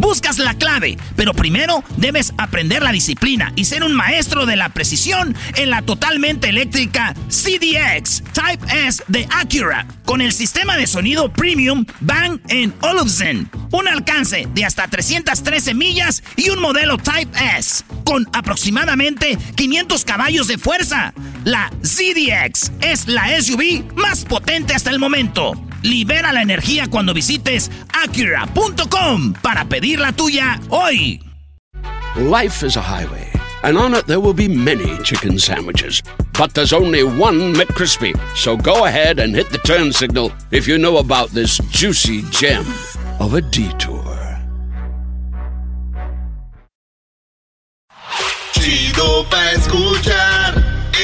buscas la clave, pero primero debes aprender la disciplina y ser un maestro de la precisión en la totalmente eléctrica CDX Type S de Acura con el sistema de sonido premium Bang Olufsen. Un alcance de hasta 313 millas y un modelo Type S con aproximadamente 500 caballos de fuerza. La ZDX es la SUV más potente hasta el momento. Libera la energía cuando visites Acura.com para pedir la tuya hoy. Life is a highway, and on it there will be many chicken sandwiches. But there's only one McCrispy. So go ahead and hit the turn signal if you know about this juicy gem of a detour. Chido pa escuchar.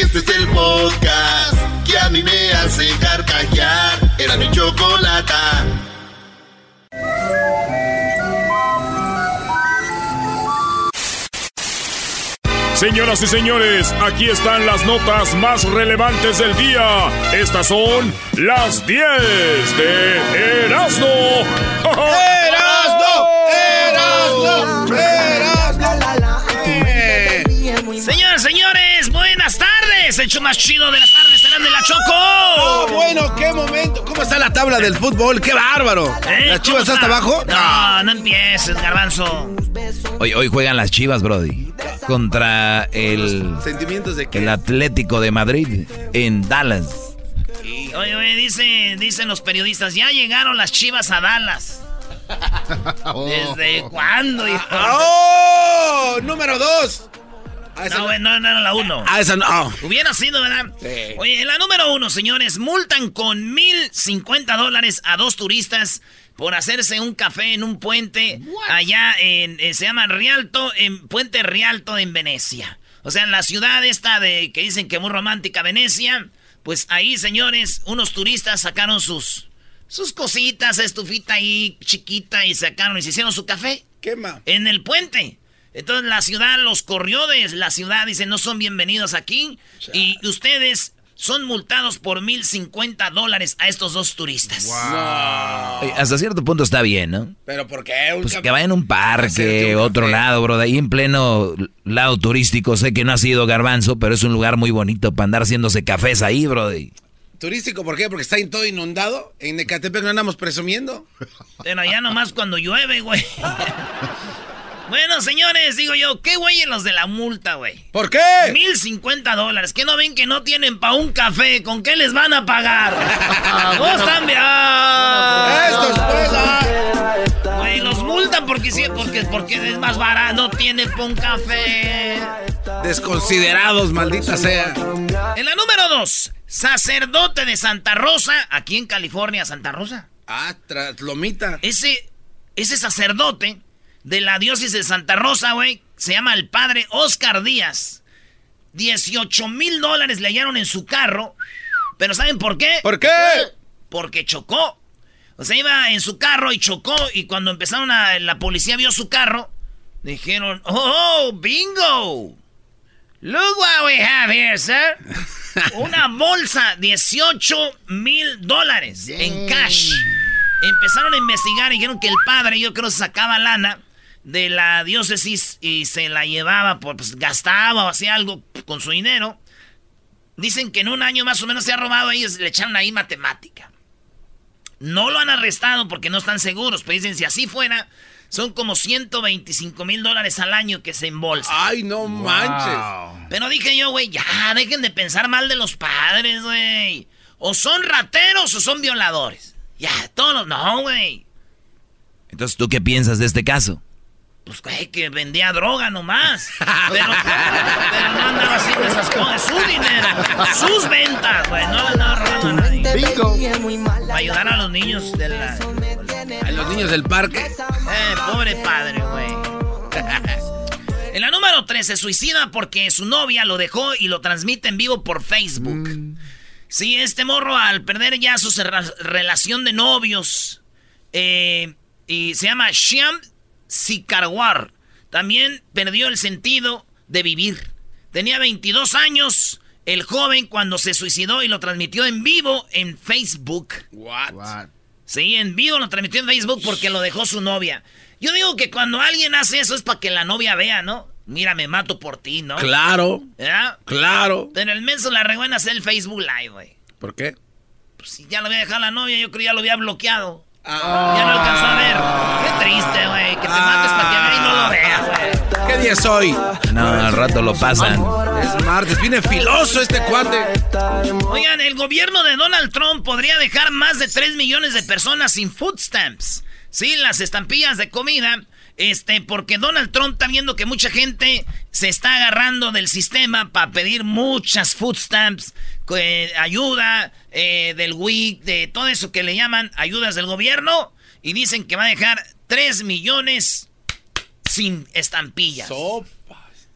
Este es el podcast chocolata. Señoras y señores, aquí están las notas más relevantes del día. Estas son las 10 de. ¡Erasmo! ¡Erasmo! Tardes. Hecho más chido de las tardes serán de la Choco. Oh, bueno, qué momento. ¿Cómo está la tabla del fútbol? ¡Qué bárbaro! ¿Eh? ¿Las chivas ¿Cómo hasta abajo? No, no empieces, garbanzo. Hoy, hoy juegan las Chivas, Brody. Contra el, ¿Sentimientos de qué? el Atlético de Madrid en Dallas. Oye, oye, dice, dicen los periodistas, ya llegaron las chivas a Dallas. ¿Desde cuándo, hijo? ¡Oh! Número dos. Ah, esa No, güey, no, no era la uno. Ah, esa no. oh. Hubiera sido, ¿verdad? Sí. Oye, en la número uno, señores, multan con mil cincuenta dólares a dos turistas por hacerse un café en un puente allá en, eh, se llama Rialto, en Puente Rialto en Venecia. O sea, en la ciudad esta de que dicen que muy romántica Venecia, pues ahí, señores, unos turistas sacaron sus sus cositas, estufita ahí chiquita y sacaron y se hicieron su café Quema. en el puente. Entonces la ciudad los corrió de la ciudad, dice, no son bienvenidos aquí. Y ustedes son multados por mil cincuenta dólares a estos dos turistas. Oye, hasta cierto punto está bien, ¿no? ¿Pero por qué? Un Pues que vayan a un parque, un otro lado, bro. De ahí en pleno lado turístico. Sé que no ha sido garbanzo, pero es un lugar muy bonito para andar haciéndose cafés ahí, bro. ¿Turístico por qué? Porque está en todo inundado. En Ecatepec no andamos presumiendo. Pero allá nomás cuando llueve, güey. bueno, señores, digo yo, ¿qué güey los de la multa, güey? ¿Por qué? Mil cincuenta dólares. ¿Qué no ven que no tienen pa' un café? ¿Con qué les van a pagar? ¡Vos también! Estos pues. ah. Güey, los multan porque sí, porque, porque es más barato, no tiene pa' un café. Desconsiderados, maldita sea. En la número dos, sacerdote de Santa Rosa, aquí en California, Santa Rosa. Ah, tras lomita. Ese, ese sacerdote de la diócesis de Santa Rosa, güey, se llama el padre Oscar Díaz. 18 mil dólares le hallaron en su carro. Pero ¿saben por qué? ¿Por qué? Porque chocó. O sea, iba en su carro y chocó. Y cuando empezaron a. La policía vio su carro. Dijeron: ¡Oh, bingo! Look what we have here, sir. Una bolsa, 18 mil dólares en cash. Empezaron a investigar y dijeron que el padre, yo creo, sacaba lana de la diócesis y se la llevaba, por, pues gastaba o hacía algo con su dinero. Dicen que en un año más o menos se ha robado ellos, le echaron ahí matemática. No lo han arrestado porque no están seguros, pero dicen si así fuera, son como 125 mil dólares al año que se embolsan. Ay, no manches. Pero dije yo, güey, ya, dejen de pensar mal de los padres, güey. O son rateros o son violadores. Ya, todos los... No, güey. Entonces, ¿tú qué piensas de este caso? Pues, güey, que vendía droga nomás. Pero, pero no andaba haciendo esas cosas. Su dinero, sus ventas, güey. No le andaba robando a nadie. Para ayudar a los niños de la... A los niños del parque. Eh, pobre padre, güey. En la número 3 se suicida porque su novia lo dejó y lo transmite en vivo por Facebook. Sí, este morro al perder ya su relación de novios eh, y se llama Shyam Sikarwar. También perdió el sentido de vivir. Tenía 22 años el joven cuando se suicidó y lo transmitió en vivo en Facebook. What? Sí, en vivo lo transmitió en Facebook porque lo dejó su novia. Yo digo que cuando alguien hace eso es para que la novia vea, ¿no? Mira, me mato por ti, ¿no? Claro, claro. Pero el menso la regó en hacer el Facebook Live, güey. ¿Por qué? Pues si ya lo había dejado la novia, yo creo que ya lo había bloqueado. Ah. Ya no alcanzó a ver. Qué triste, güey. Que te mates para que vea y no lo vea, güey. ¿Qué día es hoy? No, al rato lo pasan. Es martes, viene filoso este cuate. Oigan, el gobierno de Donald Trump podría dejar más de 3 millones de personas sin food stamps. Sí, las estampillas de comida. Este, porque Donald Trump está viendo que mucha gente se está agarrando del sistema para pedir muchas food stamps, eh, ayuda eh, del WIC, de todo eso que le llaman ayudas del gobierno. Y dicen que va a dejar 3 millones sin estampillas.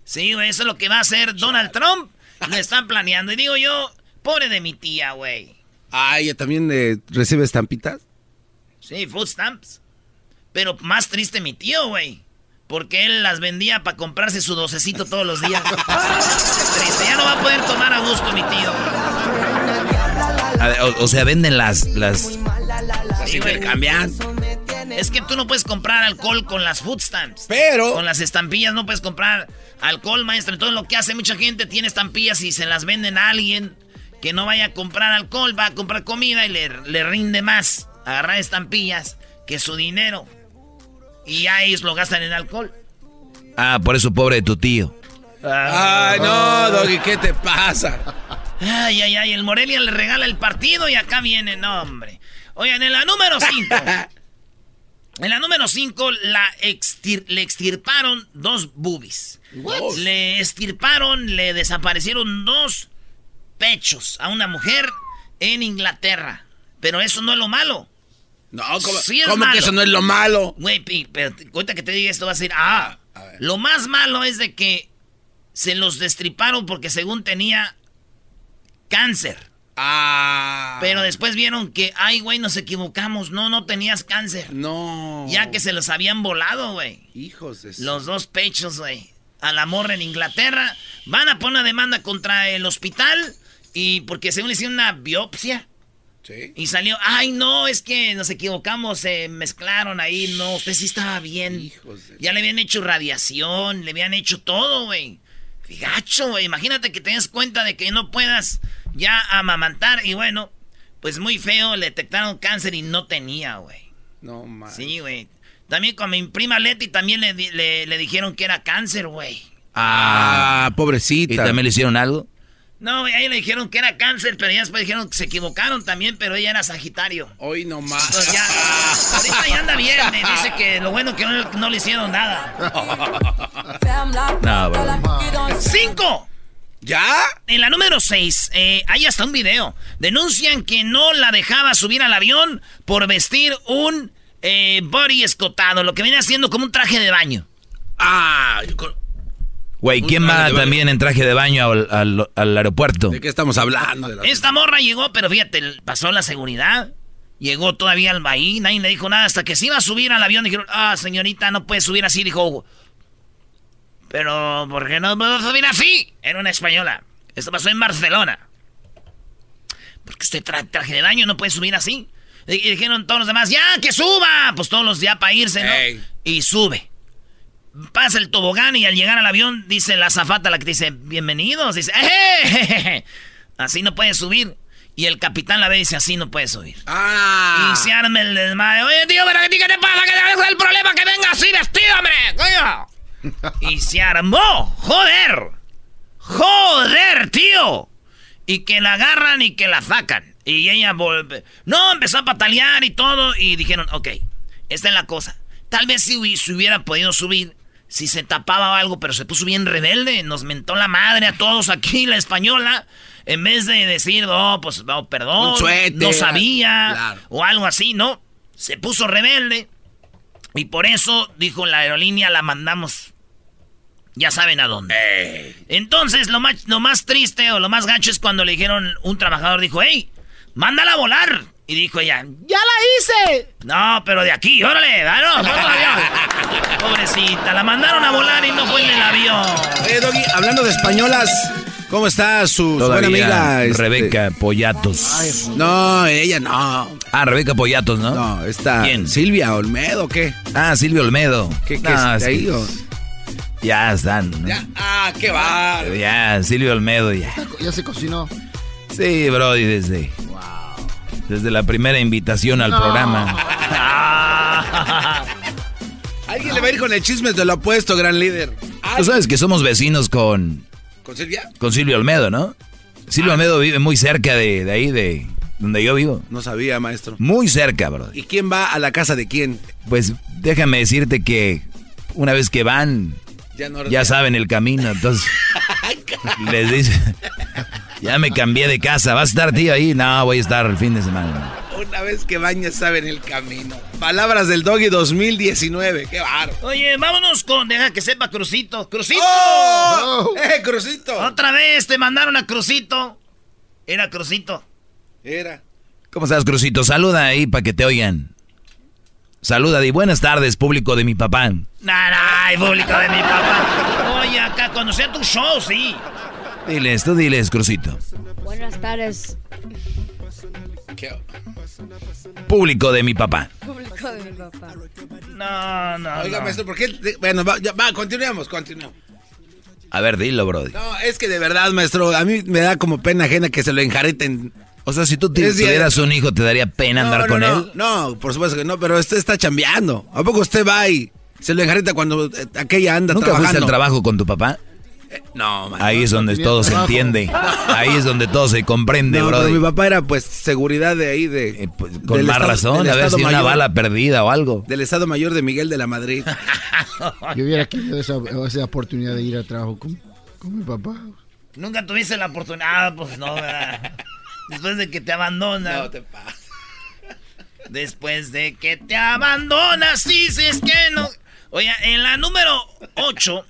Sí, güey, eso es lo que va a hacer Donald Trump. Lo están planeando. Y digo yo, pobre de mi tía, güey. Ah, ¿ella también eh, recibe estampitas? Sí, food stamps. Pero más triste mi tío, güey. Porque él las vendía para comprarse su docecito todos los días. triste, ya no va a poder tomar a gusto mi tío. A ver, o, o sea, venden las, las... Intercambian. Es que tú no puedes comprar alcohol con las food stamps. Pero. Con las estampillas no puedes comprar alcohol, maestro. Entonces lo que hace mucha gente tiene estampillas y se las venden a alguien que no vaya a comprar alcohol, va a comprar comida y le, le rinde más agarrar estampillas que su dinero. Y ya ellos lo gastan en alcohol. Ah, por eso pobre de tu tío. Ay, no, Doggy, ¿qué te pasa? Ay, ay, ay, el Morelia le regala el partido y acá viene, no, hombre. Oigan, en la número 5. en la número 5 la extir- le extirparon dos boobies. Le extirparon, le desaparecieron dos pechos a una mujer en Inglaterra. Pero eso no es lo malo. No, ¿cómo, Sí es cómo malo. que eso no es lo malo? Güey, pero cuenta que te diga esto, vas a decir, ah, A ver. lo más malo es de que se los destriparon porque según tenía cáncer. Ah. Pero después vieron que, ay, güey, nos equivocamos. No, no tenías cáncer. No. Ya que se los habían volado, güey. Hijos de... Los dos pechos, güey. A la morra en Inglaterra. Van a poner una demanda contra el hospital. Y porque según le hicieron una biopsia. Sí. Y salió, ay, no, es que nos equivocamos. Se mezclaron ahí. No, usted sí estaba bien. Hijos de... Ya le habían hecho radiación. Le habían hecho todo, güey. Gacho, güey. Imagínate que te des cuenta de que no puedas ya amamantar. Y bueno, pues muy feo. Le detectaron cáncer y no tenía, güey. No, man. Sí, güey. También con mi prima Leti también le, le, le dijeron que era cáncer, güey. Ah, pobrecita. ¿Y también le hicieron algo? No, güey, a ella le dijeron que era cáncer, pero ya después dijeron que se equivocaron también, pero ella era Sagitario. Hoy no más. Entonces ya, ahorita ya anda bien, me dice que lo bueno que no, no le hicieron nada. No, bro. ¡Cinco! ¿Ya? En la número 6, hay hasta un video. Denuncian que no la dejaba subir al avión por vestir un eh, body escotado, lo que viene haciendo como un traje de baño. Ah, Güey, ¿quién va también en traje de baño al, al- al aeropuerto? ¿de qué estamos hablando? De la- Esta morra llegó, pero fíjate, pasó la seguridad. Llegó todavía al bahí, nadie le dijo nada hasta que se iba a subir al avión. Dijeron, ah, señorita, no puede subir así. Dijo, pero ¿por qué no puedo subir así? Era una española. Esto pasó en Barcelona. Porque usted trae traje de baño, no puede subir así. Y dijeron todos los demás, ya, que suba. Pues todos los ya para irse, ¿no? Y sube. Pasa el tobogán y al llegar al avión dice la azafata, la que dice, bienvenidos. Dice, ¡eh! Así no puede subir. Y el capitán la ve y dice, así no puede subir. Ah. Y se arma el desmadre. Oye, tío, pero ¿qué te pasa? ¿Qué es el problema? Que venga así vestido, hombre. Coño. Y se armó. Joder. Joder, tío. Y que la agarran y que la sacan. Y ella volve. No, empezó a patalear y todo. Y dijeron, ok, esta es la cosa. Tal vez si hubiera podido subir, si se tapaba o algo, pero se puso bien rebelde. Nos mentó la madre a todos aquí, la española. En vez de decir, oh, pues, oh, perdón, suéter. no sabía, Claro. o algo así, ¿no? Se puso rebelde. Y por eso, dijo la aerolínea, la mandamos. Ya saben a dónde. Entonces, lo más, lo más triste o lo más gacho es cuando le dijeron, un trabajador dijo, hey, mándala a volar. Y dijo ella, ¡ya la hice! No, pero de aquí, órale, no, fue otro avión. Pobrecita, la mandaron a volar y no fue en el avión. Oye, Doggy, hablando de españolas, ¿Cómo está su, su buena amiga? este? Rebeca Pollatos. No, ella no. Ah, Rebeca Pollatos, ¿no? No, está ¿Quién? Silvia Olmedo, ¿qué? Ah, Silvio Olmedo. ¿Qué, qué No, es ahí, o? Ya están. ¿no? Ya, ah, qué va. Ya, Silvio Olmedo, ya. Ya se cocinó. Sí, Brody, desde. Desde la primera invitación al programa. Alguien le va a ir con el chisme de lo opuesto, gran líder. Tú sabes que somos vecinos con, ¿Con Silvia? con Silvio Olmedo, ¿no? Silvio Olmedo vive muy cerca de, de ahí, de donde yo vivo. No sabía, maestro. Muy cerca, Brody. ¿Y quién va a la casa de quién? Pues déjame decirte que una vez que van, Ya no ya saben el camino, entonces les dice, ya me cambié de casa, ¿vas a estar tío ahí? No, voy a estar el fin de semana. Una vez que ya saben el camino. Palabras del Doggy 2019. Qué baro. Oye, vámonos con. Deja que sepa Crucito. ¡Crucito! ¡Oh! ¡Eh, Crucito! Otra vez te mandaron a Crucito. Era Crucito. Era. ¿Cómo estás, Crucito? Saluda ahí para que te oigan. Saluda, di buenas tardes, público de mi papá. Ay, público de mi papá. Oye, acá cuando sea tu show, sí. Diles, tú diles, Crucito. Buenas tardes, ¿Qué? Público de mi papá. público de mi papá. No, no, Oiga, no. maestro, ¿por qué? Bueno, va, ya, va, continuemos, continuemos. A ver, dilo, Brody. No, es que de verdad, maestro, a mí me da como pena ajena que se lo enjareten. O sea, si tú te- tuvieras un hijo, ¿te daría pena andar no, con no, él? No, por supuesto que no, pero usted está chambeando. ¿A poco usted va y se lo enjareta cuando eh, aquella anda ¿Nunca trabajando? fuiste al trabajo con tu papá? No. Ahí es donde todo se entiende. Ahí es donde todo se comprende, No, pero mi papá era pues seguridad de ahí de... Eh, pues, con más estado- razón, a ver si una bala perdida o algo. Del Estado Mayor de Miguel de la Madrid. Yo hubiera querido esa, esa oportunidad de ir al trabajo con, con mi papá. Nunca tuviste la oportunidad, pues no, ¿verdad? Después de que te abandona. No te pasa. Después de que te abandonas, dices que no. Oye, en la número 8.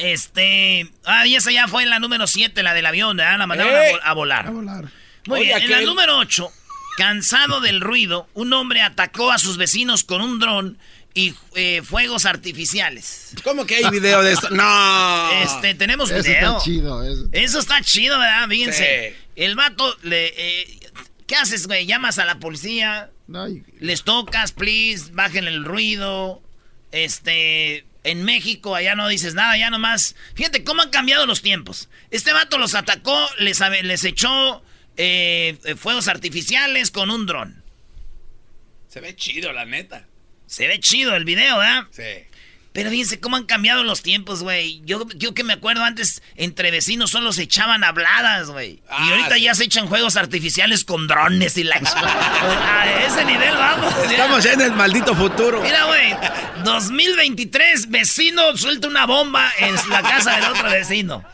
Este. Ah, y esa ya fue en la número 7, la del avión, ¿verdad? La mandaron a, a volar. A volar. Muy Oye, bien, en la número 8, cansado del ruido, un hombre atacó a sus vecinos con un dron y eh, fuegos artificiales. ¿Cómo que hay video de esto? No. Este, tenemos Eso video. está chido. Eso. Eso está chido, ¿verdad? Fíjense. Sí. El vato le. eh, ¿Qué haces, güey? Llamas a la policía. Les tocas, please, bajen el ruido. Este, en México allá no dices nada, ya nomás. Fíjate cómo han cambiado los tiempos. Este vato los atacó, les, les echó eh, fuegos artificiales con un dron. Se ve chido, la neta. Se ve chido el video, ¿verdad? Sí. Pero fíjense cómo han cambiado los tiempos, güey. Yo, yo que me acuerdo antes, entre vecinos solo se echaban habladas, güey. y Ah, ahorita sí. ya se echan juegos artificiales con drones y la... a ese nivel vamos. Estamos ya en el maldito futuro. Mira, güey, 2023, vecino suelta una bomba en la casa del otro vecino.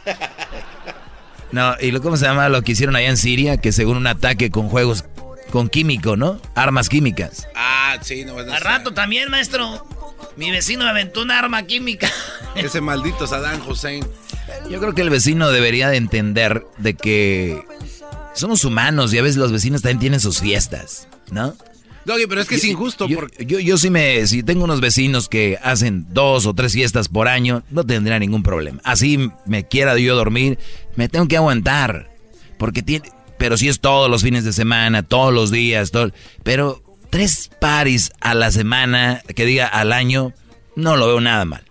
No, y lo, ¿cómo se llama lo que hicieron allá en Siria? Que según un ataque con juegos con químico, ¿no? Armas químicas. Ah, sí, no vas Al rato también, maestro, mi vecino me aventó una arma química. Ese maldito Saddam Hussein. Yo creo que el vecino debería de entender de que somos humanos y a veces los vecinos también tienen sus fiestas, ¿no? Doggy, pero es que es injusto Yo, porque... yo, yo sí me, si tengo unos vecinos que hacen dos o tres fiestas por año, no tendría ningún problema. Así me quiera yo dormir, me tengo que aguantar. Porque tiene, pero si es todos los fines de semana, todos los días, todo, pero tres paris a la semana, que diga al año, no lo veo nada mal.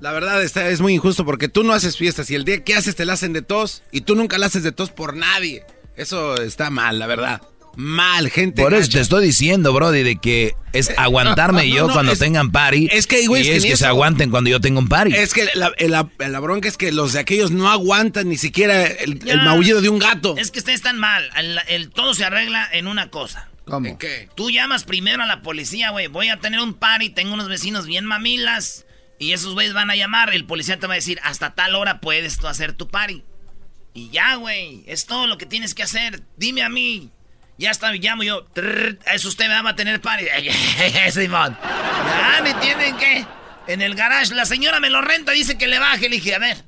La verdad está, es muy injusto porque tú no haces fiestas y el día que haces te la hacen de tos y tú nunca la haces de tos por nadie. Eso está mal, la verdad. Mal, gente. Por eso gacha. te estoy diciendo, Brody, de que es aguantarme no, yo no, cuando es- tengan party. es que, güey, y es que es que se eso. aguanten cuando yo tengo un party. Es que la, la- la bronca es que los de aquellos no aguantan ni siquiera el, Ya. el maullido de un gato. Es que ustedes están mal. El, el- todo se arregla en una cosa. ¿Cómo? ¿En qué? Tú llamas primero a la policía, güey. Voy a tener un party, tengo unos vecinos bien mamilas. Y esos güeyes van a llamar. El policía te va a decir, hasta tal hora puedes hacer tu party. Y ya, güey. Es todo lo que tienes que hacer. Dime a mí. Ya está, llamo yo. Trrr, eso usted me va a tener party. Simón. Ya me tienen que. En el garage, la señora me lo renta, dice que le baje. Le dije, a ver.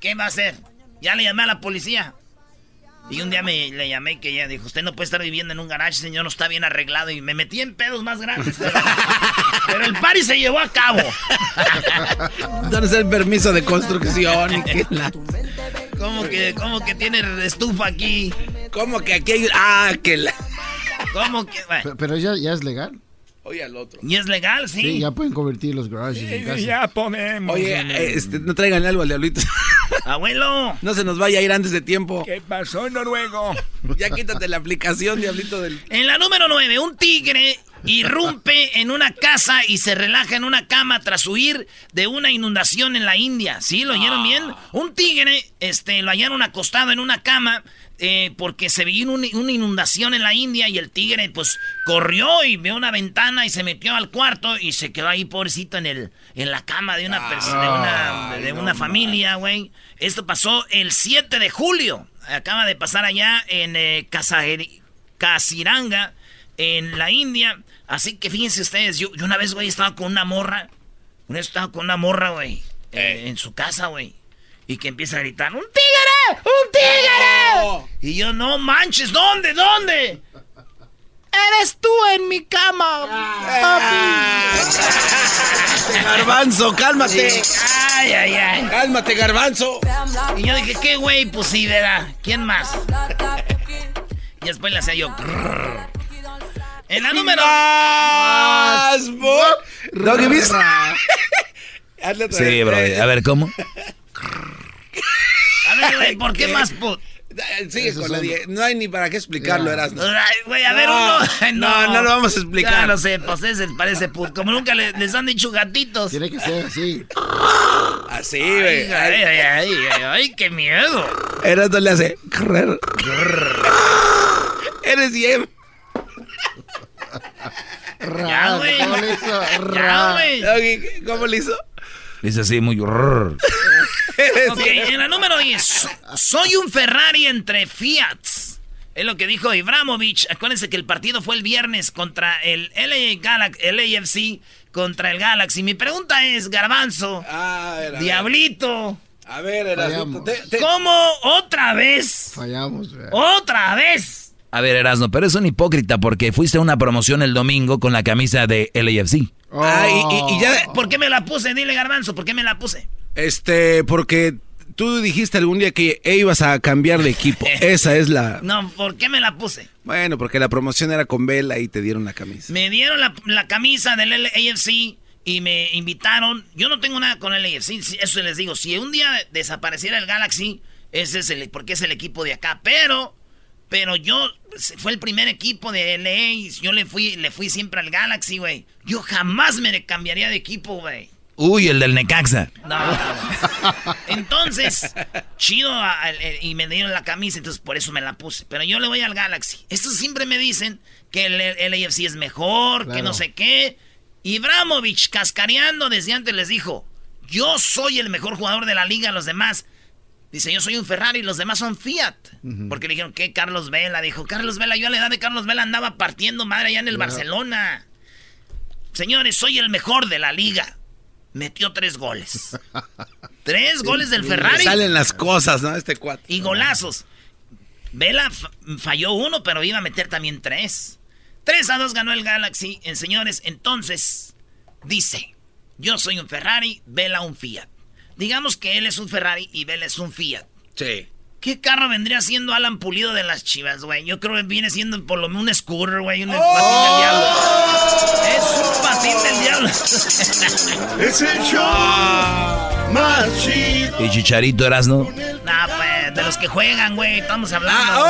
¿Qué va a hacer? Ya le llamé a la policía. Y un día me, le llamé que ella dijo, usted no puede estar viviendo en un garage, señor, no está bien arreglado. Y me metí en pedos más grandes. pero- Pero el party se llevó a cabo. ¿Dónde está el permiso de construcción? ¿Y qué la... ¿Cómo que, cómo que tiene estufa aquí? ¿Cómo que aquí hay... Ah, que la... ¿Cómo que...? Bueno, Pero, pero ya, ya es legal. Oye al otro. ¿Y es legal? Sí. Sí, ya pueden convertir los garages en casa. Ya ponemos. Oye, este, no traigan algo al diablito. Abuelo. No se nos vaya a ir antes de tiempo. ¿Qué pasó, Noruego? Ya quítate la aplicación, diablito del... En la número 9, un tigre irrumpe en una casa y se relaja en una cama tras huir de una inundación en la India. ¿Sí? ¿Lo oyeron bien? Un tigre este, lo hallaron acostado en una cama eh, porque se un- una inundación en la India y el tigre pues corrió y vio una ventana y se metió al cuarto y se quedó ahí pobrecito en el en la cama de una persona de una, de una familia, güey. Esto pasó el 7 de julio. Acaba de pasar allá en eh, Kasaheri- Kasiranga, en la India. Así que fíjense ustedes, yo, yo una vez, güey, estaba con una morra. Una vez estaba con una morra, güey, eh, en su casa, güey. Y que empieza a gritar, ¡Un tigre! ¡Un tigre! Y yo, no manches, ¿dónde? ¿Dónde? Eres tú en mi cama, papi. Garbanzo, cálmate. Ay, ay, ay. Cálmate, garbanzo. Y yo dije, ¿qué güey? Pues sí, verá. ¿Quién más? y después le hacía yo. En la número. Más, Doggy, ¿viste? Hazle otra Sí, bro. A ver, ¿cómo? A ver, güey, ¿por qué más put? Sigue con la die- No hay ni para qué explicarlo, Erasmo. Ay, güey, a ver, No, uno. no, no lo vamos a explicar. Ya lo sé, pues ese parece put. Como nunca le- les han dicho gatitos. Tiene que ser así. Así, güey. ay, ay, ay, ay, ay, qué miedo. Erasmo le hace. correr. Eres bien. Ya, güey. ¿Cómo le hizo? Ya, güey. ¿cómo le hizo? Dice así muy... Ok, en la número 10. Soy un Ferrari entre Fiats. Es lo que dijo Ibramovich. Acuérdense que el partido fue el viernes contra el LA Galaxy, el AFC contra el Galaxy. Mi pregunta es, Garbanzo, Ah, a ver, a. Diablito, A ver, te- ¿cómo otra vez? Fallamos. ¡Otra vez! A ver, Erasno, pero es un hipócrita porque fuiste a una promoción el domingo con la camisa de LAFC. Ah, y, y- y ya. ¿Por qué me la puse? Dile, Garbanzo, ¿por qué me la puse? Este, porque tú dijiste algún día que ibas a cambiar de equipo. Esa es la. No, ¿por qué me la puse? Bueno, porque la promoción era con Vela y te dieron la camisa. Me dieron la, la camisa del AFC y me invitaron. Yo no tengo nada con el AFC, sí, eso les digo. Si un día desapareciera el Galaxy, ese es el, porque es el equipo de acá. Pero, pero yo, fue el primer equipo de LA y yo le fui, le fui siempre al Galaxy, güey. Yo jamás me cambiaría de equipo, güey. Uy, el del Necaxa. No. Entonces, chido, a- el- y me dieron la camisa, entonces por eso me la puse. Pero yo le voy al Galaxy. Estos siempre me dicen que el, el AFC es mejor, que no sé qué. Ibramovich, cascareando desde antes, les dijo: Yo soy el mejor jugador de la liga, los demás. Dice, yo soy un Ferrari, los demás son Fiat. Porque le dijeron, ¿qué? Carlos Vela. Dijo, Carlos Vela, yo a la edad de Carlos Vela andaba partiendo madre allá en el Barcelona. Señores, soy el mejor de la liga. Metió tres goles. tres goles del Ferrari salen las cosas, ¿no? Este cuate. y golazos. Vela fa- falló uno, pero iba a meter también tres. 3 a 2 ganó el Galaxy. En señores, entonces, dice, yo soy un Ferrari, Vela un Fiat. Digamos que él es un Ferrari y Vela es un Fiat. Sí. ¿Qué carro vendría siendo Alan Pulido de las Chivas, güey? Yo creo que viene siendo por lo menos un scooter, güey, un patín del diablo. Es un patín del diablo. Es el show más chido. Y Chicharito Erasno. nah, pues, de los que juegan, güey, estamos hablando.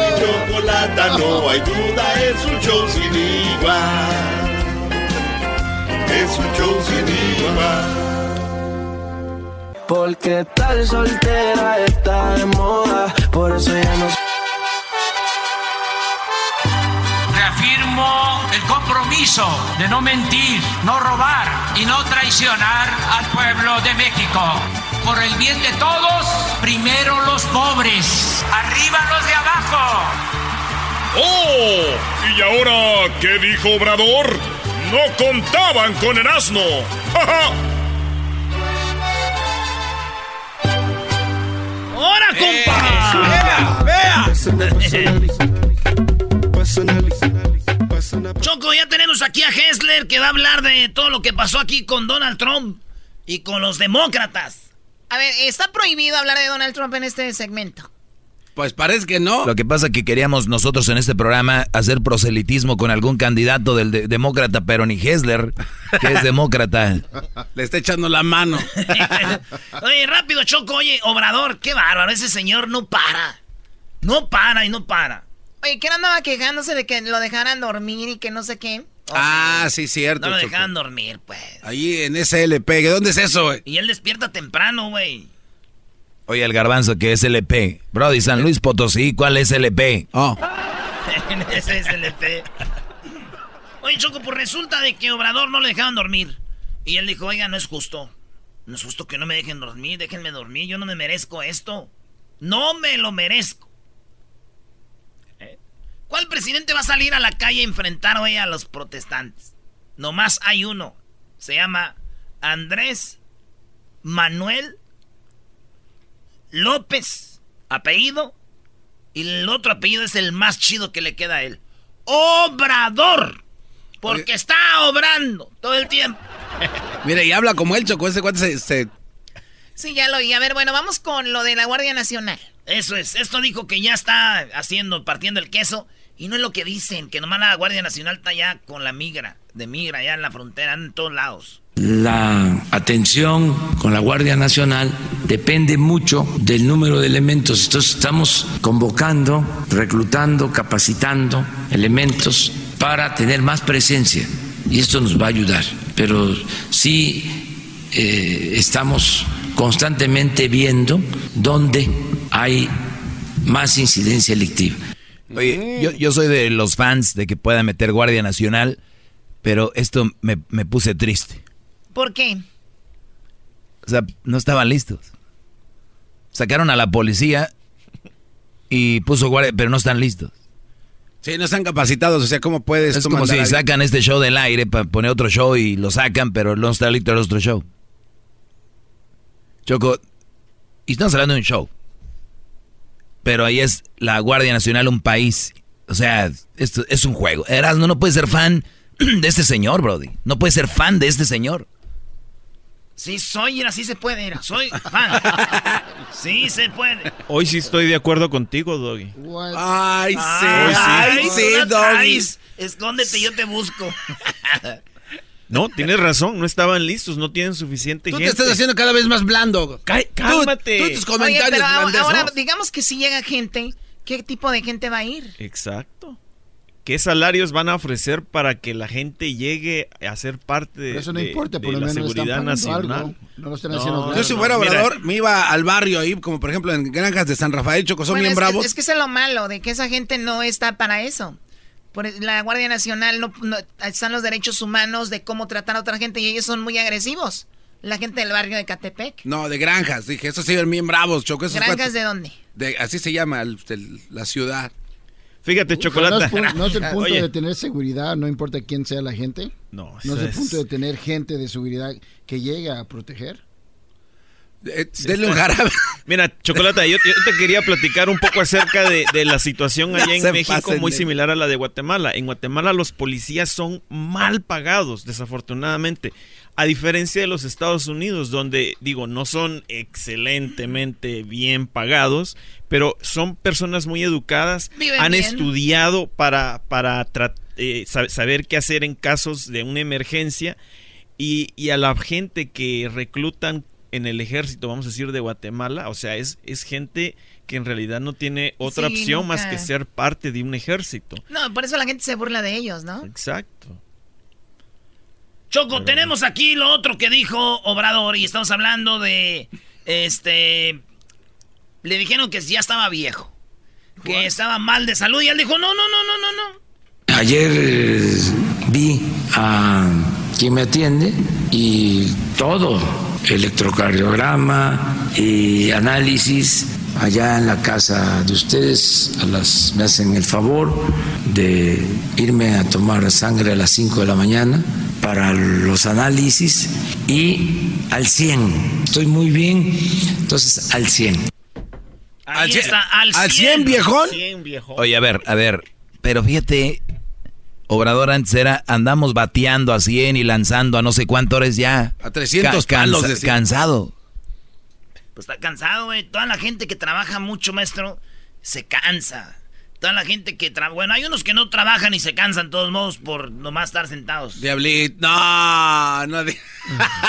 Mi chocolata, no hay duda, es un show sin igual. Es un show sin igual. Porque tal soltera está de moda, por eso ya no Reafirmo el compromiso de no mentir, no robar y no traicionar al pueblo de México. Por el bien de todos, primero los pobres, arriba los de abajo. ¡Oh! ¿Y ahora qué dijo Obrador? No contaban con el asno. ¡Ja, ja! ¡Hora, compa! ¡Vea! ¡Vea! Choco, ya tenemos aquí a Hessler que va a hablar de todo lo que pasó aquí con Donald Trump y con los demócratas. A ver, está prohibido hablar de Donald Trump en este segmento. Pues parece que no. Lo que pasa es que queríamos nosotros en este programa hacer proselitismo con algún candidato del de- demócrata, pero ni Hessler, que es demócrata. Le está echando la mano. Oye, rápido, Choco. Oye, Obrador, qué bárbaro. Ese señor no para. No para y no para. Oye, ¿quién andaba quejándose de que lo dejaran dormir y que no sé qué? ah, sí, cierto. No lo Choco. dejaban dormir, pues. Ahí en SLP. ¿que ¿Dónde es eso, güey? Y él despierta temprano, güey. Oye, el garbanzo que es LP. Brody, San Luis Potosí, ¿cuál es LP? Oh. Ese SLP. Oye, Choco, pues resulta de que Obrador no le dejaban dormir. Y él dijo, oiga, no es justo. No es justo que no me dejen dormir, déjenme dormir, yo no me merezco esto. No me lo merezco. ¿Eh? ¿Cuál presidente va a salir a la calle a enfrentar hoy a los protestantes? Nomás hay uno. Se llama Andrés Manuel López. Apellido. Y el otro apellido es el más chido que le queda a él. Obrador. Porque está obrando todo el tiempo. Mira, y habla como él, Choco. Ese cuate se, se- Sí, ya lo oí. A ver, bueno, vamos con lo de la Guardia Nacional. Eso es. Esto dijo que ya está haciendo, partiendo el queso. Y no es lo que dicen, que nomás la Guardia Nacional está ya con la migra. De migra, ya en la frontera, en todos lados. La atención con la Guardia Nacional depende mucho del número de elementos. Entonces estamos convocando, reclutando, capacitando elementos para tener más presencia y esto nos va a ayudar. Pero sí eh, estamos constantemente viendo dónde hay más incidencia delictiva. Yo, yo soy de los fans de que pueda meter Guardia Nacional, pero esto me puse triste. ¿Por qué? O sea, no estaban listos. Sacaron a la policía y puso guardia, pero no están listos. Sí, no están capacitados. O sea, ¿cómo puedes Es tú como si a- sacan este show del aire para poner otro show y lo sacan, pero no está listo el otro show. Choco, y estamos hablando de un show. Pero ahí es la Guardia Nacional un país. O sea, esto es un juego. Erasmo no puede ser fan de este señor, Brody. No puede ser fan de este señor. Sí, soy, era, sí se puede, era, soy fan. sí se puede. Hoy sí estoy de acuerdo contigo, Doggy. Ay, sí. Ay, Ay, tú sí, la Doggy. traes. Escóndete, yo te busco. No, tienes razón, no estaban listos, no tienen suficiente Tú te gente. estás haciendo cada vez más blando. Cá- cálmate. Tú, tú tus Oye, comentarios pero a- blandes, ahora, ¿no? digamos que si llega gente, ¿qué tipo de gente va a ir? Exacto. ¿Qué salarios van a ofrecer para que la gente llegue a ser parte de, eso no de- importa, de por lo la menos están seguridad nacional? algo. No lo están haciendo Yo si fuera me iba al barrio ahí, como por ejemplo en granjas de San Rafael, Choco, son Bueno, bien es, que- bravos. es que eso es lo malo, de que esa gente no está para eso. Por e, la Guardia Nacional no, no- están los derechos humanos de cómo tratar a otra gente y ellos son muy agresivos. La gente del barrio de Catepec. No, de granjas, dije, esos sí eran bien bravos, Choco. Esos ¿Granjas de dónde? de- así se llama el- el- la ciudad. Fíjate, chocolate. No no es el punto Oye, de tener seguridad, no importa quién sea la gente. No, No es el es- punto de tener gente de seguridad que llegue a proteger. Eh, denle un jarabe. Mira, Chocolata, yo, yo te quería platicar un poco acerca de, de la situación No allá en México, pasen muy de- similar a la de Guatemala. En Guatemala los policías son mal pagados, desafortunadamente. A diferencia de los Estados Unidos, donde, digo, no son excelentemente bien pagados, pero son personas muy educadas, Viven han bien. estudiado para, para eh, sa- saber qué hacer en casos de una emergencia y, y a la gente que reclutan en el ejército, vamos a decir, de Guatemala, o sea, es, es gente que en realidad no tiene otra Sí, opción más que ser parte de un ejército. No, por eso la gente se burla de ellos, ¿no? Exacto. Choco, tenemos aquí lo otro que dijo Obrador y estamos hablando de, este, le dijeron que ya estaba viejo, que estaba mal de salud y él dijo, no, no, no, no, no, no. Ayer eh, vi a quien me atiende y todo, electrocardiograma y análisis allá en la casa de ustedes, a las, me hacen el favor de irme a tomar sangre a las 5 de la mañana para los análisis y al 100, estoy muy bien, entonces al 100. Ahí Al cien- está, al 100. al 100, viejón. 100 viejo. Oye, a ver, a ver, pero fíjate, Obrador antes era, andamos bateando a 100 y lanzando a no sé cuántos horas ya. A 300 palos, decía. Cansado. Pues está cansado, güey. Toda la gente que trabaja mucho, maestro, se cansa. Toda la gente que trabaja... Bueno, hay unos que no trabajan y se cansan, de todos modos, por nomás estar sentados. Diablito, no, no. di-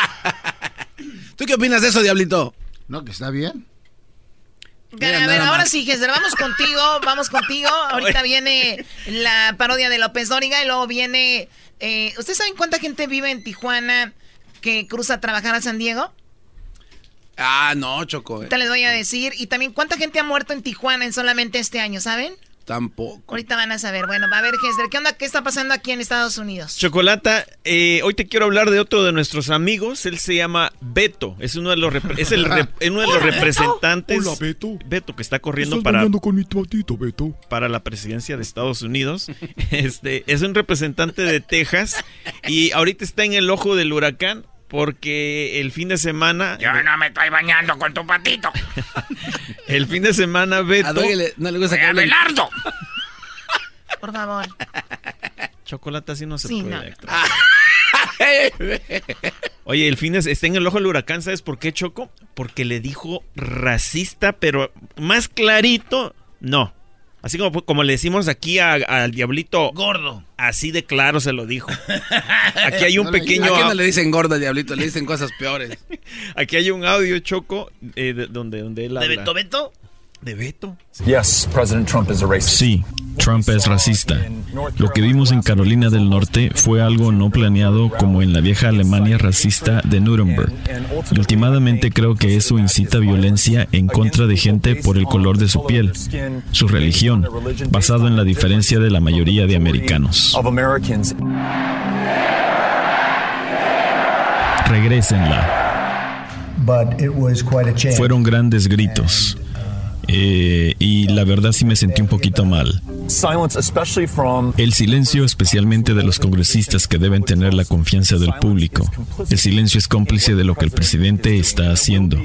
¿Tú qué opinas de eso, Diablito? No, que está bien. Mira, a ver, ahora sí, Gessler, vamos contigo, vamos contigo. Ahorita viene la parodia de López Dóriga y luego viene... eh, ¿Ustedes saben cuánta gente vive en Tijuana que cruza a trabajar a San Diego? Ah, no, Choco. eh. Ahorita les voy a decir. Y también cuánta gente ha muerto en Tijuana en solamente este año, ¿saben? Tampoco. Ahorita van a saber. Bueno, va a ver, Gessler, ¿qué onda? ¿Qué está pasando aquí en Estados Unidos? Chocolata, eh, hoy te quiero hablar de otro de nuestros amigos. Él se llama Beto. Es uno de los, es el rep- uno de los representantes. Hola, Beto. Beto, que está corriendo Estás para, con mi patito, Beto. para la presidencia de Estados Unidos. Este es un representante de Texas y ahorita está en el ojo del huracán porque el fin de semana, Yo no me estoy bañando con tu patito. el fin de semana Beto, A Doggy le- no le gusta que ¡Eh, hablen. Abelardo! Por favor. chocolate así no se Sí, puede. no. Oye, el fin de está en el ojo del huracán, ¿sabes por qué, Choco? Porque le dijo racista, pero más clarito, no. Así como, como le decimos aquí a- al diablito, Gordo. así de claro se lo dijo. Aquí hay un No le- pequeño, ¿A quién no le dicen gorda, Diablito? Le dicen cosas peores. aquí hay un audio, Choco, eh, de- donde, donde él ¿De habla. Beto Beto? De Beto. Yes, President Trump is a racist. Sí, Trump es racista. Lo que vimos en Carolina del Norte fue algo no planeado como en la vieja Alemania racista de Nuremberg. Y últimamente creo que eso incita violencia en contra de gente por el color de su piel, su religión, basado en la diferencia de la mayoría de americanos. Regrésenla. Fueron grandes gritos. Eh, y la verdad sí me sentí un poquito mal. El silencio especialmente de los congresistas que deben tener la confianza del público. El silencio es cómplice de lo que el presidente está haciendo.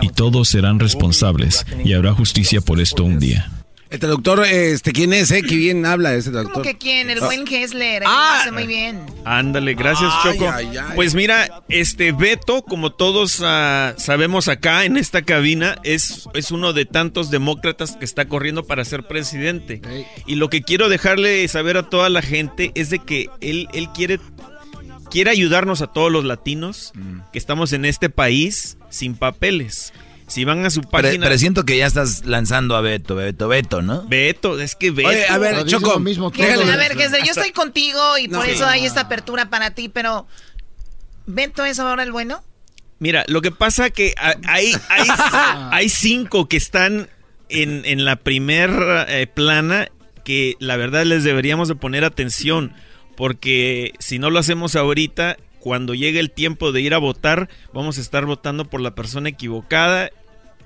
Y todos serán responsables y habrá justicia por esto un día. El traductor, este, ¿quién es, eh? Que bien habla ese traductor. ¿Cómo que quién? El Ah. buen Gessler. Ah. hace muy bien. Ándale, gracias Ay, Choco. ay, ay. Pues mira, este Beto, como todos ah, sabemos acá en esta cabina, es, es uno de tantos demócratas que está corriendo para ser presidente. Y lo que quiero dejarle saber a toda la gente es de que él, él quiere, quiere ayudarnos a todos los latinos Mm. que estamos en este país sin papeles. Si van a su Pero, página... pero siento que ya estás lanzando a Beto, Beto, Beto, ¿no? Beto, es que Beto... Oye, a ver, Pero Choco, lo mismo déjale- A ver, Gessler, yo estoy contigo y No, por sí. eso hay esta apertura para ti, pero... ¿Beto es ahora el bueno? Mira, lo que pasa que ha- hay, hay, hay cinco que están en, en la primer eh, plana que la verdad les deberíamos de poner atención porque si no lo hacemos ahorita, cuando llegue el tiempo de ir a votar, vamos a estar votando por la persona equivocada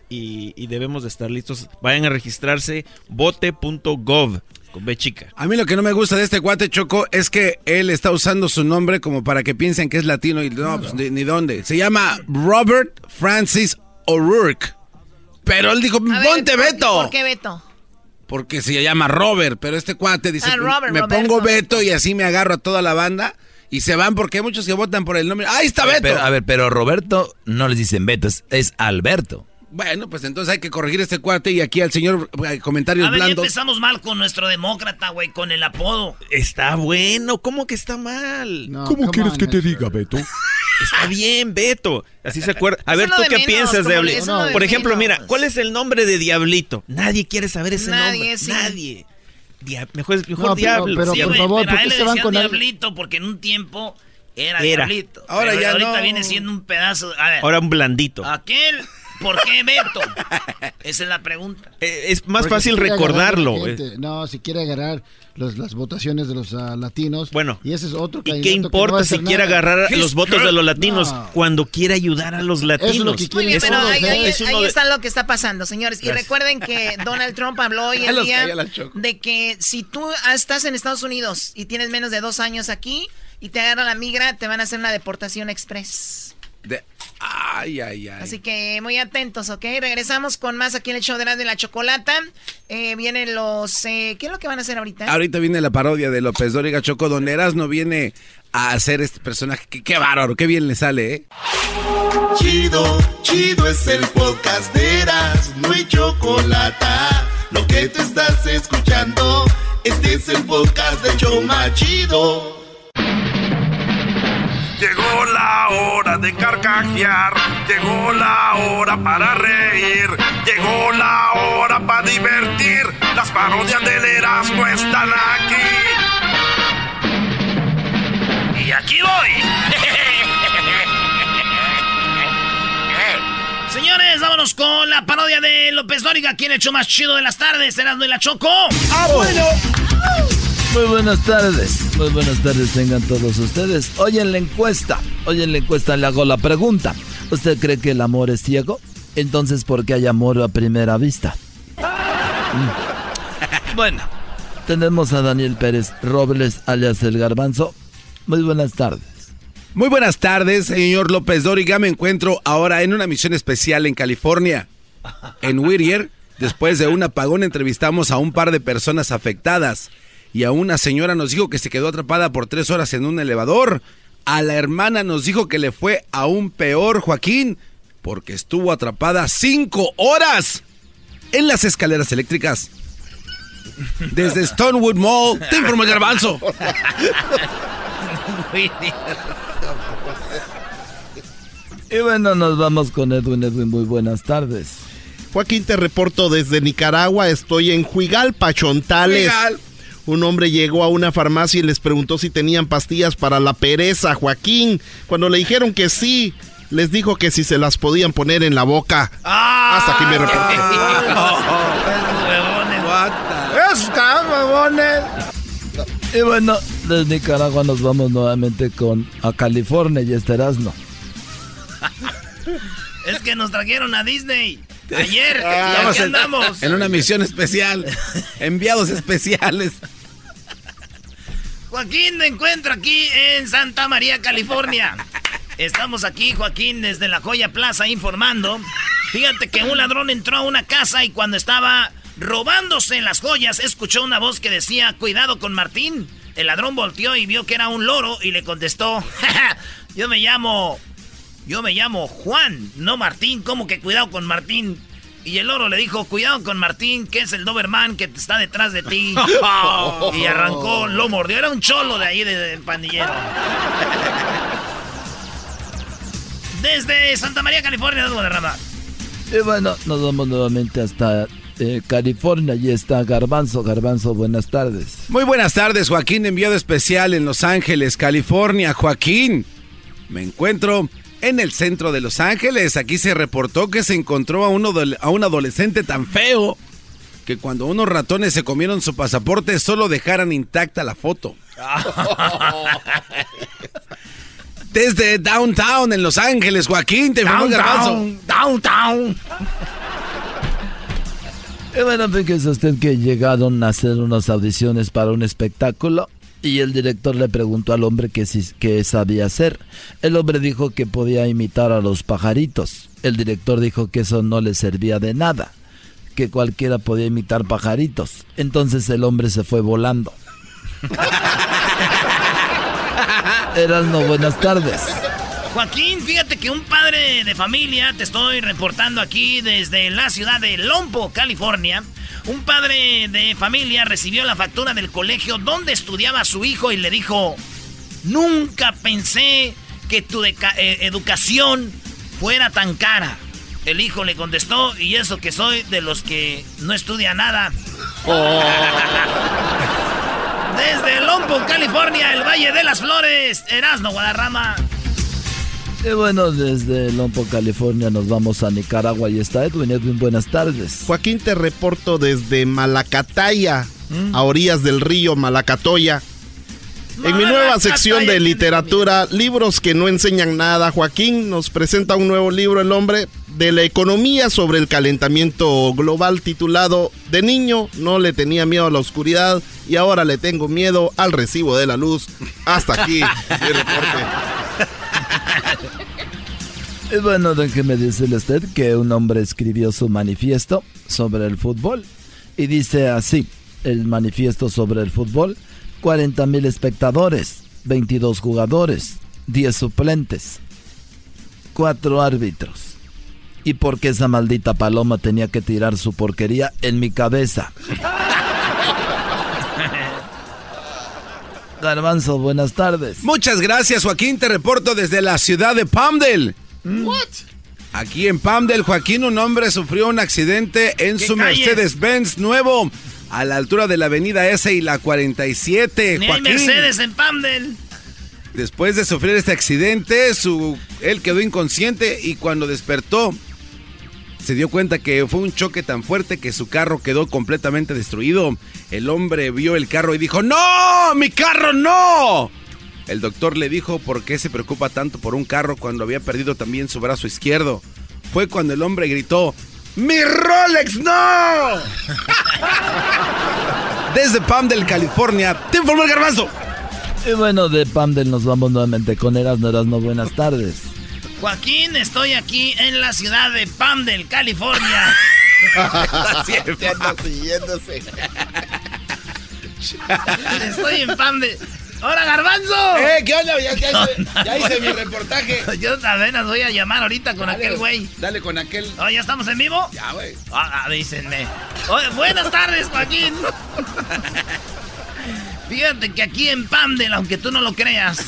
y, y debemos de estar listos. Vayan a registrarse vote.gov con B chica. A mí lo que no me gusta de este cuate Choco es que él está usando su nombre como para que piensen que es latino y no, pues, ni, ni dónde. Se llama Robert Francis O'Rourke. Pero él dijo, ver, ponte ¿por- Beto. ¿Por qué Beto? Porque se llama Robert, pero este cuate dice, Ah, Robert, me Roberto. pongo Beto y así me agarro a toda la banda y se van porque hay muchos que votan por el nombre. ¡Ahí está Beto! Pero, a ver, pero Roberto no les dicen Beto, es, es Alberto. Bueno, pues entonces hay que corregir este cuate y aquí al señor eh, comentarios A ver, ya blandos. empezamos mal con nuestro demócrata, güey, con el apodo. Está bueno, ¿cómo que está mal? No, ¿Cómo quieres on, que te diga, Beto? Está bien, Beto. Así se acuerda. A Eso ver, ¿tú de qué menos, piensas, Diablito? de Por ejemplo, menos. mira, ¿cuál es el nombre de Diablito? Nadie quiere saber ese Nadie, nombre. sí. Nadie. Dia- mejor mejor No, pero- Diablo. pero Sí, por favor, pero ¿por qué se van con Diablito porque en un tiempo era, Era. Diablito. Ahora Pero ya ahorita no. viene siendo un pedazo. A ver, Ahora un blandito. aquel, ¿por qué Beto? Esa es la pregunta. Eh, es más Porque fácil si recordarlo. eh. No, si quiere agarrar los- las votaciones de los ah, latinos. Bueno, y ese es otro ¿Y qué no importa a si quiere nada. agarrar los votos de los latinos No. cuando quiere ayudar a los latinos? que Muy bien, Es pero ahí, es uno ahí de- está lo que está pasando, señores. Y recuerden que Donald Trump habló hoy el día de que si tú estás en Estados Unidos y tienes menos de dos años aquí y te agarra la migra, te van a hacer una deportación express. De- Ay, ay, ay. Así que muy atentos, ¿ok? Regresamos con más aquí en el show de la, de la chocolata. Eh, vienen los... Eh, ¿Qué es lo que van a hacer ahorita? Ahorita viene la parodia de López Dóriga Choco, donde no viene a hacer este personaje. Qué, qué bárbaro, qué bien le sale, ¿eh? Chido, chido es el podcast de Eras, no hay chocolate. Lo que te estás escuchando, este es el podcast de Choma Chido. Llegó la hora de carcajear, llegó la hora para reír, llegó la hora para divertir. Las parodias del Erasmo están aquí. Y aquí voy. Señores, vámonos con la parodia de López Dóriga. ¿Quién hecho más chido de las tardes? Erasmo y la Choco. ¡Ah, bueno! Muy buenas tardes, muy buenas tardes tengan todos ustedes. Hoy en la encuesta, hoy en la encuesta le hago la pregunta. ¿Usted cree que el amor es ciego? Entonces, ¿por qué hay amor a primera vista? Mm. Bueno, tenemos a Daniel Pérez Robles, alias El Garbanzo. Muy buenas tardes. Muy buenas tardes, señor López Dóriga. Me encuentro ahora en una misión especial en California. En Whittier, después de un apagón, entrevistamos a un par de personas afectadas y a una señora nos dijo que se quedó atrapada por tres horas en un elevador. A la hermana nos dijo que le fue aún peor, Joaquín, porque estuvo atrapada cinco horas en las escaleras eléctricas. Desde Stonewood Mall, te informo el garbanzo. y bueno, nos vamos con Edwin. Edwin, muy buenas tardes. Joaquín, te reporto desde Nicaragua. Estoy en Juigalpa, Chontales. Un hombre llegó a una farmacia y les preguntó si tenían pastillas para la pereza, Joaquín. Cuando le dijeron que sí, les dijo que si se las podían poner en la boca. Ah. Hasta aquí me reporté. Y bueno, desde Nicaragua nos vamos nuevamente con a California y este Erasmo. Es que nos trajeron a Disney. Ayer, Ah, y aquí andamos. En una misión especial. Enviados especiales. Joaquín, me encuentro aquí en Santa María, California. Estamos aquí, Joaquín, desde la Joya Plaza informando. Fíjate que un ladrón entró a una casa y cuando estaba robándose las joyas, escuchó una voz que decía, cuidado con Martín. El ladrón volteó y vio que era un loro y le contestó, yo me llamo, yo me llamo Juan, no Martín, ¿cómo que cuidado con Martín? Y el loro le dijo, cuidado con Martín, que es el Doberman que está detrás de ti. y arrancó, lo mordió. Era un cholo de ahí, del pandillero. Desde Santa María, California, de Guadarrama. Y bueno, nos vamos nuevamente hasta eh, California y está Garbanzo. Garbanzo, buenas tardes. Muy buenas tardes, Joaquín, enviado especial en Los Ángeles, California. Joaquín, me encuentro en el centro de Los Ángeles. Aquí se reportó que se encontró a, uno a un adolescente tan feo que cuando unos ratones se comieron su pasaporte solo dejaran intacta la foto. Desde Downtown en Los Ángeles, Joaquín, te Downtown, Garbanzo. Downtown. Y bueno, fíjese usted que llegaron a hacer unas audiciones para un espectáculo y el director le preguntó al hombre qué sabía hacer. El hombre dijo que podía imitar a los pajaritos. El director dijo que eso no le servía de nada, que cualquiera podía imitar pajaritos. Entonces el hombre se fue volando. Erasmo, buenas tardes. Joaquín, fíjate que un padre de familia, te estoy reportando aquí desde la ciudad de Lompo, California. Un padre de familia recibió la factura del colegio donde estudiaba su hijo y le dijo, nunca pensé que tu eh, educación fuera tan cara. El hijo le contestó, y eso que soy de los que no estudia nada. Oh. Desde Lompo, California, el Valle de las Flores, Erasmo Guadarrama. Y bueno, desde Lompo, California nos vamos a Nicaragua y está Edwin. Edwin, buenas tardes. Joaquín, te reporto desde Malacataya, a orillas del río Malacatoya. En mi nueva sección de literatura, libros que no enseñan nada, Joaquín nos presenta un nuevo libro, El hombre de la economía sobre el calentamiento global, titulado De niño no le tenía miedo a la oscuridad y ahora le tengo miedo al recibo de la luz. Hasta aquí mi reporte. Bueno, déjeme decirle usted que un hombre escribió su manifiesto sobre el fútbol. Y dice así, el manifiesto sobre el fútbol, 40 mil espectadores, 22 jugadores, 10 suplentes, 4 árbitros. ¿Y por qué esa maldita paloma tenía que tirar su porquería en mi cabeza? Garbanzo, buenas tardes. Muchas gracias, Joaquín. Te reporto desde la ciudad de Palmdale. What? Aquí en Palmdale, Joaquín, un hombre sufrió un accidente en su Mercedes-Benz nuevo a la altura de la avenida S y la 47. Ni hay Mercedes en Palmdale. Después de sufrir este accidente, su, él quedó inconsciente y cuando despertó se dio cuenta que fue un choque tan fuerte que su carro quedó completamente destruido. El hombre vio el carro y dijo, ¡No! ¡Mi carro no! El doctor le dijo por qué se preocupa tanto por un carro cuando había perdido también su brazo izquierdo. Fue cuando el hombre gritó, ¡Mi Rolex no! Desde Palmdale, California, te informó el garbanzo. Y bueno, de Palmdale nos vamos nuevamente con Erasmo Erasmo. Buenas tardes. Joaquín, estoy aquí en la ciudad de Palmdale, California. siguiéndose. Estoy en Palmdale. ¡Hola, Garbanzo! ¡Eh, qué onda! Ya, ya hice, ya hice mi reportaje. Yo apenas voy a llamar ahorita con Dale, aquel güey. Dale con aquel. Oh, ¿Ya estamos en vivo? Ya, güey. Ah, avísenme. Oye, buenas tardes, Joaquín. Fíjate que aquí en Palmdale, aunque tú no lo creas.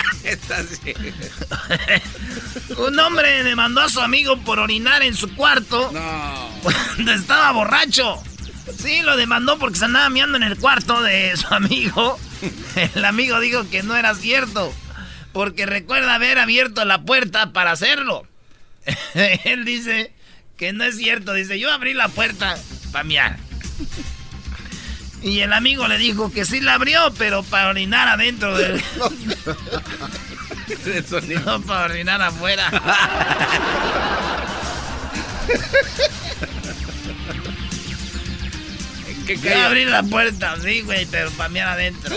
un hombre demandó a su amigo por orinar en su cuarto No. cuando estaba borracho. Sí, lo demandó porque se andaba meando en el cuarto de su amigo. El amigo dijo que no era cierto, porque recuerda haber abierto la puerta para hacerlo. Él dice que no es cierto, dice, yo abrí la puerta para mear. Y el amigo le dijo que sí la abrió, pero para orinar adentro del... no para orinar afuera. ¿Qué Yo abrí la puerta, sí, güey, pero para mear adentro.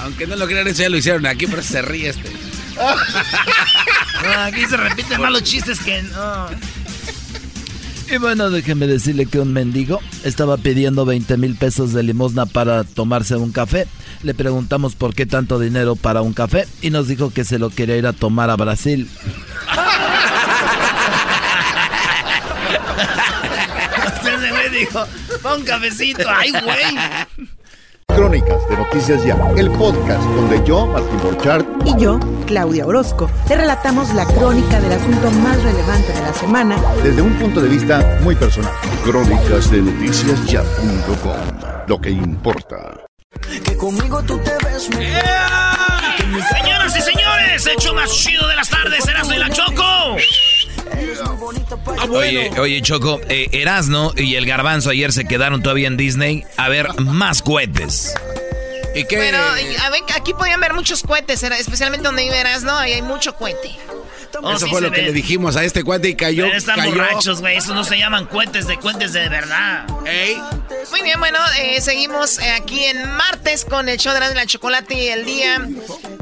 Aunque no lo crean, eso ya lo hicieron aquí, pero se ríe este. No, aquí se repiten más los chistes que no. Y bueno, déjeme decirle que un mendigo estaba pidiendo 20 mil pesos de limosna para tomarse un café. Le preguntamos por qué tanto dinero para un café y nos dijo que se lo quería ir a tomar a Brasil. Ese güey dijo, pon un cafecito. Ay, güey. Crónicas de Noticias Ya, el podcast donde yo, Martín Borchardt, Y yo, Claudia Orozco, te relatamos la crónica del asunto más relevante de la semana desde un punto de vista muy personal. Crónicas de Noticias Ya.com. Lo que importa. Que conmigo tú te ves Señoras y señores, hecho más chido de las tardes, Erasmo y la Choco. Oye, oye, Choco, eh, Erasno y el Garbanzo ayer se quedaron todavía en Disney a ver más cohetes. ¿Y qué? A ver, aquí podían ver muchos cohetes, era- especialmente donde viverás, ¿no? Ahí hay mucho cohete. Oh, Eso sí fue lo que le dijimos a este cuate y cayó. Pero están cayó. borrachos, güey. Esos no se llaman cuentes de cuentes de verdad. Ey. Muy bien, bueno, eh, seguimos eh, aquí en martes con el show de la, de la chocolate y el día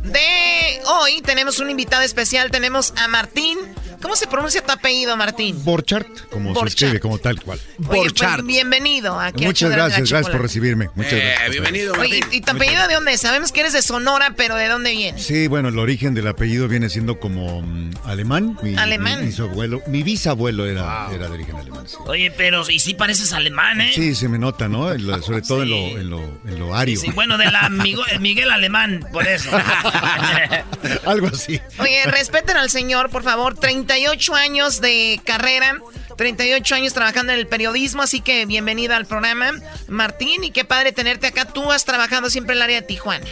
de hoy tenemos un invitado especial, tenemos a Martín. ¿Cómo se pronuncia tu apellido, Martín? Borchardt, como Borchardt. se escribe, como tal cual. Oye, pues, bienvenido aquí Muchas gracias, gracias por recibirme. Muchas Eh, gracias. bienvenido, Oye, Martín. ¿y tu apellido de dónde es? Sabemos que eres de Sonora, pero ¿de dónde viene? Sí, bueno, el origen del apellido viene siendo como mm, alemán. Mi, Alemán. Mi, mi abuelo, mi bisabuelo era, era de origen alemán. Sí. Oye, pero y sí pareces alemán, ¿eh? Sí, se me nota, ¿no? En lo- sobre todo en, lo, en, lo, en lo ario. Sí, bueno, de la Miguel Alemán, por eso. Algo así. Oye, respeten al señor, por favor. 38 años de carrera, 38 años trabajando en el periodismo, así que bienvenida al programa, Martín, y qué padre tenerte acá. Tú has trabajado siempre en el área de Tijuana.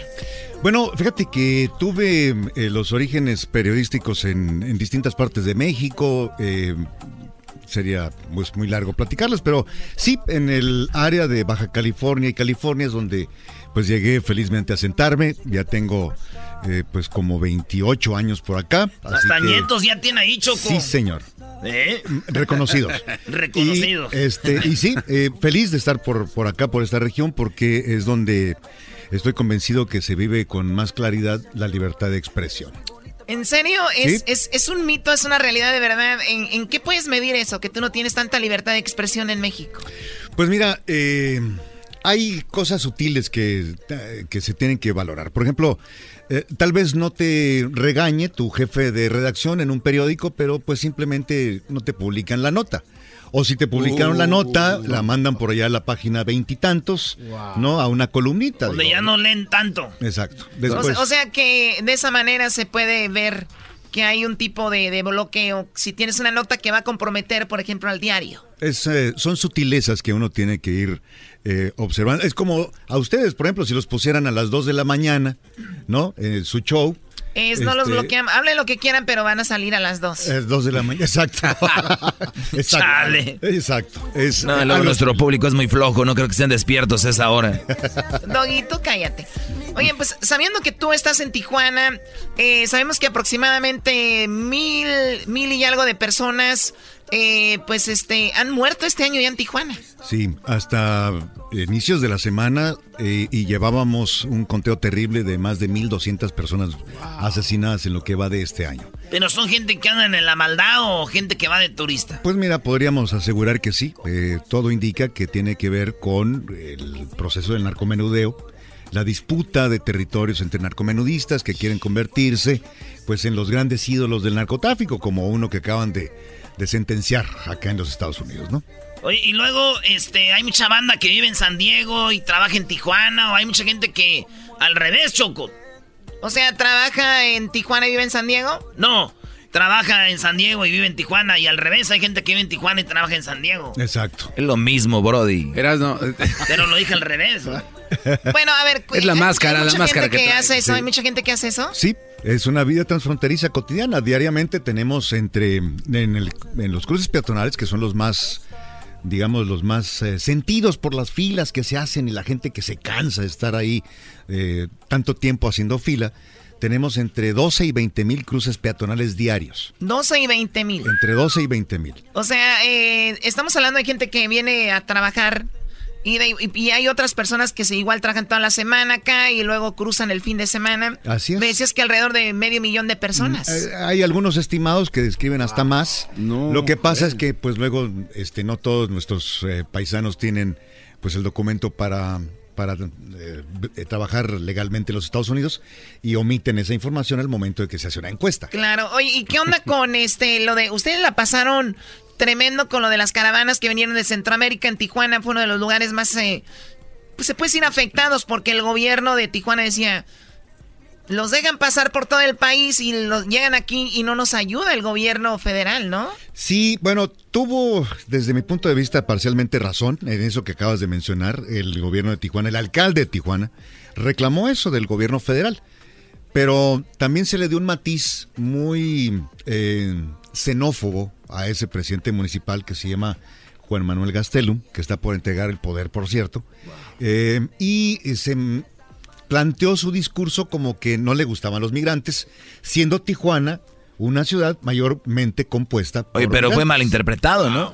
Bueno, fíjate que tuve eh, los orígenes periodísticos en, distintas partes de México. eh, sería pues, muy largo platicarles, pero sí, en el área de Baja California y California es donde pues llegué felizmente a sentarme. Ya tengo eh, pues como 28 años por acá. así Hasta que- nietos ya tiene ahí, Choco. Sí, señor. ¿Eh? Reconocidos. Reconocidos. Y, este, y sí, eh, feliz de estar por, por acá, por esta región, porque es donde estoy convencido que se vive con más claridad la libertad de expresión. ¿En serio? ¿Es, es, es un mito, es una realidad de verdad? ¿En, ¿En, qué puedes medir eso, que tú no tienes tanta libertad de expresión en México? Pues mira, eh, hay cosas sutiles que, que, se tienen que valorar. Por ejemplo, eh, tal vez no te regañe tu jefe de redacción en un periódico, pero pues simplemente no te publican la nota. O si te publicaron la nota, la mandan por allá a la página veintitantos, ¿no? A una columnita. Donde ya no leen tanto. Exacto. O, sea, que de esa manera se puede ver que hay un tipo de, bloqueo. Si tienes una nota que va a comprometer, por ejemplo, al diario. Es, eh, son sutilezas que uno tiene que ir eh, observando. Es como a ustedes, por ejemplo, si los pusieran a las 2 de la mañana, ¿no? En su show, es, no los este, bloquean. Hablen lo que quieran, pero van a salir a las dos. Es dos de la mañana, exacto. exacto. Exacto. Es, no, nuestro público es muy flojo, no creo que estén despiertos a esa hora. Doguito, cállate. Oye, pues sabiendo que tú estás en Tijuana, eh, sabemos que aproximadamente mil, mil y algo de personas eh, pues este, han muerto este año ya en Tijuana. Sí, hasta inicios de la semana eh, y llevábamos un conteo terrible de más de 1.200 personas asesinadas en lo que va de este año. ¿Pero son gente que andan en la maldad o gente que va de turista? Pues mira, podríamos asegurar que sí. Eh, todo indica que tiene que ver con el proceso del narcomenudeo la disputa de territorios entre narcomenudistas que quieren convertirse pues en los grandes ídolos del narcotráfico, como uno que acaban de de sentenciar acá en los Estados Unidos, ¿no? Oye, y luego, este, hay mucha banda que vive en San Diego y trabaja en Tijuana, o hay mucha gente que al revés, Choco. O sea, ¿trabaja en Tijuana y vive en San Diego? No, trabaja en San Diego y vive en Tijuana, y al revés, hay gente que vive en Tijuana y trabaja en San Diego. Exacto. Es lo mismo, Brody. Eras no. Pero lo dije al revés. bueno, a ver. Es la máscara, la máscara que, que hace eso. ¿Hay mucha gente que hace eso? Sí, es una vida transfronteriza cotidiana. Diariamente tenemos entre en, los cruces peatonales, que son los más, digamos, los más eh, sentidos por las filas que se hacen y la gente que se cansa de estar ahí eh, tanto tiempo haciendo fila. Tenemos entre 12 y 20 mil cruces peatonales diarios. 12 y 20 mil. Entre 12 y 20 mil. O sea, eh, estamos hablando de gente que viene a trabajar y, hay otras personas que se igual trabajan toda la semana acá y luego cruzan el fin de semana. Así es. Me decías que alrededor de medio millón de personas. Mm, eh, hay algunos estimados que describen hasta más. Lo que pasa es que pues luego este no todos nuestros eh, paisanos tienen pues el documento para para eh, trabajar legalmente en los Estados Unidos y omiten esa información al momento de que se hace una encuesta. Claro, oye, ¿y qué onda con este lo de ustedes la pasaron tremendo con lo de las caravanas que vinieron de Centroamérica en Tijuana. Fue uno de los lugares más, eh, pues se puede decir afectados porque el gobierno de Tijuana decía, los dejan pasar por todo el país y los llegan aquí y no nos ayuda el gobierno federal, ¿no? Sí, bueno, tuvo desde mi punto de vista parcialmente razón en eso que acabas de mencionar. El gobierno de Tijuana, el alcalde de Tijuana, reclamó eso del gobierno federal. Pero también se le dio un matiz muy eh, xenófobo a ese presidente municipal que se llama Juan Manuel Gastelum, que está por entregar el poder, por cierto, eh, y se planteó su discurso como que no le gustaban los migrantes, siendo Tijuana una ciudad mayormente compuesta por Oye, pero fue malinterpretado, ¿no?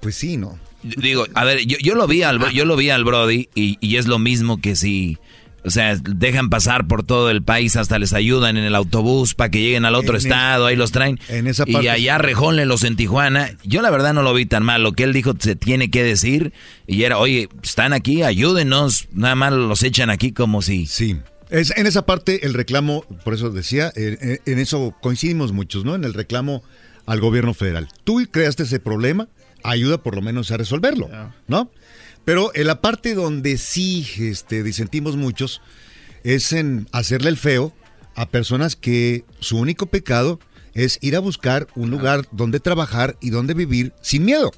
Pues sí, ¿no? Digo, a ver, yo, yo lo vi al yo lo vi al Brody y, y es lo mismo que si o sea, dejan pasar por todo el país, hasta les ayudan en el autobús para que lleguen al otro estado, ahí los traen. En esa parte, y allá los en Tijuana. Yo la verdad no lo vi tan mal. Lo que él dijo se tiene que decir. Y era, oye, están aquí, ayúdenos. Nada más los echan aquí como si... Sí. Es, en esa parte el reclamo, por eso decía, en, en eso coincidimos muchos, ¿no? En el reclamo al gobierno federal. Tú creaste ese problema, ayuda por lo menos a resolverlo, ¿no? Pero en la parte donde sí este, disentimos muchos es en hacerle el feo a personas que su único pecado es ir a buscar un lugar donde trabajar y donde vivir sin miedo.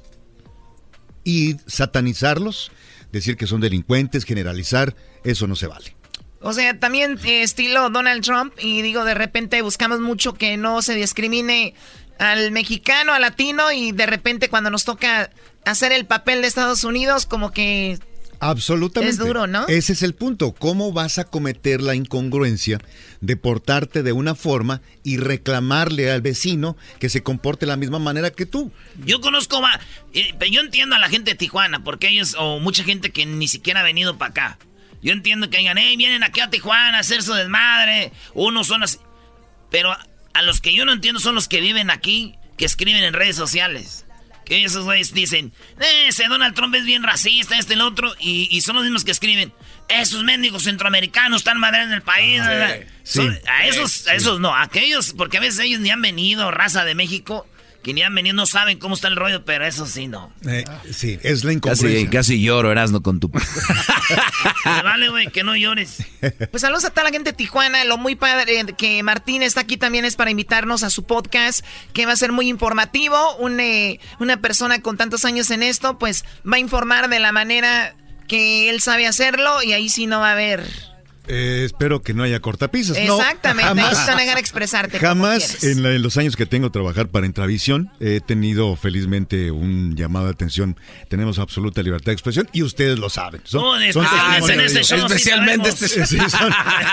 Y satanizarlos, decir que son delincuentes, generalizar, eso no se vale. O sea, también eh, estilo Donald Trump, y digo, de repente buscamos mucho que no se discrimine al mexicano, al latino, y de repente cuando nos toca hacer el papel de Estados Unidos, como que Absolutamente. Es duro, ¿no? Ese es el punto. ¿Cómo vas a cometer la incongruencia de portarte de una forma y reclamarle al vecino que se comporte de la misma manera que tú? Yo conozco, eh, yo entiendo a la gente de Tijuana, porque ellos, o mucha gente que ni siquiera ha venido para acá. Yo entiendo que digan, hey, vienen aquí a Tijuana a hacer su desmadre. Unos son así. Pero a los que yo no entiendo son los que viven aquí, que escriben en redes sociales. Que esos güeyes dicen, eh, ese Donald Trump es bien racista, este el otro, y, son los mismos que escriben, esos mendigos centroamericanos están madre en el país. a esos, a esos no, a aquellos, porque a veces ellos ni han venido, raza de México, que ni han venido, no saben cómo está el rollo, pero eso sí, no. Eh, sí, es la incongruencia. Casi, casi lloro, Erasno, con tu... vale, güey, que no llores. Pues saludos a toda la gente de Tijuana. Lo muy padre que Martín está aquí también es para invitarnos a su podcast, que va a ser muy informativo. Eh, una persona con tantos años en esto, pues va a informar de la manera que él sabe hacerlo y ahí sí no va a haber eh, espero que no haya cortapisas. Exactamente, no, jamás, dejar expresarte. Jamás en, los años que tengo trabajar para Intravisión he tenido felizmente un llamado de atención. Tenemos absoluta libertad de expresión y ustedes lo saben. Son, especialmente este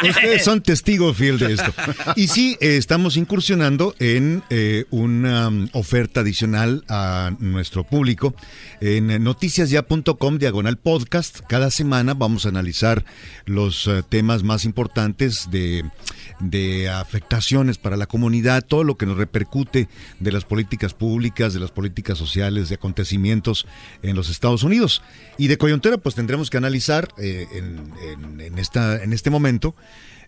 Ustedes son testigos fiel de esto. Y sí, eh, estamos incursionando en eh, una um, oferta adicional a nuestro público en noticiasya.com diagonal podcast. Cada semana vamos a analizar los temas más importantes de, de afectaciones para la comunidad, todo lo que nos repercute de las políticas públicas, de las políticas sociales, de acontecimientos en los Estados Unidos. Y de coyuntura, pues tendremos que analizar eh, en, en, esta, en este momento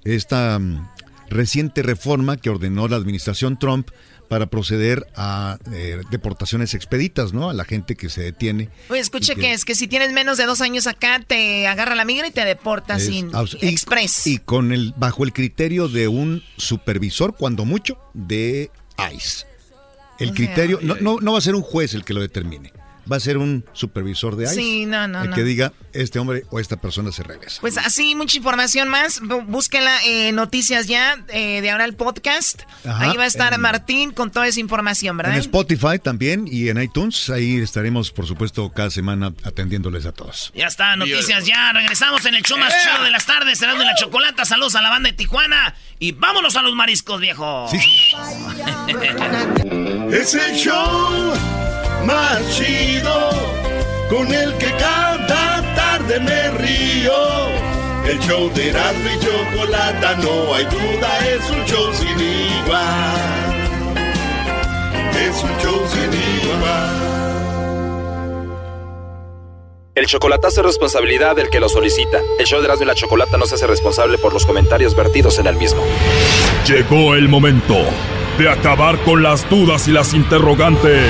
esta mm, reciente reforma que ordenó la administración Trump para proceder a eh, deportaciones expeditas, ¿no? A la gente que se detiene. Oye, escuche que, es que si tienes menos de dos años acá, te agarra la migra y te deporta sin express. Y con el, bajo el criterio de un supervisor, cuando mucho, de ICE. El criterio, no, no, no va a ser un juez el que lo determine va a ser un supervisor de ICE. Sí, no, no, el que diga, este hombre o esta persona se regresa. Pues así, mucha información más. Búsquenla en Noticias Ya, eh, de ahora el podcast. ahí va a estar Martín con toda esa información, ¿verdad? En Spotify también y en iTunes. Ahí estaremos, por supuesto, cada semana atendiéndoles a todos. Ya está, Noticias Ya. Regresamos en el show más chido de las tardes, será de la chocolata. Saludos a la banda de Tijuana. Y vámonos a los mariscos, viejo. Sí. es el show más chido, con el que cada tarde me río. El show de Erasmo y Chocolata, no hay duda, es un show sin igual. Es un show sin igual. El chocolatazo es responsabilidad del que lo solicita. El show de Erasmo y la Chocolata no se hace responsable por los comentarios vertidos en el mismo. Llegó el momento de acabar con las dudas y las interrogantes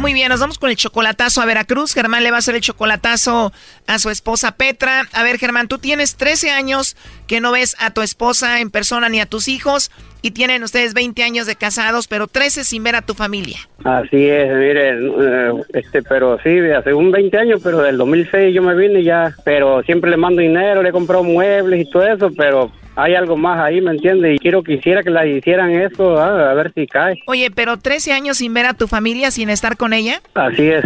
Muy bien, nos vamos con el chocolatazo a Veracruz. Germán le va a hacer el chocolatazo a su esposa Petra. A ver, Germán, tú tienes 13 años que no ves a tu esposa en persona ni a tus hijos y tienen ustedes 20 años de casados, pero 13 sin ver a tu familia. Así es, miren, eh, este, pero sí, hace un 20 años, pero del 2006 yo me vine ya, pero siempre le mando dinero, le he comprado muebles y todo eso, pero hay algo más ahí, ¿me entiendes? Y quiero quisiera que la hicieran eso, a ver si cae. Oye, pero 13 años sin ver a tu familia, sin estar con ella. Así es.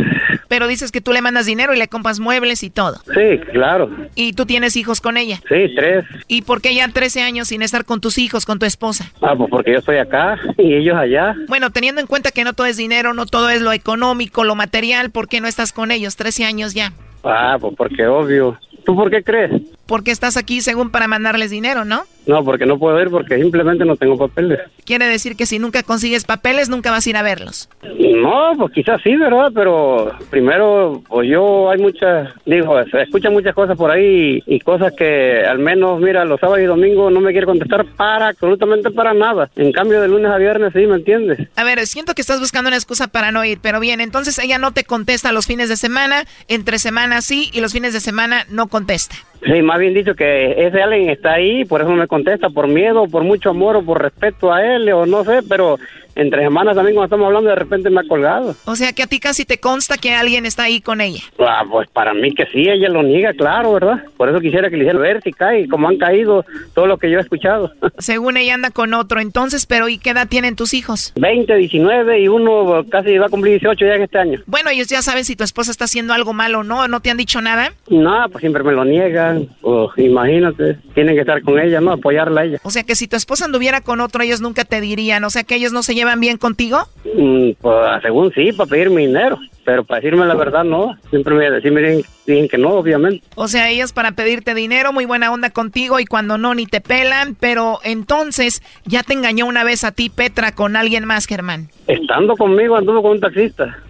Pero dices que tú le mandas dinero y le compras muebles y todo. Sí, claro. ¿Y tú tienes hijos con ella? Sí, tres. ¿Y por qué ya 13 años sin estar con tus hijos, con tu esposa? Ah, pues porque yo estoy acá y ellos allá. Bueno, teniendo en cuenta que no todo es dinero, no todo es lo económico, lo material, ¿por qué no estás con ellos? 13 años ya. Ah, pues porque obvio. ¿Tú por qué crees? Porque estás aquí según para mandarles dinero, ¿no? No, porque no puedo ir porque simplemente no tengo papeles. Quiere decir que si nunca consigues papeles, nunca vas a ir a verlos. No, pues quizás sí, ¿verdad? Pero primero, pues yo hay muchas, digo, se escuchan muchas cosas por ahí y, cosas que al menos, mira, los sábados y domingos no me quiere contestar para absolutamente para nada. En cambio, de lunes a viernes sí, ¿me entiendes? A ver, siento que estás buscando una excusa para no ir, pero bien, entonces ella no te contesta los fines de semana, entre semanas sí y los fines de semana no contesta. Sí, más bien dicho que ese alguien está ahí, por eso me contesta, por miedo, por mucho amor o por respeto a él, o no sé, pero entre semanas también cuando estamos hablando de repente me ha colgado. O sea que a ti casi te consta que alguien está ahí con ella. Ah, pues para mí que sí, ella lo niega, claro, ¿verdad? Por eso quisiera que le hiciera ver si cae, como han caído todo lo que yo he escuchado. Según ella anda con otro, entonces, pero ¿y qué edad tienen tus hijos? 20, 19 y uno casi va a cumplir 18 ya en este año. Bueno, ellos ya saben si tu esposa está haciendo algo malo o no, ¿no te han dicho nada? No, pues siempre me lo niegan. pues imagínate, tienen que estar con ella, ¿no? Apoyarla a ella. O sea que si tu esposa anduviera con otro, ellos nunca te dirían, o sea que ellos no se llevan bien contigo. Mm, pues según sí, para pedirme dinero, pero para decirme la verdad no. Siempre me, me dicen, que no, obviamente. O sea, ellos para pedirte dinero, muy buena onda contigo y cuando no, ni te pelan, pero entonces ya te engañó una vez a ti, Petra, con alguien más, Germán. Estando conmigo anduvo con un taxista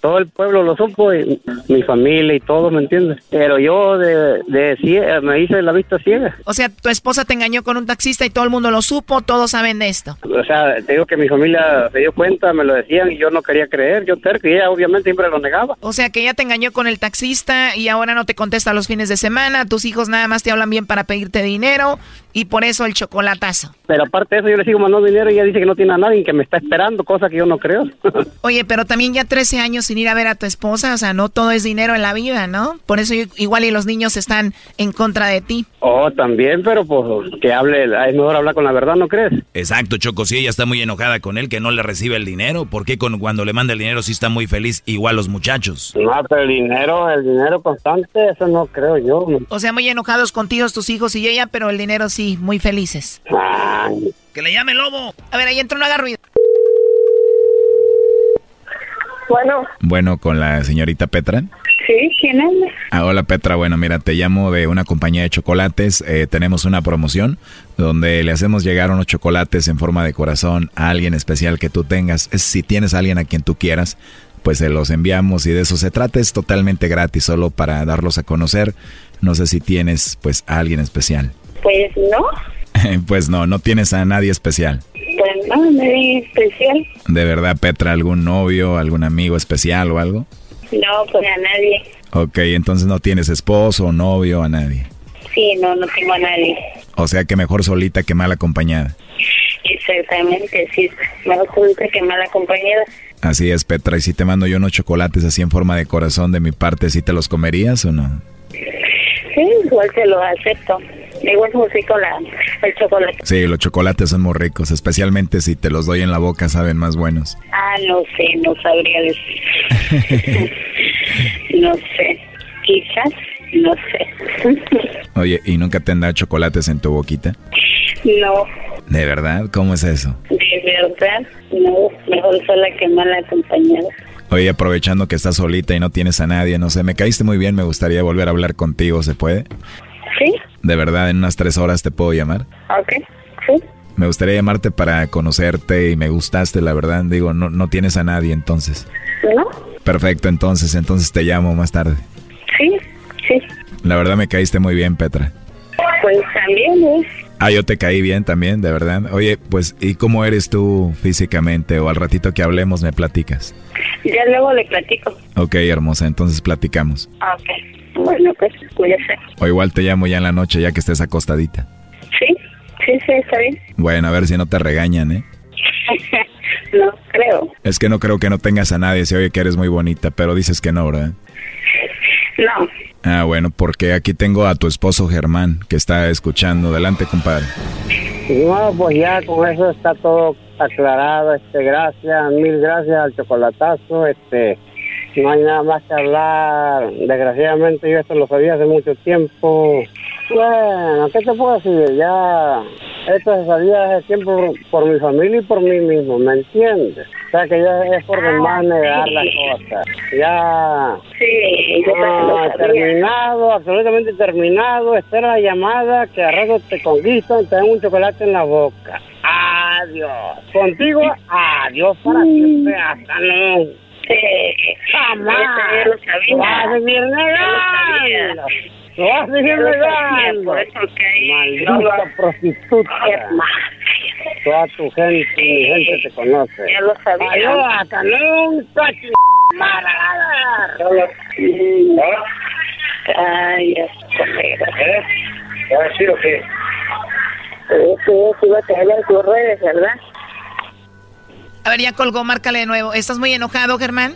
todo el pueblo lo supo, y mi familia y todo, ¿me entiendes? Pero yo de, de me hice la vista ciega. O sea, tu esposa te engañó con un taxista y todo el mundo lo supo, todos saben de esto. O sea, te digo que mi familia se dio cuenta, me lo decían y yo no quería creer, yo terco y ella obviamente siempre lo negaba. O sea, que ella te engañó con el taxista y ahora no te contesta los fines de semana, tus hijos nada más te hablan bien para pedirte dinero y por eso el chocolatazo. Pero aparte de eso, yo le sigo mandando dinero y ella dice que no tiene a nadie que me está esperando, cosa que yo no creo. Oye, pero también ya 13 años sin ir a ver a tu esposa, o sea, no todo es dinero en la vida, ¿no? Por eso igual y los niños están en contra de ti. Oh, también, pero pues que hable, es mejor hablar con la verdad, ¿no crees? Exacto, Choco, si ella está muy enojada con él, que no le recibe el dinero, ¿por qué con, cuando le manda el dinero sí está muy feliz, igual los muchachos? No, pero el dinero, el dinero constante, eso no creo yo. O sea, muy enojados contigo tus hijos y ella, pero el dinero sí, muy felices. Que le llame lobo. A ver, ahí entra, no haga ruido. Bueno. Bueno, con la señorita Petra. Sí, ¿quién es? Ah, hola Petra, bueno, mira, te llamo de una compañía de chocolates. Eh, tenemos una promoción donde le hacemos llegar unos chocolates en forma de corazón a alguien especial que tú tengas. Es, si tienes a alguien a quien tú quieras, pues se los enviamos y de eso se trata. Es totalmente gratis, solo para darlos a conocer. No sé si tienes, pues, a alguien especial. Pues no. pues no, no tienes a nadie especial. Pues no, nadie especial. ¿De verdad, Petra, algún novio, algún amigo especial o algo? No, pues a nadie. Ok, entonces no tienes esposo novio, a nadie. Sí, no, no tengo a nadie. O sea que mejor solita que mal acompañada. Exactamente, sí, mejor solita que mal acompañada. Así es, Petra, y si te mando yo unos chocolates así en forma de corazón de mi parte, ¿sí te los comerías o no? Sí, igual se lo acepto. Igual es muy rico la, el chocolate. Sí, los chocolates son muy ricos, especialmente si te los doy en la boca, saben más buenos. Ah, no sé, no sabría decir. no sé, quizás, no sé. Oye, ¿y nunca te han dado chocolates en tu boquita? No. ¿De verdad? ¿Cómo es eso? De verdad, no, mejor sola que mal acompañada. Oye, aprovechando que estás solita y no tienes a nadie, no sé, me caíste muy bien, me gustaría volver a hablar contigo, ¿se puede? Sí. ¿De verdad en unas tres horas te puedo llamar? Ok, sí. Me gustaría llamarte para conocerte y me gustaste, la verdad. Digo, no, no tienes a nadie entonces. ¿No? Perfecto, entonces, entonces te llamo más tarde. Sí, sí. La verdad me caíste muy bien, Petra. Pues también, ¿eh? Ah, yo te caí bien también, de verdad. Oye, pues, ¿y cómo eres tú físicamente? O al ratito que hablemos me platicas. Ya luego le platico. Ok, hermosa, entonces platicamos. Ok, bueno, pues cuídese. O igual te llamo ya en la noche, ya que estés acostadita. Sí, sí, sí, está bien. Bueno, a ver si no te regañan, ¿eh? no creo. Es que no creo que no tengas a nadie, se oye que eres muy bonita, pero dices que no, ¿verdad? No. Ah, bueno, porque aquí tengo a tu esposo Germán, que está escuchando. Adelante, compadre. No, pues ya con eso está todo aclarado. Este, gracias, mil gracias al chocolatazo. Este, no hay nada más que hablar. Desgraciadamente yo esto lo sabía hace mucho tiempo. Bueno, ¿qué te puedo decir? Ya esto se sabía hace tiempo por, mi familia y por mí mismo, ¿me entiendes? O sea que ya es por demás negar las cosas. Ya. Sí, yo ah, terminado, absolutamente terminado. Espera la llamada que a rato te conquistan, te dan un chocolate en la boca. Adiós. Contigo, adiós para siempre. Hasta luego. Sí. Jamás. Lo sabía. Vas a seguir negando. Lo vas a seguir negando. Maldita prostituta. Toda tu gente, mi gente te conoce. Ya lo sabía. Nunca, ch... Ay, ¿Eh? ¿Ya sí o qué? Sí, sí, va a tener en tus redes, ¿verdad? A ver, ya colgó, márcale de nuevo. ¿Estás muy enojado, Germán?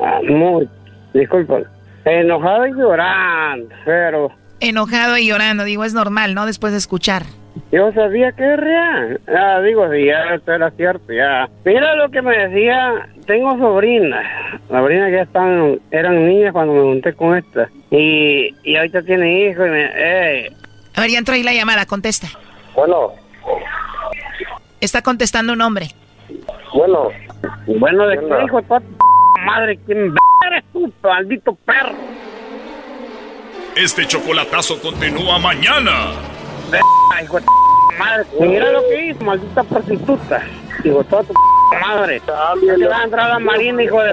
Ah, muy. Disculpa. Enojado y llorando, pero... Enojado y llorando, digo, es normal, ¿no? Después de escuchar. Yo sabía que era real. Ah, digo, si ya esto era cierto, ya. Mira lo que me decía, tengo sobrinas, sobrinas que ya están, eran niñas cuando me junté con esta. Y, y ahorita tiene hijos y me, eh. A ver, ya entró ahí la llamada, contesta. Bueno. Está contestando un hombre. Bueno. Bueno, ¿de qué hijo de madre? ¿Quién eres tú, maldito perro? Este chocolatazo continúa mañana. hijo de madre. Mira lo que hizo, maldita prostituta. Hijo de tu madre. Te va a entrar a la marina, hijo de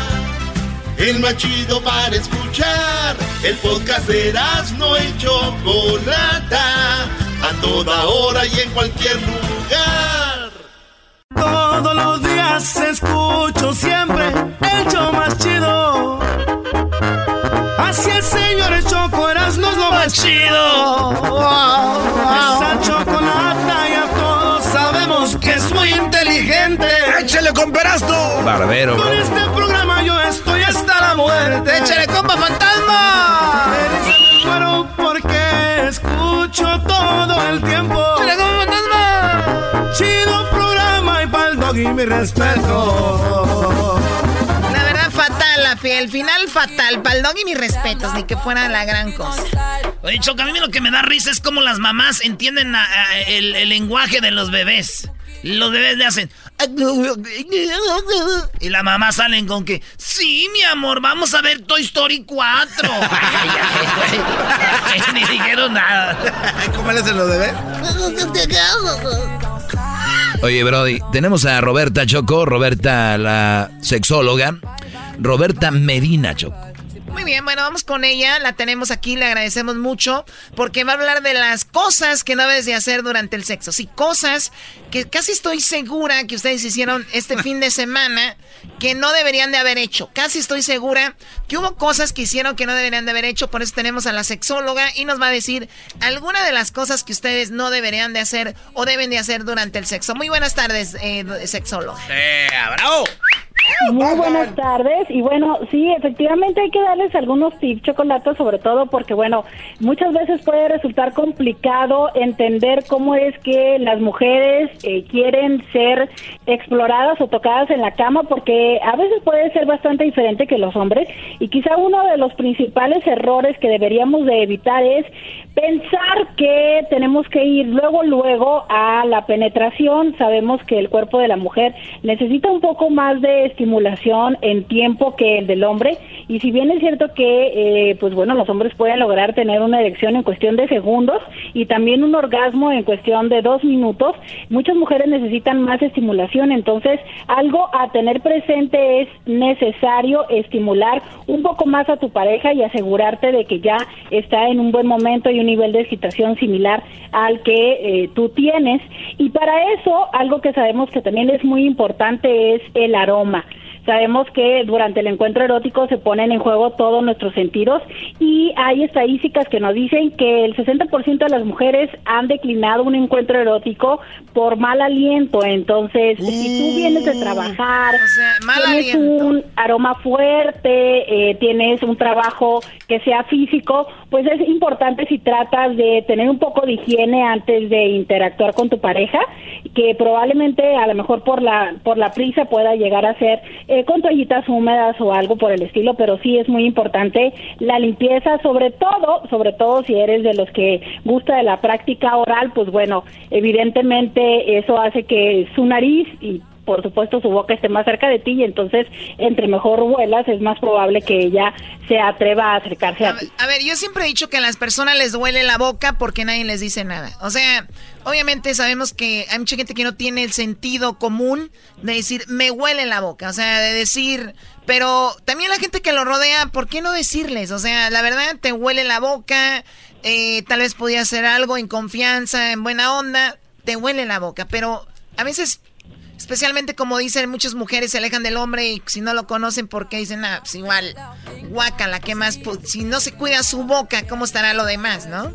el más chido para escuchar. El podcast de no y Chocolata, a toda hora y en cualquier lugar. Todos los días escucho siempre el show más chido. Así el señor Choco Erasmo es lo más chido. Esa chocolata ya todos sabemos que es muy inteligente. ¡Échale con Perasto! Barbero, Con este programa yo estoy hasta la muerte. ¡Échale compa fantasma! Me muero porque escucho todo el tiempo. ¡Échale compa fantasma! Chido programa y pa'l dog y mi respeto. La verdad, fatal, la fe- el final fatal. Paldón y mis respetos, ni que fuera la gran cosa. Oye, Choco, a mí lo que me da risa es cómo las mamás entienden a- a- el, el lenguaje de los bebés. Los bebés le hacen... Y la mamá salen con que... Sí, mi amor, vamos a ver Toy Story 4. Ay, ay, ay. Ni dijeron nada. ¿Cómo le hacen los bebés? Oye, Brody, tenemos a Roberta Choco, Roberta la sexóloga, Roberta Medina Choco. Muy bien, bueno, vamos con ella. La tenemos aquí, le agradecemos mucho porque va a hablar de las cosas que no debes de hacer durante el sexo. Sí, cosas que casi estoy segura que ustedes hicieron este fin de semana que no deberían de haber hecho. Casi estoy segura que hubo cosas que hicieron que no deberían de haber hecho. Por eso tenemos a la sexóloga y nos va a decir alguna de las cosas que ustedes no deberían de hacer o deben de hacer durante el sexo. Muy buenas tardes, eh, sexóloga. bravo! Muy buenas tardes. Y bueno, sí, efectivamente hay que darles algunos tips, chocolates, sobre todo porque bueno, muchas veces puede resultar complicado entender cómo es que las mujeres eh, quieren ser exploradas o tocadas en la cama porque a veces puede ser bastante diferente que los hombres. Y quizá uno de los principales errores que deberíamos de evitar es pensar que tenemos que ir luego luego a la penetración. Sabemos que el cuerpo de la mujer necesita un poco más de estimulación en tiempo que el del hombre y si bien es cierto que eh, pues bueno los hombres pueden lograr tener una erección en cuestión de segundos y también un orgasmo en cuestión de dos minutos, muchas mujeres necesitan más estimulación. Entonces algo a tener presente es necesario estimular un poco más a tu pareja y asegurarte de que ya está en un buen momento y un nivel de excitación similar al que eh, tú tienes. Y para eso, algo que sabemos que también es muy importante es el aroma. Roma Sabemos que durante el encuentro erótico se ponen en juego todos nuestros sentidos y hay estadísticas que nos dicen que el 60% de las mujeres han declinado un encuentro erótico por mal aliento. Entonces, si tú vienes de trabajar, mal tienes aliento. un aroma fuerte, eh, tienes un trabajo que sea físico, pues es importante si tratas de tener un poco de higiene antes de interactuar con tu pareja, que probablemente a lo mejor por la por la prisa pueda llegar a ser eh, con toallitas húmedas o algo por el estilo, pero sí es muy importante la limpieza, sobre todo, sobre todo si eres de los que gusta de la práctica oral, pues bueno, evidentemente eso hace que su nariz y por supuesto su boca esté más cerca de ti y entonces entre mejor vuelas es más probable que ella se atreva a acercarse a ti. A ver, yo siempre he dicho que a las personas les duele la boca porque nadie les dice nada. O sea, obviamente sabemos que hay mucha gente que no tiene el sentido común de decir, me huele la boca. O sea, de decir, Pero también la gente que lo rodea, ¿por qué no decirles? O sea, la verdad te huele la boca, eh, tal vez podía hacer algo en confianza, en buena onda, te huele la boca, pero a veces, especialmente como dicen muchas mujeres, se alejan del hombre y si no lo conocen, porque dicen, ah, pues igual, guácala, ¿qué más? Pues, si no se cuida su boca, ¿cómo estará lo demás, no?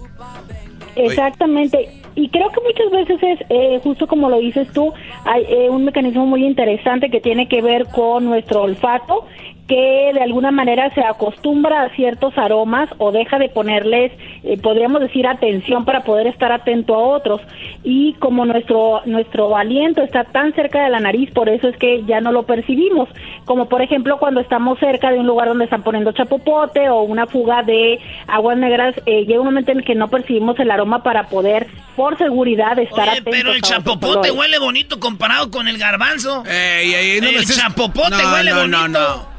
Exactamente. Y creo que muchas veces es, eh, justo como lo dices tú, hay eh, un mecanismo muy interesante que tiene que ver con nuestro olfato que de alguna manera se acostumbra a ciertos aromas o deja de ponerles, eh, podríamos decir, atención para poder estar atento a otros. Y como nuestro, nuestro aliento está tan cerca de la nariz, por eso es que ya no lo percibimos. Como por ejemplo cuando estamos cerca de un lugar donde están poniendo chapopote o una fuga de aguas negras, eh, llega un momento en el que no percibimos el aroma para poder, por seguridad, estar atentos. Pero el chapopote huele bonito comparado con el garbanzo. el chapopote huele bonito.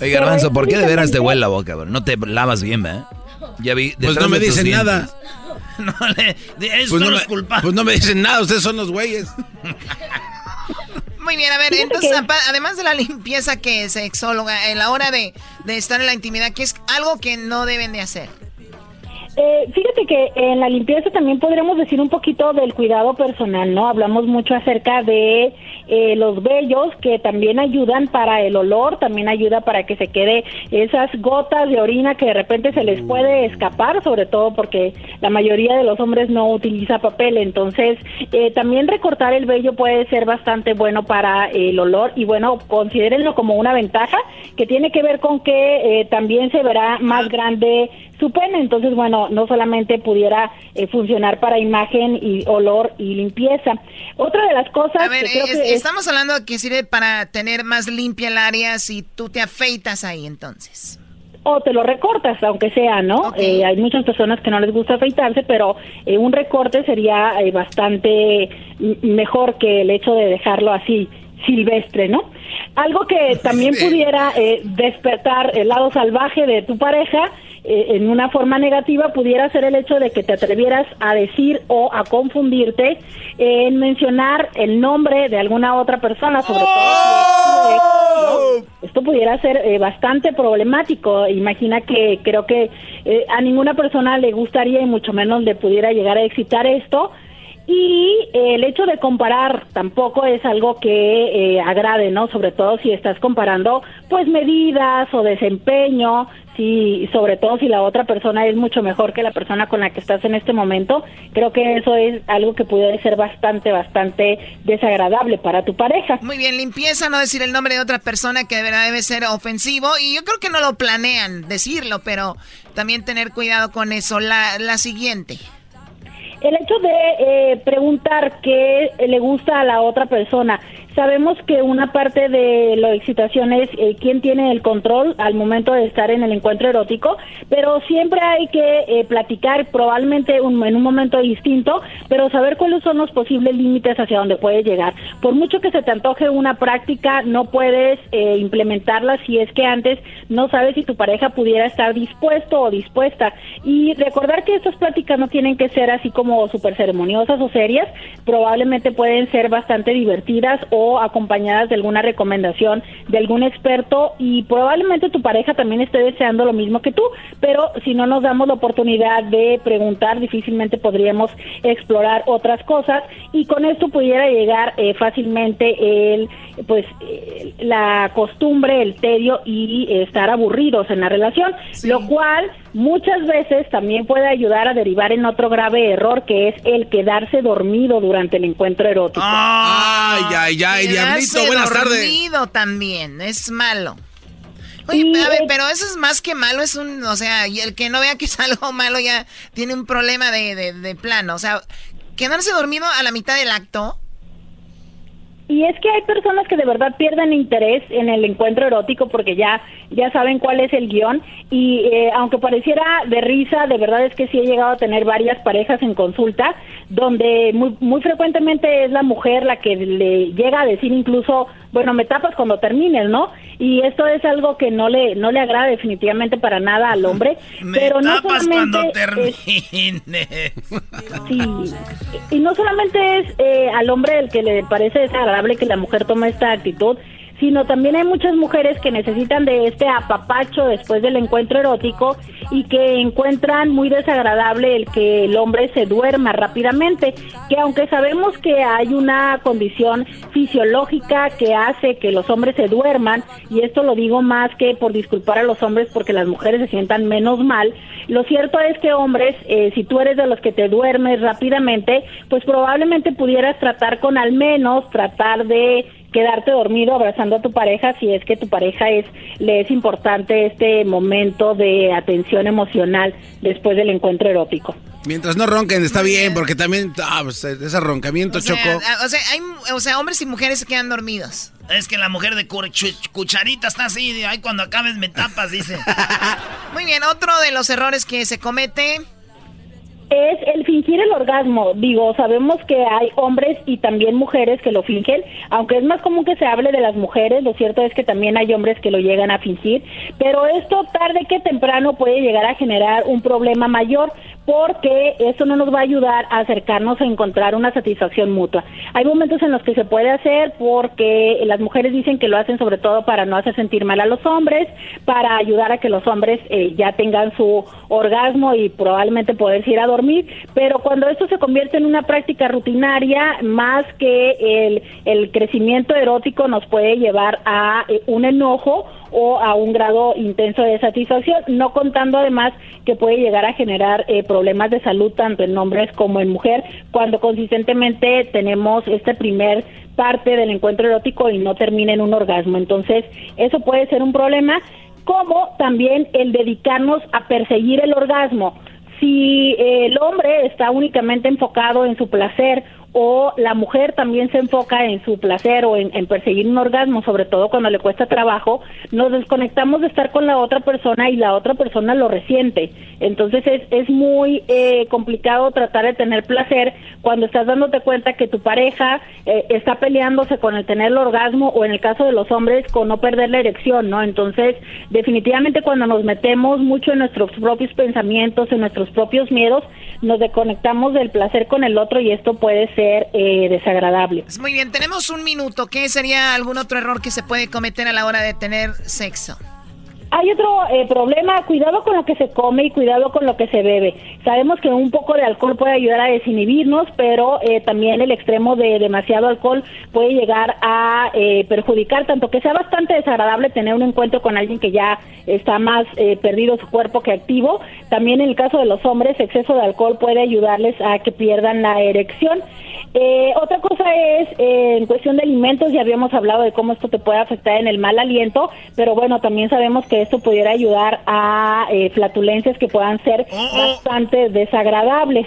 Oye, Garbanzo, ¿por qué de veras te huele la boca? Bro? No te lavas bien, ¿eh? Ya vi. Pues no me dicen nada. no, le, pues, no me, pues no me dicen nada, ustedes son los güeyes. Muy bien, a ver, entonces, además de la limpieza que es sexóloga, en la hora de, de estar en la intimidad, ¿qué es algo que no deben de hacer? Eh, fíjate que en la limpieza también podríamos decir un poquito del cuidado personal, ¿no? Hablamos mucho acerca de eh, los vellos que también ayudan para el olor, también ayuda para que se quede esas gotas de orina que de repente se les puede escapar, sobre todo porque la mayoría de los hombres no utiliza papel, entonces eh, también recortar el vello puede ser bastante bueno para el olor y bueno, considérenlo como una ventaja que tiene que ver con que también se verá más grande su pene. Entonces, bueno, no solamente pudiera eh, funcionar para imagen y olor y limpieza. Otra de las cosas... A ver, estamos hablando que sirve para tener más limpia el área si tú te afeitas ahí entonces. O te lo recortas, aunque sea, ¿no? Eh, hay muchas personas que no les gusta afeitarse, pero eh, un recorte sería bastante mejor que el hecho de dejarlo así silvestre, ¿no? Algo que también pudiera despertar el lado salvaje de tu pareja eh, en una forma negativa pudiera ser el hecho de que te atrevieras a decir o a confundirte en mencionar el nombre de alguna otra persona, sobre todo si Esto pudiera ser eh, bastante problemático. Imagina que creo que eh, a ninguna persona le gustaría y mucho menos le pudiera llegar a excitar esto. Y el hecho de comparar tampoco es algo que agrade, ¿no? Sobre todo si estás comparando, pues, medidas o desempeño y sobre todo si la otra persona es mucho mejor que la persona con la que estás en este momento, creo que eso es algo que puede ser bastante, bastante desagradable para tu pareja. Muy bien, limpieza, no decir el nombre de otra persona que de debe ser ofensivo y yo creo que no lo planean decirlo, pero también tener cuidado con eso. La, la siguiente. El hecho de eh, preguntar qué le gusta a la otra persona Sabemos que una parte de la excitación es eh, quién tiene el control al momento de estar en el encuentro erótico, pero siempre hay que eh, platicar probablemente en un momento distinto, pero saber cuáles son los posibles límites hacia donde puede llegar. Por mucho que se te antoje una práctica, no puedes eh, implementarla si es que antes no sabes si tu pareja pudiera estar dispuesto o dispuesta. Y recordar que estas prácticas no tienen que ser así como súper ceremoniosas o serias, probablemente pueden ser bastante divertidas o acompañadas de alguna recomendación de algún experto y probablemente tu pareja también esté deseando lo mismo que tú, pero si no nos damos la oportunidad de preguntar, difícilmente podríamos explorar otras cosas y con esto pudiera llegar eh, fácilmente el pues eh, la costumbre, el tedio y estar aburridos en la relación, lo cual muchas veces también puede ayudar a derivar en otro grave error que es el quedarse dormido durante el encuentro erótico. Ay, ay, ay, diablito, buenas tardes. dormido también, es malo. Oye, pero eso es más que malo, es un, o sea, y el que no vea que es algo malo ya tiene un problema de, de, de plano, o sea, quedarse dormido a la mitad del acto y es que hay personas que de verdad pierden interés en el encuentro erótico porque ya, ya saben cuál es el guion. Y eh, aunque pareciera de risa, de verdad es que sí he llegado a tener varias parejas en consulta donde muy, muy frecuentemente es la mujer la que le llega a decir incluso, bueno, me tapas cuando termines, ¿no? Y esto es algo que no le, no le agrada definitivamente para nada al hombre. me pero no tapas cuando termines. sí, y no solamente es eh, al hombre el que le parece desagradable que la mujer tome esta actitud, sino también hay muchas mujeres que necesitan de este apapacho después del encuentro erótico y que encuentran muy desagradable el que el hombre se duerma rápidamente, que aunque sabemos que hay una condición fisiológica que hace que los hombres se duerman, y esto lo digo más que por disculpar a los hombres porque las mujeres se sientan menos mal, lo cierto es que hombres, eh, si tú eres de los que te duermes rápidamente, pues probablemente pudieras tratar con al menos tratar de quedarte dormido abrazando a tu pareja si es que tu pareja es le es importante este momento de atención emocional después del encuentro erótico. Mientras no ronquen, está bien, porque también ah, pues, ese roncamiento, Choco. O sea, hay, o sea, hombres y mujeres se quedan dormidos. Es que la mujer de cucharita está así, ay, cuando acabes me tapas, dice. Muy bien, otro de los errores que se comete es el fingir el orgasmo. Digo, sabemos que hay hombres y también mujeres que lo fingen, aunque es más común que se hable de las mujeres, lo cierto es que también hay hombres que lo llegan a fingir, pero esto tarde que temprano puede llegar a generar un problema mayor porque eso no nos va a ayudar a acercarnos a encontrar una satisfacción mutua. Hay momentos en los que se puede hacer porque las mujeres dicen que lo hacen sobre todo para no hacer sentir mal a los hombres, para ayudar a que los hombres eh, ya tengan su orgasmo y probablemente poderse ir a dormir, pero cuando esto se convierte en una práctica rutinaria, más que el, el crecimiento erótico nos puede llevar a eh, un enojo o a un grado intenso de satisfacción, no contando además que puede llegar a generar eh, problemas de salud tanto en hombres como en mujer cuando consistentemente tenemos este primer parte del encuentro erótico y no termina en un orgasmo. Entonces, eso puede ser un problema, como también el dedicarnos a perseguir el orgasmo. Si el hombre está únicamente enfocado en su placer o la mujer también se enfoca en su placer o en, perseguir un orgasmo, sobre todo cuando le cuesta trabajo, nos desconectamos de estar con la otra persona y la otra persona lo resiente. Entonces es, es muy eh, complicado tratar de tener placer cuando estás dándote cuenta que tu pareja eh, está peleándose con el tener el orgasmo o en el caso de los hombres con no perder la erección, ¿no? Entonces definitivamente cuando nos metemos mucho en nuestros propios pensamientos, en nuestros propios miedos, nos desconectamos del placer con el otro y esto puede eh, desagradable. Pues muy bien, tenemos un minuto. ¿Qué sería algún otro error que se puede cometer a la hora de tener sexo? Hay otro eh, problema, cuidado con lo que se come y cuidado con lo que se bebe. Sabemos que un poco de alcohol puede ayudar a desinhibirnos, pero eh, también el extremo de demasiado alcohol puede llegar a eh, perjudicar, tanto que sea bastante desagradable tener un encuentro con alguien que ya está más perdido su cuerpo que activo. También en el caso de los hombres, exceso de alcohol puede ayudarles a que pierdan la erección. otra cosa es, en cuestión de alimentos, ya habíamos hablado de cómo esto te puede afectar en el mal aliento, pero bueno, también sabemos que esto pudiera ayudar a eh, flatulencias que puedan ser oh, oh. bastante desagradables.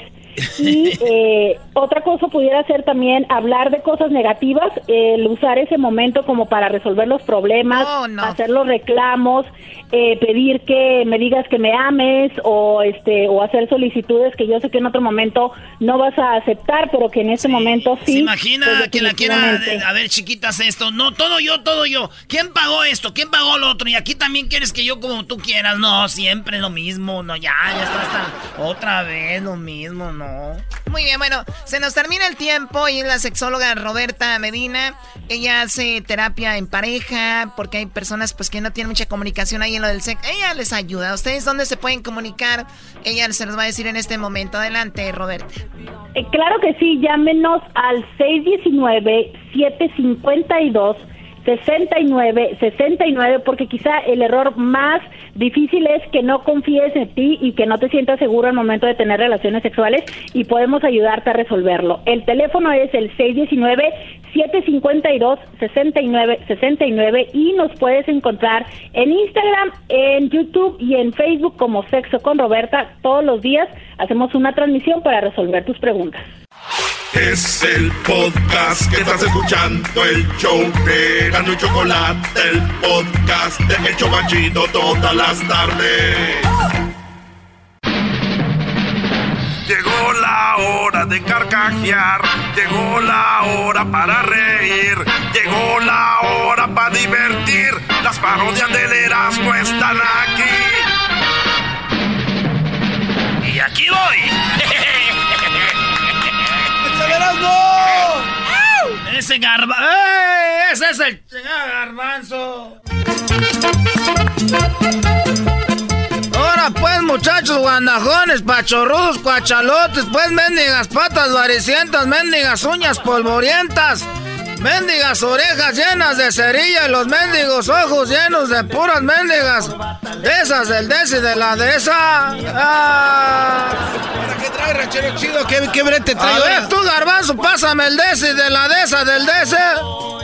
Y eh, otra cosa pudiera ser también hablar de cosas negativas, el usar ese momento como para resolver los problemas, oh, hacer los reclamos, eh, pedir que me digas que me ames o este o hacer solicitudes que yo sé que en otro momento no vas a aceptar, pero que en este momento sí. ¿Se imagina pues, que la quiera a ver chiquitas esto? No, todo yo, todo yo. ¿Quién pagó esto? ¿Quién pagó lo otro? Y aquí también quieres que yo como tú quieras. No, siempre lo mismo. No, ya, ya está otra vez lo mismo, no. Muy bien, bueno, se nos termina el tiempo y es la sexóloga Roberta Medina. Ella hace terapia en pareja porque hay personas pues que no tienen mucha comunicación ahí en lo del sexo. Ella les ayuda. ¿Ustedes dónde se pueden comunicar? Ella se los va a decir en este momento. Adelante, Roberta. Eh, claro que sí, llámenos al 619 752 69, 69, porque quizá el error más difícil es que no confíes en ti y que no te sientas seguro al momento de tener relaciones sexuales y podemos ayudarte a resolverlo. El teléfono es el 619-752-6969 y nos puedes encontrar en Instagram, en YouTube y en Facebook como Sexo con Roberta. Todos los días hacemos una transmisión para resolver tus preguntas. Es el podcast que estás escuchando, el show de Gano y Chocolate, el podcast de El Chocachito todas las tardes. Llegó la hora de carcajear, llegó la hora para reír, llegó la hora para divertir. Las parodias del Erasmo están aquí. Y aquí voy. Ese garba... ¡Eh! Ese es el garbanzo. Ahora pues, muchachos guandajones, pachorrudos, cuachalotes, pues mendigas patas varicientas, mendigas uñas polvorientas, mendigas orejas llenas de cerilla y los mendigos ojos llenos de puras mendigas. De esas del desi de la de esa. Ah. ¿Qué trae, ranchero chido? ¿Qué, qué brete trae? A ver, tú, garbanzo, pásame el desi de la de esa del desi.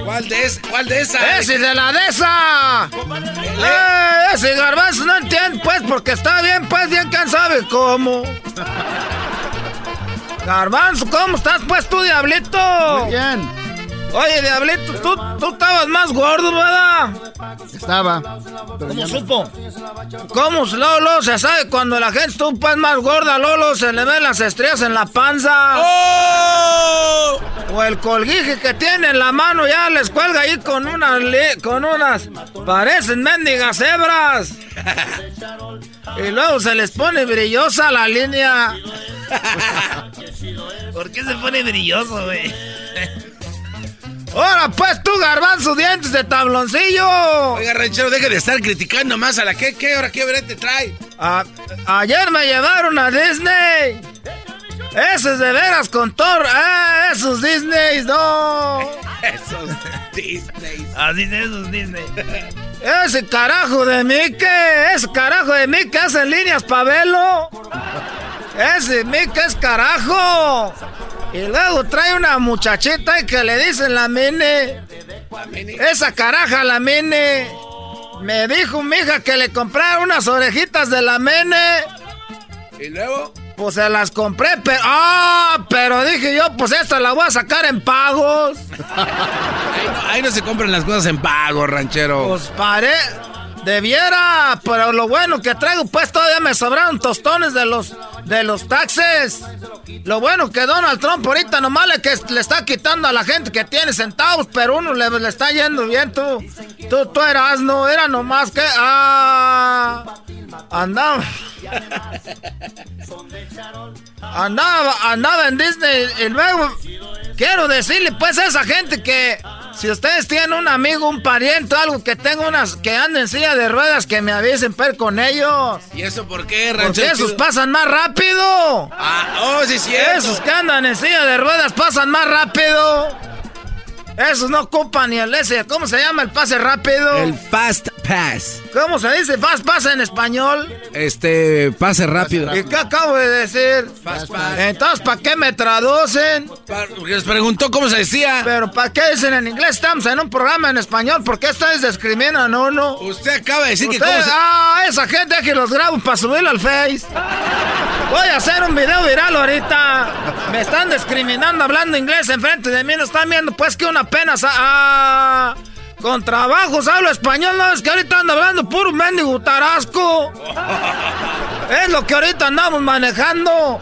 ¿Cuál de, esa? ¿Cuál de esa? ¡Ese de la de esa! ¡Eh, ese garbanzo no entiende, pues, porque está bien, pues, bien, ¿quién sabe cómo? Garbanzo, ¿cómo estás, pues, tú, diablito? Muy bien. Oye, Diablito, tú, tú estabas más gordo, ¿verdad? Estaba. ¿Cómo supo? ¿Cómo, Lolo? Se sabe cuando la gente está más gorda, Lolo, se le ven las estrellas en la panza. ¡Oh! O el colguije que tiene en la mano ya les cuelga ahí con unas... Con unas... Parecen mendigas hebras. y luego se les pone brillosa la línea. ¿Por qué se pone brilloso, güey? ¡Ahora pues tú, garbanzo, dientes de tabloncillo! Oiga, ranchero, deje de estar criticando más a la que, ¿qué hora, qué brete trae? ayer me llevaron a Disney. Ese es de veras con Thor. ¡Ah, esos Disney, no! esos Disney. Así de esos Disney. Ese carajo de Mickey, ese carajo de Mickey hace líneas pa' velo. Ese Mickey es carajo. Y luego trae una muchachita que le dicen la mene. Esa caraja, la mene. Me dijo mi hija que le comprara unas orejitas de la mene. ¿Y luego? Pues se las compré, pero. ¡Ah! Pero dije yo, pues esta la voy a sacar en pagos. ahí, no, se compran las cosas en pagos, ranchero. Pues paré. Debiera, pero lo bueno que traigo, pues todavía me sobraron tostones de los de los taxes. Lo bueno que Donald Trump ahorita nomás le, que le está quitando a la gente que tiene centavos, pero uno le, le está yendo bien, tú. Tú, tú eras, no, era nomás que. Ah. Andaba. Andaba, andaba en Disney y luego. Quiero decirle, pues, a esa gente que si ustedes tienen un amigo, un pariente, algo que tenga unas que anden en silla de ruedas, que me avisen per con ellos. ¿Y eso por qué, Porque esos pasan más rápido. Ah, oh, sí, sí. Esos que andan en silla de ruedas pasan más rápido. Esos no ocupan ni el ese. ¿Cómo se llama el pase rápido? El Fast Pass. ¿Cómo se dice Fast Pass en español? Este, pase rápido. ¿Y qué acabo de decir? Fast Pass. Entonces, ¿para qué me traducen? Porque les preguntó cómo se decía. Pero ¿para qué dicen en inglés? Estamos en un programa en español. ¿Por qué ustedes discriminan a uno? Usted acaba de decir que cómo se... Ah, esa gente que los grabo para subirlo al Face. Voy a hacer un video viral ahorita. Me están discriminando hablando inglés enfrente de mí. No están viendo pues que una pena... Ah, con trabajos hablo español, no es que ahorita ando hablando puro mendigo tarasco. es lo que ahorita andamos manejando.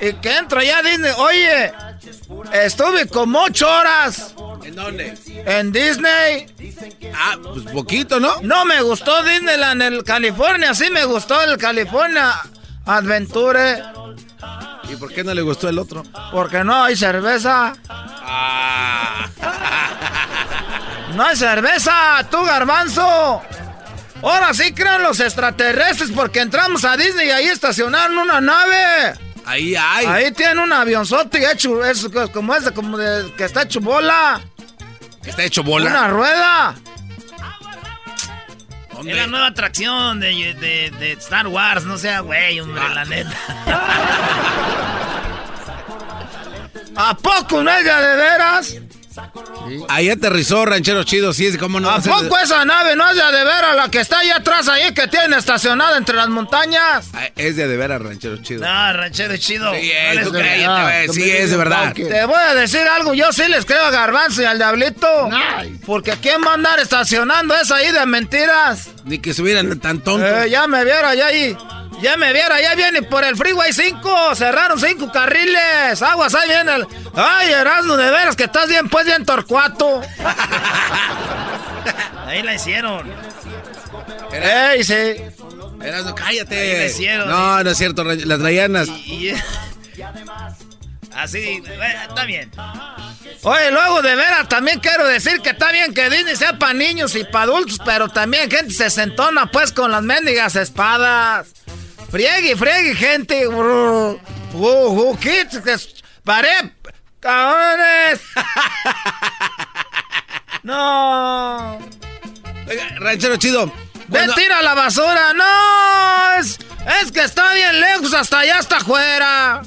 Y que entra ya Disney. Oye, estuve como ocho horas. ¿En dónde? En Disney. Ah, pues poquito, ¿no? No me gustó Disneyland en el California, sí me gustó el California Adventure. ¿Y por qué no le gustó el otro? Porque no hay cerveza. Ah. No hay cerveza, tú garbanzo. Ahora sí crean los extraterrestres porque entramos a Disney y ahí estacionaron una nave. Ahí hay. Ahí tiene un avionzote hecho, es como ese, como de, que está hecho bola. ¿Está hecho bola? Una rueda. Es la nueva atracción de, de, Star Wars, no sea güey, hombre, Ah. la neta. ¿A poco no es de de Ahí aterrizó Ranchero Chido, sí, es como no. ¿A poco esa nave no es de de veras la que está allá atrás ahí que tiene estacionada entre las montañas? Ah, Es de de veras Ranchero Chido. No, ranchero chido. Sí, es, les tú creo. cállate, güey, sí, es de verdad. Te voy a decir algo, yo sí les creo a Garbanzo y al Diablito. Porque ¿quién va a andar estacionando esa ahí de mentiras? Ni que estuvieran tan tontos. Eh, ya me viera, ya ahí. Ya me viera, ya viene por el Freeway 5. Cerraron cinco carriles. Aguas, ahí viene el. Ay, Erasmo, de veras que estás bien, pues bien torcuato. Ahí la hicieron. Ey, sí. Erasmo, cállate. Ahí la hicieron. No, no es cierto, las Rayanas. Y, y- Así, está bien. Oye, luego de veras también quiero decir que está bien que Disney sea para niños y para adultos, pero también gente se sentona pues con las mendigas espadas. Friegue, friegue, gente. Uh, uh, paré, cabrones. no. Oiga, ranchero chido. Ve, tira la basura. No, es, es que está bien lejos, hasta allá, hasta afuera.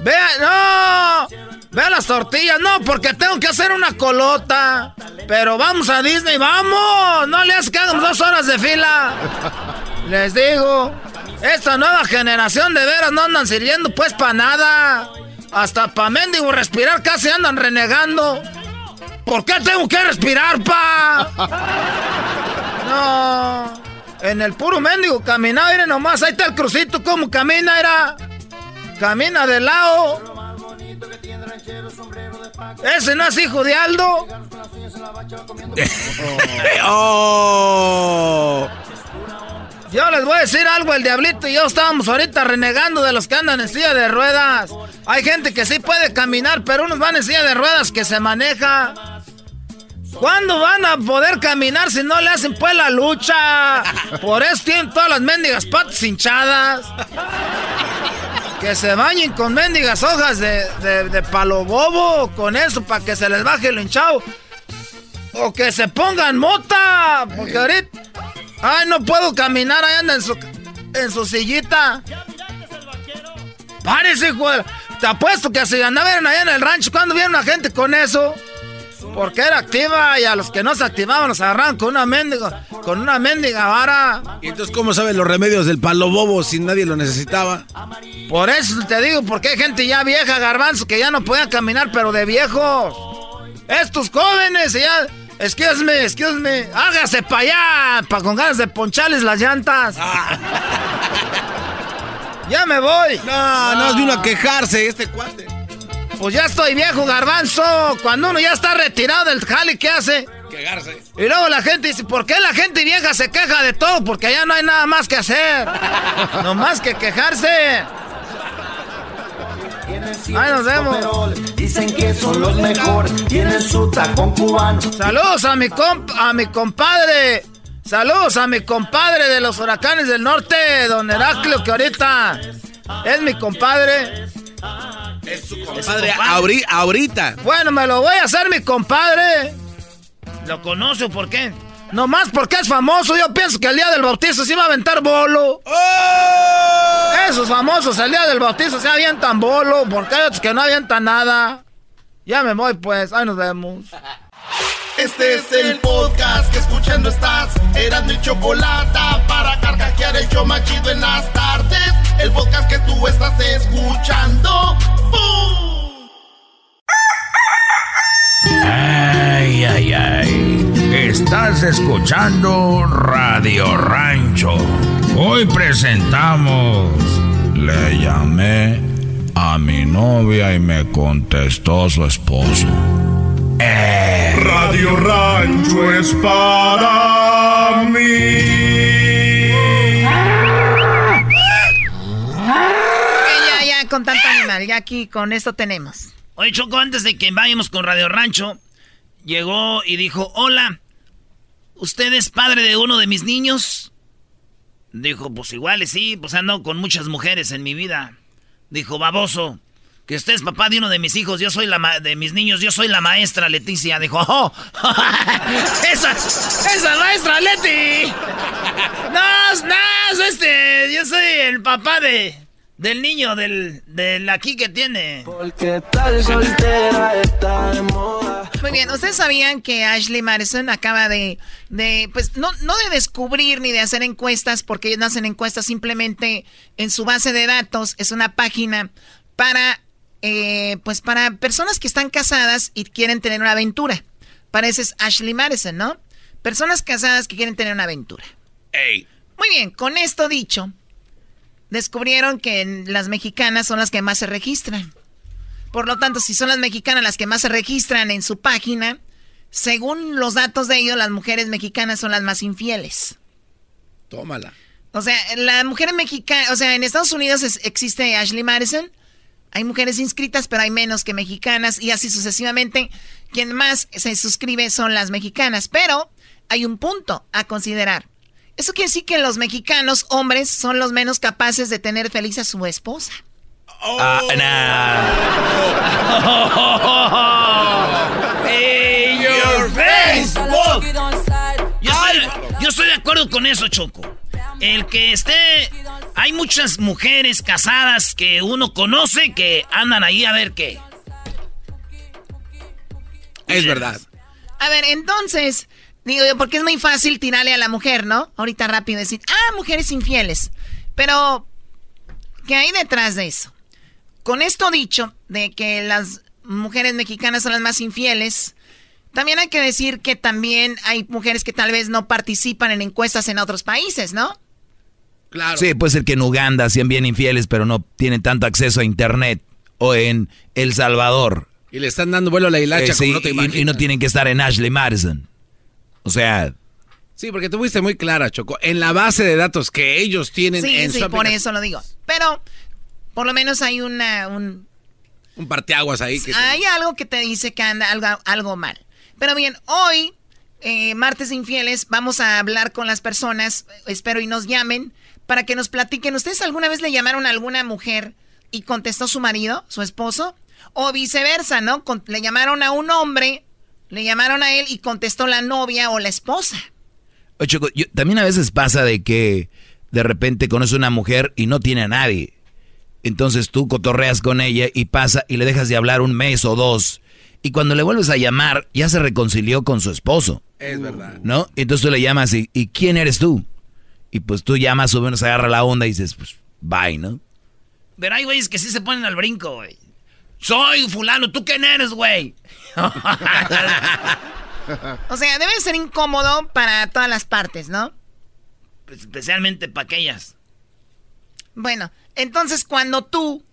Vea, no. Ve las tortillas, no, porque tengo que hacer una colota. Pero vamos a Disney, vamos. No le hagas que hagamos dos horas de fila. Les digo, esta nueva generación de veras no andan sirviendo pues para nada. Hasta para mendigo respirar casi andan renegando. ¿Por qué tengo que respirar, pa? No. En el puro mendigo caminar, miren nomás, ahí está el crucito, como camina, era. Camina de lado. ¿Ese no es hijo de Aldo? oh. Yo les voy a decir algo, el diablito y yo estábamos ahorita renegando de los que andan en silla de ruedas. Hay gente que sí puede caminar, pero unos van en silla de ruedas que se maneja. ¿Cuándo van a poder caminar si no le hacen pues la lucha? Por eso tienen todas las mendigas patas hinchadas. Que se bañen con mendigas hojas de, de, palo bobo, con eso, para que se les baje el hinchado. O que se pongan mota, porque ahorita... Ay, no puedo caminar, ahí anda en su, en su sillita. Párese, güey. Te apuesto que si andaban allá en el rancho, cuando vieron a gente con eso? Porque era activa y a los que no se activaban los agarraban con una mendiga, con una mendiga vara. ¿Y entonces cómo saben los remedios del palo bobo si nadie lo necesitaba? Por eso te digo, porque hay gente ya vieja, garbanzo, que ya no podía caminar, pero de viejos. Estos jóvenes ya... Excuse me, excuse me. Hágase para allá, para con ganas de poncharles las llantas. Ah. ya me voy. No, no, no vino a quejarse este cuate. Pues ya estoy viejo, garbanzo. Cuando uno ya está retirado del jale, ¿qué hace? Quejarse. Y luego la gente dice, ¿por qué la gente vieja se queja de todo? Porque allá no hay nada más que hacer. no más que quejarse. Ahí nos vemos. Dicen que son los mejores. Tienen su tacón cubano. Saludos a mi comp a mi compadre. Saludos a mi compadre de los huracanes del norte, don Heraclio, que ahorita es mi compadre. Es su compadre, ahorita. Bueno, me lo voy a hacer mi compadre. ¿Lo conoce por qué? Nomás porque es famoso, yo pienso que el día del bautizo se iba a aventar bolo. ¡Oh! Esos famosos el día del bautizo se avientan bolo, porque hay otros que no avientan nada. Ya me voy pues, ahí nos vemos. Este es el podcast que escuchando estás. Eran mi chocolate para carcajear el yo machido en las tardes. El podcast que tú estás escuchando. Ay, ay, ay. Estás escuchando Radio Rancho. Hoy presentamos. Le llamé a mi novia y me contestó su esposo. Eh. Radio Rancho es para mí. ya, ya, con tanto animal, ya aquí con esto tenemos. Oye, Choco, antes de que vayamos con Radio Rancho, llegó y dijo, hola, ¿usted es padre de uno de mis niños? Dijo, pues igual sí, pues ando con muchas mujeres en mi vida. Dijo, baboso, que usted es papá de uno de mis hijos, yo soy la de mis niños, yo soy la maestra Leticia. Dijo, oh, esa, esa maestra Leti. No, no, este, yo soy el papá de, del niño, del, del aquí que tiene. Porque tal soltera está de moda. Muy bien, ¿ustedes sabían que Ashley Madison acaba de, de, pues, no, no de descubrir ni de hacer encuestas, porque ellos no hacen encuestas, simplemente en su base de datos es una página para eh, pues para personas que están casadas y quieren tener una aventura. Pareces Ashley Madison, ¿no? Personas casadas que quieren tener una aventura. Muy bien, con esto dicho, descubrieron que las mexicanas son las que más se registran. Por lo tanto, si son las mexicanas las que más se registran en su página, según los datos de ellos, las mujeres mexicanas son las más infieles. Tómala. O sea, la mujer mexicana, o sea, en Estados Unidos existe Ashley Madison, Hay mujeres inscritas, pero hay menos que mexicanas y así sucesivamente. Quien más se suscribe son las mexicanas. Pero hay un punto a considerar. Eso quiere decir que los mexicanos, hombres, son los menos capaces de tener feliz a su esposa. Ah, your Facebook. Yo estoy, yo estoy de acuerdo con eso, Choco. El que esté. Hay muchas mujeres casadas que uno conoce que andan ahí a ver qué. Es verdad. A ver, entonces, digo yo, porque es muy fácil tirarle a la mujer, ¿no? Ahorita rápido decir, ah, mujeres infieles. Pero, ¿qué hay detrás de eso? Con esto dicho, de que las mujeres mexicanas son las más infieles, también hay que decir que también hay mujeres que tal vez no participan en encuestas en otros países, ¿no? Claro. Sí, puede ser que en Uganda sean bien infieles, pero no tienen tanto acceso a internet. O en El Salvador. Y le están dando vuelo a la hilacha eh, no te y, y, no tienen que estar en Ashley Madison. O sea... Sí, porque tú fuiste muy clara, Choco. En la base de datos que ellos tienen sí, en sí, por eso lo digo. Pero por lo menos hay una... Un, un parteaguas ahí. Que hay algo que te dice que anda algo, algo mal. Pero bien, hoy, eh, martes infieles, vamos a hablar con las personas, espero y nos llamen, para que nos platiquen. ¿Ustedes alguna vez le llamaron a alguna mujer y contestó su marido, su esposo? O viceversa, ¿no? le llamaron a un hombre, le llamaron a él y contestó la novia o la esposa. Oye, también a veces pasa de que de repente conoce una mujer y no tiene a nadie. Entonces tú cotorreas con ella y pasa y le dejas de hablar un mes o dos. Y cuando le vuelves a llamar, ya se reconcilió con su esposo. Es verdad. ¿No? Entonces tú le llamas y, ¿y quién eres tú? Y pues tú llamas o menos agarra la onda y dices, pues, bye, ¿no? Pero hay güeyes que sí se ponen al brinco, güey. Soy fulano, ¿tú quién eres, güey? o sea, debe ser incómodo para todas las partes, ¿no? Especialmente para aquellas. Bueno, entonces cuando tú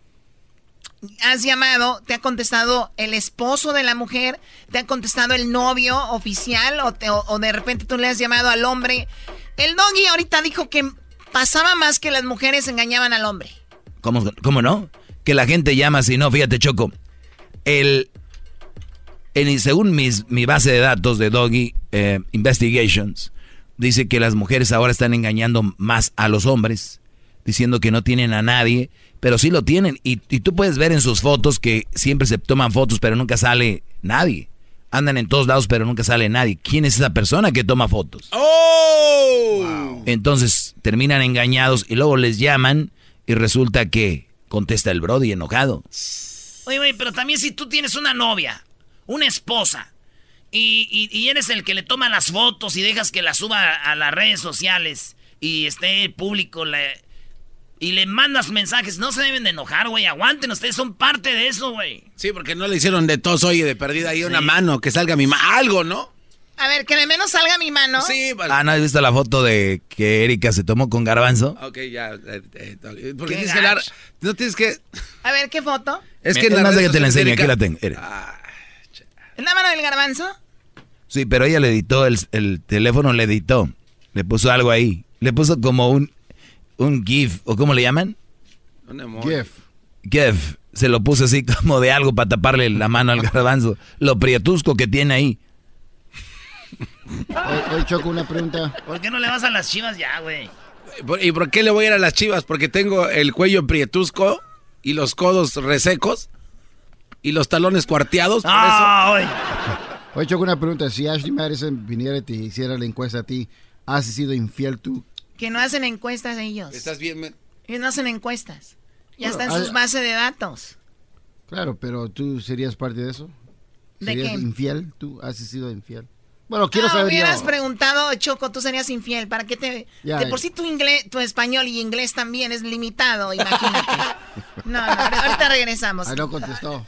has llamado, te ha contestado el esposo de la mujer, te ha contestado el novio oficial o, de repente tú le has llamado al hombre. El doggy ahorita dijo que pasaba más que las mujeres engañaban al hombre. ¿Cómo, cómo no? Que la gente llama si no, fíjate Choco. El, según mis, mi base de datos de Doggy eh, Investigations, dice que las mujeres ahora están engañando más a los hombres, diciendo que no tienen a nadie pero sí lo tienen. Y, tú puedes ver en sus fotos que siempre se toman fotos, pero nunca sale nadie. Andan en todos lados, pero nunca sale nadie. ¿Quién es esa persona que toma fotos? ¡Oh! Entonces terminan engañados y luego les llaman y resulta que contesta el Brody enojado. Oye, oye, pero también si tú tienes una novia, una esposa, y, y, eres el que le toma las fotos y dejas que las suba a, las redes sociales y esté público, la, y le mandas mensajes. No se deben de enojar, güey. Aguanten, ustedes son parte de eso, güey. Sí, porque no le hicieron de tos, oye, de perdida ahí una mano, que salga mi mano. Algo, ¿no? A ver, que de menos salga mi mano. Sí, vale. Ah, ¿no has visto la foto de que Erika se tomó con Garbanzo? Ok, ya. Eh, eh, porque tienes que hablar. No tienes que. A ver, ¿qué foto? Es que nada más de que te la enseñe, aquí la tengo. Ah, ¿En la mano del Garbanzo? Sí, pero ella le editó, el, el teléfono le editó. Le puso algo ahí. Le puso como un un GIF, ¿o cómo le llaman? Un GIF. GIF. Se lo puse así como de algo para taparle la mano al garbanzo. Lo prietusco que tiene ahí. Hoy, Choco, una pregunta. ¿Por qué no le vas a las chivas ya, güey? ¿Y por qué le voy a ir a las chivas? Porque tengo el cuello prietusco y los codos resecos y los talones cuarteados. Por ah, Hoy Choco, una pregunta. Si Ashley Madison viniera y te hiciera la encuesta a ti, ¿has sido infiel tú que no hacen encuestas ellos. ¿Estás bien? Ellos no hacen encuestas. Ya está en sus bases de datos. Claro, pero tú serías parte de eso. ¿De ¿Serías infiel? ¿Tú has sido infiel? Bueno, quiero saber. hubieras preguntado, Choco, tú serías infiel. ¿Para qué te.? de por sí tu, inglés, tu español y inglés también es limitado, imagínate. no, no, ahorita regresamos. Ah, no contestó.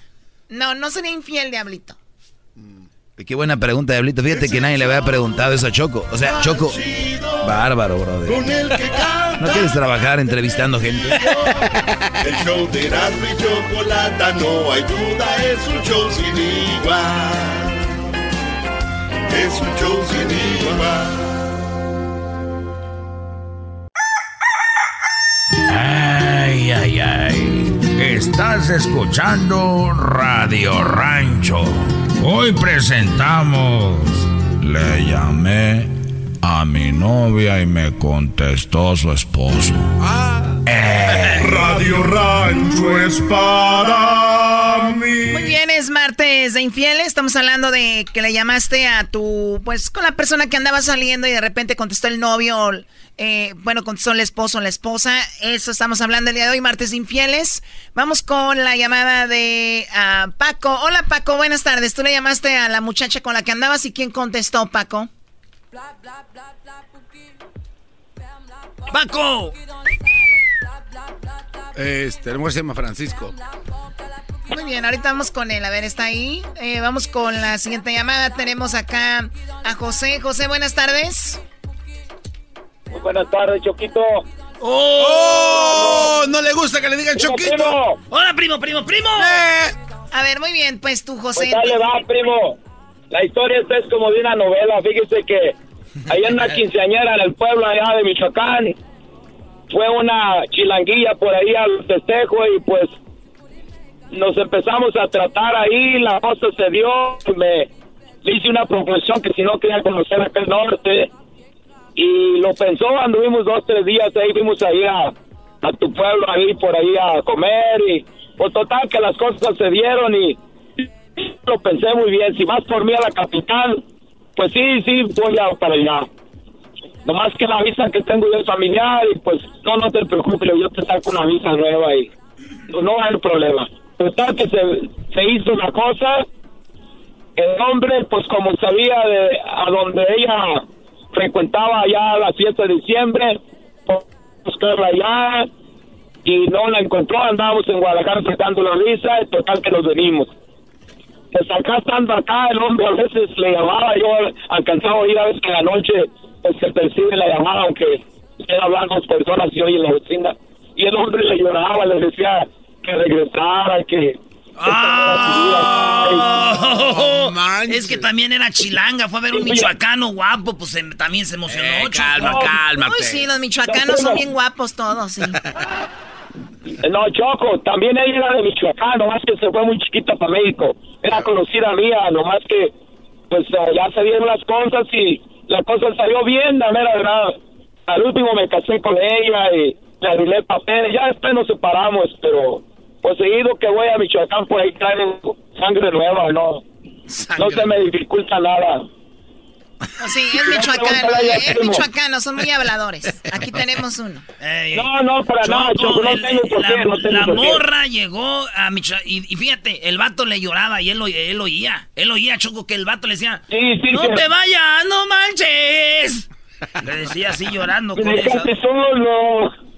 No, no sería infiel, Diablito. Qué buena pregunta, Diablito. Fíjate que nadie le había preguntado eso a Choco. O sea, Choco. Bárbaro, brother. ¿No quieres trabajar entrevistando gente? El show de Erasmo y Chocolata, no hay duda, es un show sin igual. Es un show sin igual. Ay, ay, ay. Estás escuchando Radio Rancho. Hoy presentamos. Le llamé a mi novia y me contestó su esposo. Eh. Radio Rancho es para es martes de infieles. Estamos hablando de que le llamaste a tu, pues, con la persona que andaba saliendo y de repente contestó el novio. Eh, bueno, contestó el esposo la esposa. Eso estamos hablando el día de hoy, martes de infieles. Vamos con la llamada de ah, Paco. Hola, Paco, buenas tardes. Tú le llamaste a la muchacha con la que andabas y quién contestó, Paco. ¡Paco! Este, el se llama Francisco. Muy bien, ahorita vamos con él. A ver, está ahí. Eh, vamos con la siguiente llamada. Tenemos acá a José. José, buenas tardes. Muy buenas tardes, Choquito. ¡Oh! No, le gusta que le digan Primo, Choquito. primo. Hola, primo, primo, primo. A ver, muy bien, pues tú, José. Pues dale, va, primo. La historia esta es como de una novela. Fíjese que allá en una quinceañera en el pueblo allá de Michoacán fue una chilanguilla por ahí al festejo y pues nos empezamos a tratar ahí, la cosa se dio, me hice una proposición que si no quería conocer aquel norte y lo pensó, anduvimos dos, tres días ahí, fuimos ahí a, tu pueblo, ahí por ahí a comer y pues total que las cosas se dieron y lo pensé muy bien, si vas por mí a la capital, pues sí, sí, voy a para allá. Nomás que la visa que tengo yo familiar y pues no, no te preocupes, yo te saco una visa nueva y pues no va a haber problema. Total que se, se hizo una cosa, el hombre pues como sabía de a donde ella frecuentaba allá la fiesta de diciembre, buscarla allá y no la encontró, andábamos en Guadalajara sacando la visa y total que nos venimos. Pues acá estando acá, el hombre a veces le llamaba, yo alcanzaba a oír a veces que en la noche pues, se percibe la llamada, aunque estén hablando personas y oye la vecina. Y el hombre le lloraba, le decía que regresara, que... Ah, es que también era chilanga, fue a ver un michoacano guapo, pues se- también se emocionó. Eh, calma, cálmate. Uy, sí, los michoacanos son bien guapos todos, sí. No, Choco, también ella era de Michoacán, nomás que se fue muy chiquita para México. Era conocida mía, nomás que pues eh, ya se dieron las cosas y la cosa salió bien, la mera verdad. Al último me casé con ella y le arreglé papeles, ya después nos separamos, pero pues seguido que voy a Michoacán, por ahí traen sangre nueva, no, no se me dificulta nada. Sí, es michoacano, es michoacano, son muy habladores. Aquí tenemos uno. No, no, para nada, Choco, no el- tengo por la, qué, no tengo la por qué. morra llegó a Michoacán y, y fíjate, el vato le lloraba y él, lo- él oía. Él oía, Choco, que el vato le decía, no sí. te vayas, no manches. Le decía así llorando con esa. solo.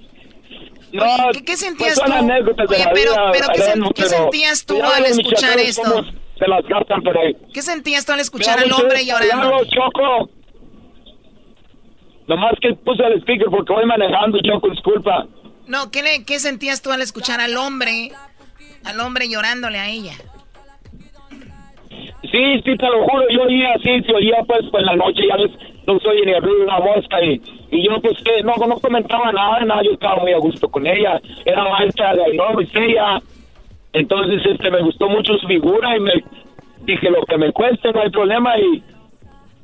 No, Oye, ¿qué, qué sentías pues tú? de Oye, la pero, vida, pero ¿qué, sen- qué sentías tú al escuchar esto? Se las gastan. ¿Qué sentías tú al escuchar al hombre llorando? Choco. Nomás que puse el speaker porque voy manejando, Choco, disculpa. No, ¿qué, le- ¿qué sentías tú al escuchar al hombre, al hombre llorándole a ella? Sí, sí, te lo juro, yo oía así, se oía pues, pues en la noche, ya ves, no soy ni el ruido de una mosca y, y yo pues que no, no comentaba nada, nada, yo estaba muy a gusto con ella, era maestra de no, y seria, entonces este me gustó mucho su figura y me dije lo que me cueste, no hay problema y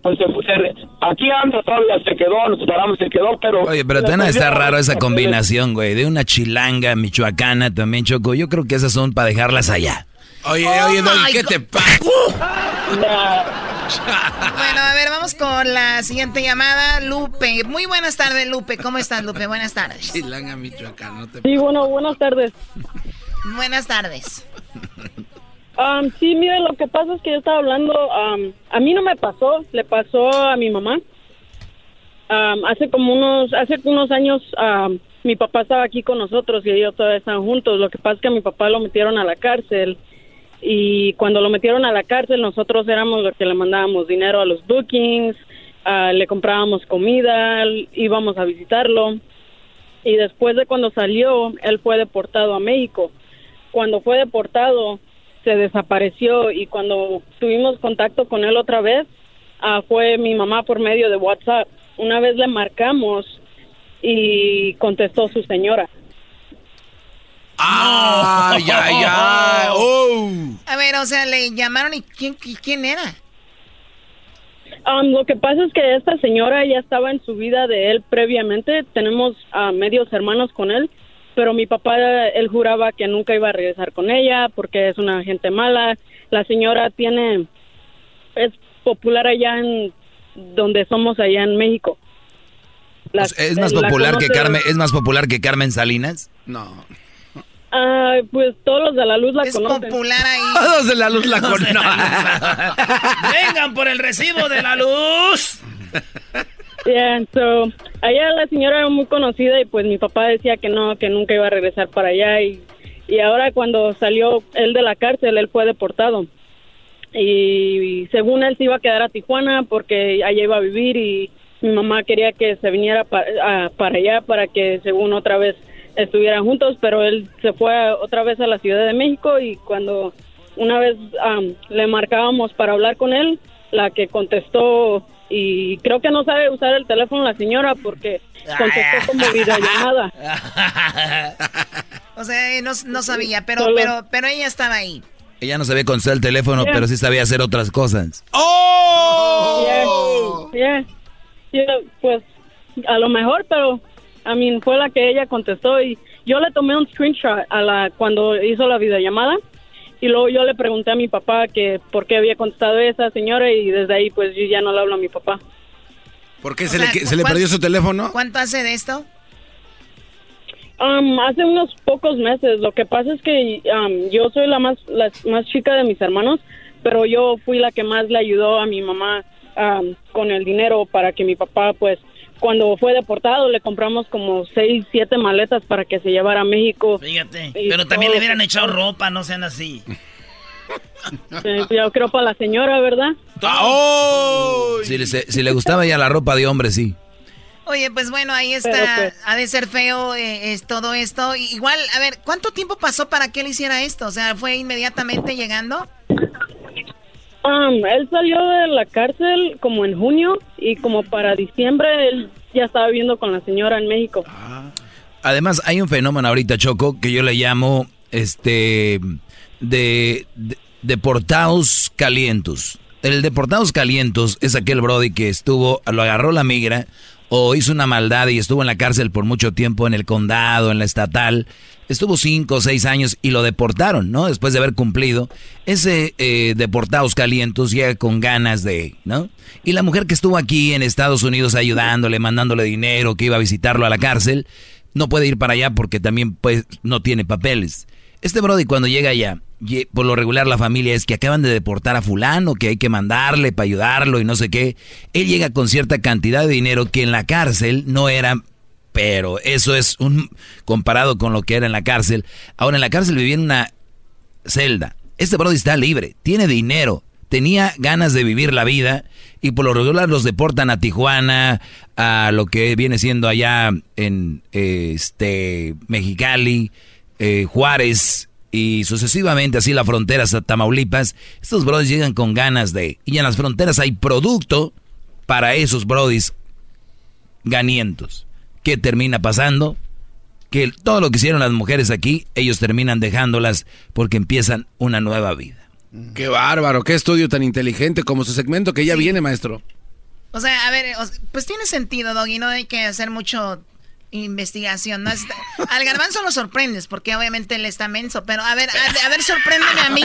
pues se, se- aquí anda todavía, se quedó, nos separamos, se quedó, pero... Oye, pero te está raro esa combinación, güey, de una chilanga michoacana también, Choco. Yo creo que esas son para dejarlas allá. Oye, Oh oye, Doggy, my ¿qué God. te pasa? Bueno, a ver, vamos con la siguiente llamada. Lupe. Muy buenas tardes, Lupe. ¿Cómo estás, Lupe? Buenas tardes. Chilanga, Michoacán, no te Sí, bueno, buenas tardes. Buenas tardes. Sí, mire, lo que pasa es que yo estaba hablando, am, a mí no me pasó, le pasó a mi mamá. Am, hace como unos, hace unos años, mi papá estaba aquí con nosotros y ellos todavía están juntos. Lo que pasa es que a mi papá lo metieron a la cárcel y cuando lo metieron a la cárcel nosotros éramos los que le mandábamos dinero a los bookings, ah, le comprábamos comida, íbamos a visitarlo y después de cuando salió, él fue deportado a México. Cuando fue deportado, se desapareció y cuando tuvimos contacto con él otra vez, ah, fue mi mamá por medio de WhatsApp. Una vez le marcamos y contestó su señora. ¡Ay, ay, ay! Oh. A ver, o sea, le llamaron y ¿quién, quién era? Um, lo que pasa es que esta señora ya estaba en su vida de él previamente. Tenemos a medios hermanos con él, pero mi papá, él juraba que nunca iba a regresar con ella porque es una gente mala. La señora tiene, es popular allá en donde somos allá en México. ¿Es más popular que Carmen, es más popular que Carmen Salinas? No. Ah, pues todos los de la luz la es popular ahí. Todos de la luz la conocen. Vengan por el recibo de la luz. Yeah, so, allá la señora era muy conocida y pues mi papá decía que no, que nunca iba a regresar para allá y, y ahora cuando salió él de la cárcel, él fue deportado. Y, según él se iba a quedar a Tijuana porque allá iba a vivir y mi mamá quería que se viniera para allá para que según otra vez estuvieran juntos, pero él se fue otra vez a la Ciudad de México y cuando una vez le marcábamos para hablar con él, la que contestó y creo que no sabe usar el teléfono la señora porque contestó como videollamada. o sea, no, no sabía, pero, pero, pero ella estaba ahí. Ella no sabía contestar el teléfono, pero sí sabía hacer otras cosas. ¡Oh! Pues a lo mejor, pero a mí fue la que ella contestó y yo le tomé un screenshot a la cuando hizo la videollamada y luego yo le pregunté a mi papá que por qué había contestado esa señora y desde ahí pues yo ya no le hablo a mi papá. ¿Por qué se, le, se le perdió su teléfono? ¿Cuánto hace de esto? Um, hace unos pocos meses. Lo que pasa es que um, yo soy la más la más chica de mis hermanos, pero yo fui la que más le ayudó a mi mamá um, con el dinero para que mi papá pues cuando fue deportado le compramos como seis, siete maletas para que se llevara a México. Fíjate, pero también le hubieran echado ropa, no sean así. yo creo para la señora, ¿verdad? ¡Oh! Si, le, si le gustaba ya la ropa de hombre, sí. Oye, pues bueno, ahí está. Pues, ha de ser feo eh, es todo esto. Igual, a ver, ¿cuánto tiempo pasó para que él hiciera esto? O sea, ¿fue inmediatamente llegando? Um, él salió de la cárcel como en junio y como para diciembre él ya estaba viviendo con la señora en México. Además, hay un fenómeno ahorita, Choco, que yo le llamo este de, deportados calientos. El deportados calientos es aquel Brody que estuvo, lo agarró la migra o hizo una maldad y estuvo en la cárcel por mucho tiempo en el condado, en la estatal, estuvo cinco o seis años y lo deportaron, ¿no? Después de haber cumplido. Ese eh, deportados calientos llega con ganas de, ¿no? Y la mujer que estuvo aquí en Estados Unidos ayudándole, mandándole dinero, que iba a visitarlo a la cárcel, no puede ir para allá porque también pues, no tiene papeles. Este Brody cuando llega allá, por lo regular la familia es que acaban de deportar a fulano, que hay que mandarle para ayudarlo y no sé qué. Él llega con cierta cantidad de dinero que en la cárcel no era pero eso es un comparado con lo que era en la cárcel. Ahora en la cárcel vivía en una celda. Este Brody está libre, tiene dinero, tenía ganas de vivir la vida y por lo regular los deportan a Tijuana, a lo que viene siendo allá en este Mexicali, eh, Juárez y sucesivamente así la frontera hasta Tamaulipas. Estos brodis llegan con ganas de y en las fronteras hay producto para esos brodis ganientos. ¿Qué termina pasando? Que todo lo que hicieron las mujeres aquí, ellos terminan dejándolas porque empiezan una nueva vida. Qué bárbaro, qué estudio tan inteligente como su segmento que ya viene, maestro. O sea, a ver, pues tiene sentido, Doggy, no hay que hacer mucho investigación. ¿no? Al garbanzo lo sorprendes, porque obviamente él está menso, pero a ver, a, ver, sorpréndeme a mí.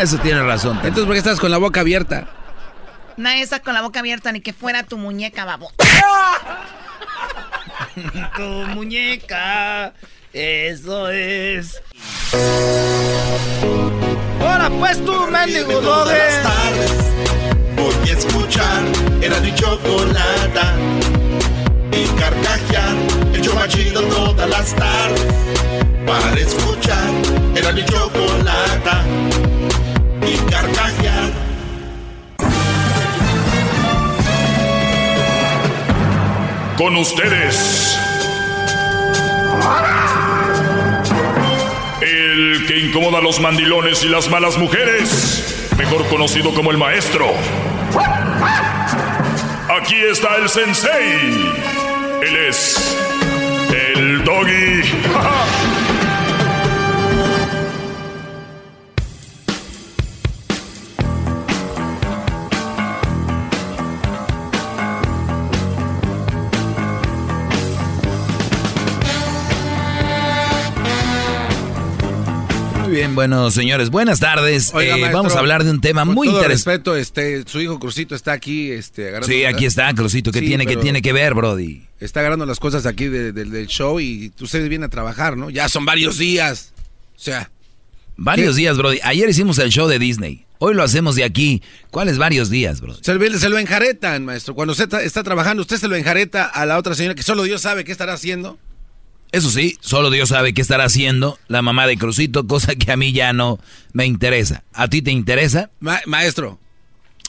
Eso tiene razón. Entonces, ¿por qué estás con la boca abierta? Nadie está con la boca abierta, ni que fuera tu muñeca, babo. tu muñeca, eso es. Ahora pues tú, mendigo voy a escuchar era mi chocolata y carcajear el chomachido todas las tardes para escuchar era mi chocolata y carcajear Con ustedes. El que incomoda a los mandilones y las malas mujeres, mejor conocido como el maestro. Aquí está el sensei. Él es el doggy. bien, bueno, señores, buenas tardes. Oiga, Eh, maestro, vamos a hablar de un tema con muy todo interesante. respeto, este, su hijo Crucito está aquí, este, agarrando- Sí, aquí está, Crucito. ¿Qué Sí, tiene, que tiene que ver, Brody? Está agarrando las cosas aquí de- de- del show y ustedes vienen a trabajar, ¿no? Ya son varios días. O sea. Varios días, Brody. Ayer hicimos el show de Disney. Hoy lo hacemos de aquí. ¿Cuáles varios días, Brody? Se, lo- se lo enjaretan, maestro. Cuando usted está, está trabajando, usted se lo enjareta a la otra señora que solo Dios sabe qué estará haciendo. Eso sí, solo Dios sabe qué estará haciendo la mamá de Crucito, cosa que a mí ya no me interesa. ¿A ti te interesa? maestro.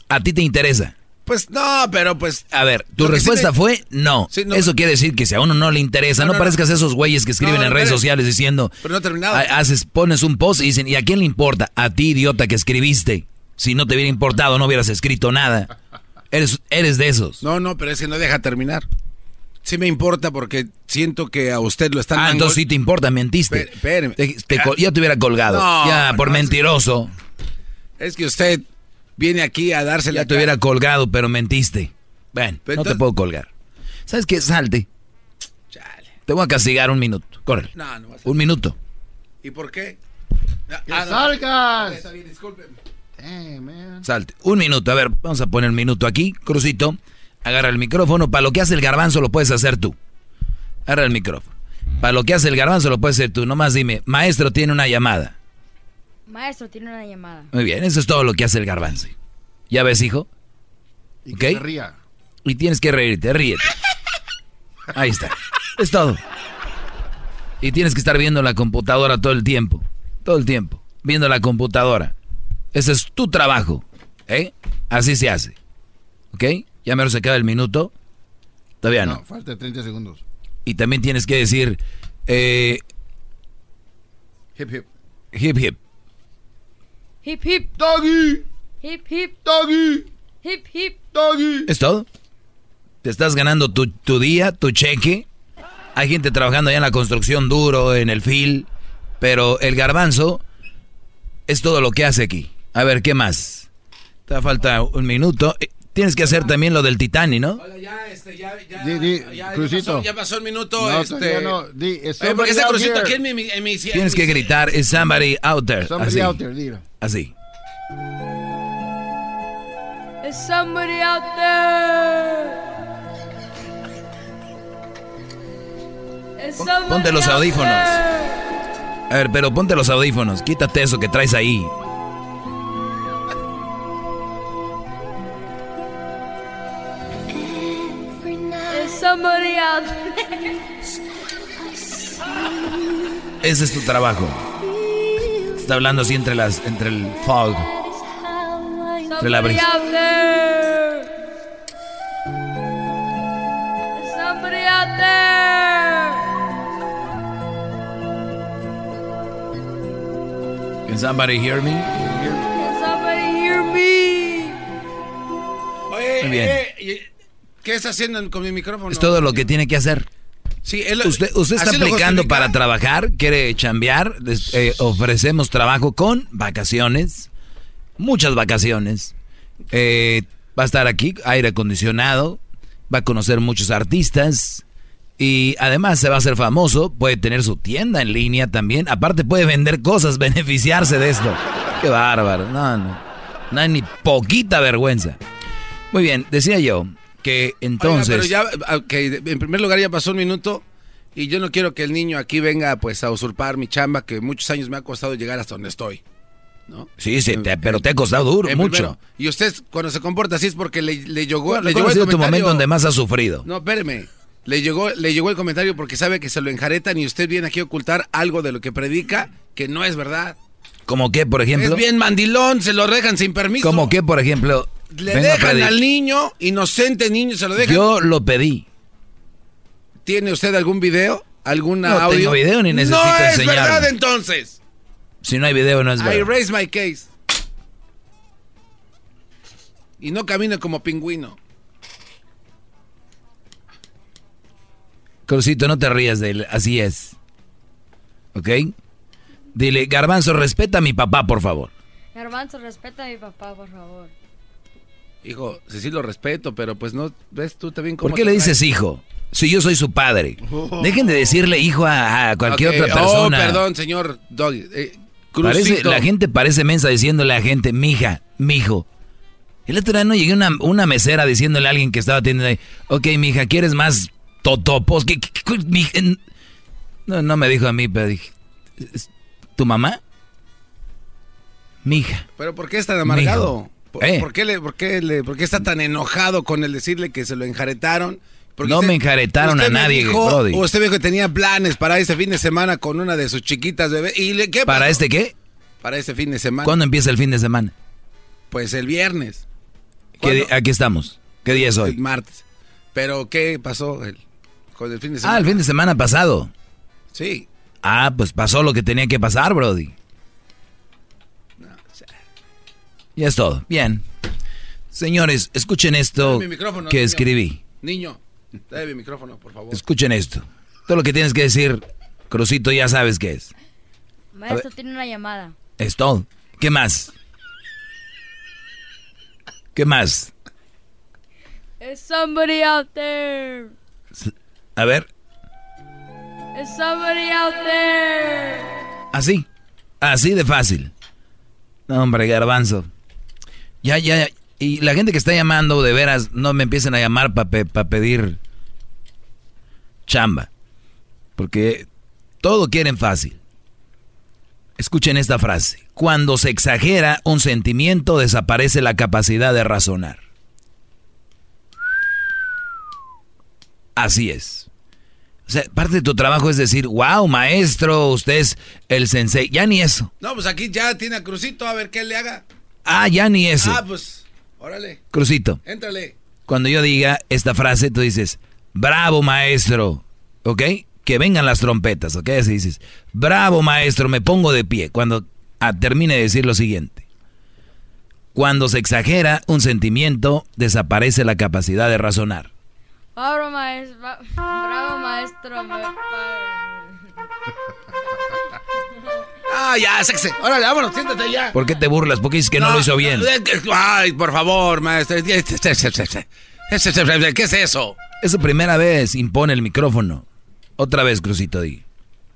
¿A ti te interesa? Pues no, pero pues. A ver, tu sí respuesta me- fue no. Sí, no. Eso quiere decir que si a uno no le interesa, No, no, no, parezcas esos güeyes que escriben en redes sociales diciendo, Pero no terminado. ha- haces, pones un post y dicen, ¿y a quién le importa? A ti, idiota, que escribiste. Si no te hubiera importado, no hubieras escrito nada. Eres, eres de esos. No, no, pero es que no deja terminar. Sí me importa porque siento que a usted lo están Ah, mangol- entonces sí te importa, mentiste. Te- te col- ya te hubiera colgado. No, ya, por no, mentiroso. Es que usted viene aquí a darse Ya te hubiera colgado, pero mentiste. Ven, Pero no te puedo colgar. ¿Sabes qué? Salte. Te voy a castigar un minuto. Corre. No, no vas Un minuto. ¿Y por qué? ¡Que Ah, no. salgas! Está bien, discúlpeme. Man. Salte. Un minuto. A ver, vamos a poner el minuto aquí. Crucito. Agarra el micrófono. Para lo que hace el garbanzo lo puedes hacer tú. Agarra el micrófono. Para lo que hace el garbanzo lo puedes hacer tú. Nomás dime, maestro tiene una llamada. Maestro, tiene una llamada. Muy bien, eso es todo lo que hace el garbanzo. ¿Ya ves, hijo? Y ¿Ok? que se ría. Y tienes que reírte, ríete. Ahí está. Es todo. Y tienes que estar viendo la computadora todo el tiempo. Todo el tiempo. Viendo la computadora. Ese es tu trabajo. ¿Eh? Así se hace. ¿Ok? Ya menos se queda el minuto. Todavía no. No, falta 30 segundos. Y también tienes que decir eh, Hip, hip. hip hip. Hip hip. Doggy. Hip hip. Doggy. Hip hip. Doggy. ¿Es todo? Te estás ganando tu, tu día, tu cheque. Hay gente trabajando allá en la construcción duro, en el fil. Pero el garbanzo es todo lo que hace aquí. A ver, ¿qué más? Te falta un minuto. Tienes que hacer también lo del Titanic, ¿no? Ya, este, ya, ya. Di, di, ya, ya Crucito. pasó, ya pasó el minuto. No, este. no. Di, Oye, porque ese crucito here. aquí en mi. en mi- en Tienes mi- que gritar, is somebody out there. Somebody Así. out there, dilo. Así. Is somebody out there? Is somebody Ponte los audífonos. there? A ver, pero ponte los audífonos. Quítate eso que traes ahí. Ese es tu trabajo. Está hablando así entre las, entre el fog. Entre la brisa. Can somebody hear me? Can somebody hear me? Oye, Muy bien. eh, eh, ¿qué está haciendo con mi micrófono? Es todo lo que tiene que hacer. Sí, él- Usted, usted está aplicando para trabajar, quiere chambear, eh, ofrecemos trabajo con vacaciones, muchas vacaciones. Eh, va a estar aquí, aire acondicionado, va a conocer muchos artistas y además se va a hacer famoso, puede tener su tienda en línea también, aparte puede vender cosas, beneficiarse de esto. Qué bárbaro, no, no, no hay ni poquita vergüenza. Muy bien, decía yo que entonces... Oiga, pero ya, ok, en primer lugar ya pasó un minuto y yo no quiero que el niño aquí venga pues a usurpar mi chamba que muchos años me ha costado llegar hasta donde estoy. ¿no? Sí, sí, te- pero te ha costado duro, mucho. primero. y usted cuando se comporta así es porque le, le llegó, ¿Cuál- le llegó ha el tu momento donde más has sufrido? No, espéreme. Le llegó, le llegó el comentario porque sabe que se lo enjaretan y usted viene aquí a ocultar algo de lo que predica que no es verdad. ¿Como qué, por ejemplo? Es bien mandilón, se lo dejan sin permiso. ¿Como qué, por ejemplo? Le dejan al niño, inocente niño, se lo dejan. Yo lo pedí. ¿Tiene usted algún video? ¿Algún No audio? tengo video ni necesito No es verdad entonces. Si no hay video, no es I verdad. raise my case. Y no camina como pingüino. Crucito, no te rías de él. Así es. ¿Ok? Dile, Garbanzo, respeta a mi papá, por favor. Garbanzo, respeta a mi papá, por favor. Hijo, sí, sí lo respeto, pero pues no, ves tú también cómo ¿Por qué le dices hijo? Si yo soy su padre. Dejen de decirle hijo a, a cualquier otra persona. Oh, perdón, señor Doggy. Eh, Parece, la gente parece mensa diciéndole a la gente, mija, mijo. El otro día no llegué una, una mesera diciéndole a alguien que estaba teniendo ahí, ok, mija, ¿quieres más totopos? ¿Qué, qué-? No, no me dijo a mí, pero dije, ¿es ¿tu mamá? Mija. ¿Pero por qué es tan amargado? Mijo. ¿Por, Eh. por qué le, por, qué le- por qué está tan enojado con el decirle que se lo enjaretaron? Porque No me enjaretaron a nadie, dijo- Brody. Usted dijo que tenía planes para este fin de semana con una de sus chiquitas bebés. ¿Y le, qué ¿Para este qué? Para este fin de semana. ¿Cuándo empieza el fin de semana? Pues el viernes. ¿Qué di- aquí estamos. ¿Qué día es El hoy? martes. ¿Pero qué pasó el- con el fin de semana? Ah, el fin de semana pasado. Sí. Ah, pues pasó lo que tenía que pasar, Brody. Ya es todo. Bien. Señores, escuchen esto que niño. escribí. Niño, dame mi micrófono, por favor. Escuchen esto. Todo lo que tienes que decir, Crucito, ya sabes qué es. Maestro tiene una llamada. Es todo. ¿Qué más? ¿Qué más? Is somebody out there? A ver, Is somebody out there? así. Así de fácil. No, hombre, garbanzo. Ya, ya. Y la gente que está llamando, de veras, no me empiecen a llamar para pedir chamba. Porque todo quieren fácil. Escuchen esta frase. Cuando se exagera un sentimiento, desaparece la capacidad de razonar. Así es. O sea, parte de tu trabajo es decir, wow, maestro, usted es el sensei. Ya ni eso. No, pues aquí ya tiene a Crucito, a ver qué le haga. Ah, ya ni eso. Ah, pues, órale. Crucito. Éntrale. Cuando yo diga esta frase, tú dices, bravo maestro, ¿ok? Que vengan las trompetas, ¿ok? Así dices, bravo maestro, me pongo de pie. Cuando ah, termine de decir lo siguiente. Cuando se exagera un sentimiento, desaparece la capacidad de razonar. Bravo, maestro. Bravo, maestro. me- Ah, ya, sexy. Órale, vámonos, siéntate ya. ¿Por qué te burlas? ¿Por qué dices que no, lo hizo bien? Ay, por favor, maestro. ¿Qué es eso? Es su primera vez, impone el micrófono. Otra vez, Crucito, di.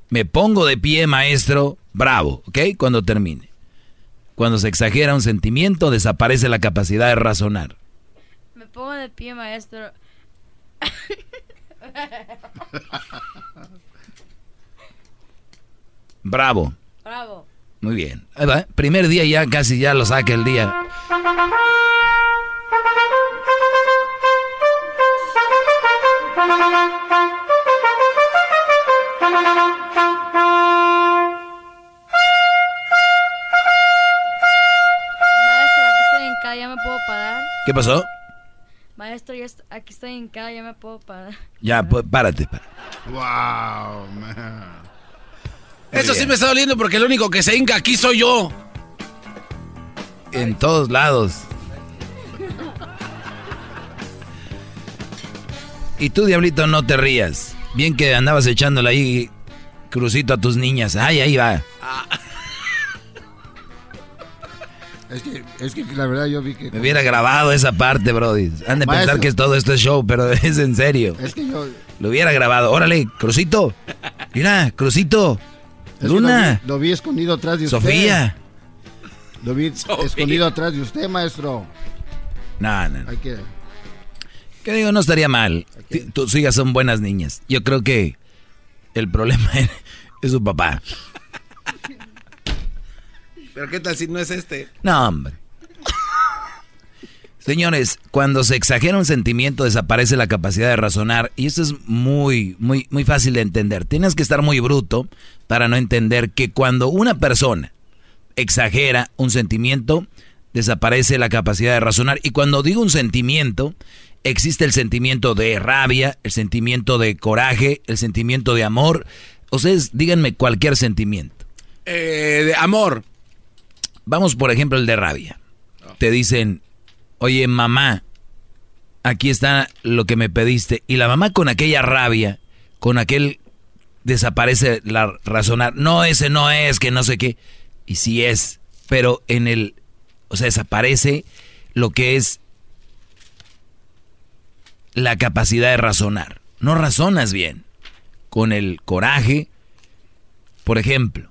Me pongo de pie, maestro. Bravo, ¿ok? Cuando termine. Cuando se exagera un sentimiento, desaparece la capacidad de razonar. Me pongo de pie, maestro. Bravo. Bravo. Muy bien. Ahí va. Primer día ya casi ya lo saca el día. Maestro, aquí estoy en casa, ¿ya me puedo parar? ¿Qué pasó? Maestro, ya est- aquí estoy en casa, ¿ya me puedo parar? Ya, pues, párate. párate. Wow, man. Eso sí me está doliendo porque el único que se hinca aquí soy yo. En todos lados. Y tú, diablito, no te rías. Bien que andabas echándole ahí crucito a tus niñas. Ay, ahí va. Es que, es que la verdad yo vi que... Me hubiera grabado esa parte, Brody. Han de pensar que es todo esto es show, pero es en serio. Es que yo... Lo hubiera grabado. Órale, Crucito. Mira, Crucito. Es que Luna. Lo vi, lo vi escondido atrás de usted. Sofía. Lo vi escondido atrás de usted, maestro. No, no. no. Hay que... Que digo, no estaría mal. Tus hijas son buenas niñas. Yo creo que el problema es su papá. Pero qué tal si no es este. No, hombre. Señores, cuando se exagera un sentimiento desaparece la capacidad de razonar y esto es muy, muy, muy fácil de entender. Tienes que estar muy bruto para no entender que cuando una persona exagera un sentimiento desaparece la capacidad de razonar y cuando digo un sentimiento existe el sentimiento de rabia, el sentimiento de coraje, el sentimiento de amor. Ustedes díganme cualquier sentimiento. Eh, de amor. Vamos por ejemplo el de rabia. Te dicen, oye mamá, aquí está lo que me pediste. Y la mamá con aquella rabia, con aquel desaparece la razonar. No, ese no es, que no sé qué. Y sí es, pero en el, o sea, desaparece lo que es la capacidad de razonar. No razonas bien. Con el coraje, por ejemplo,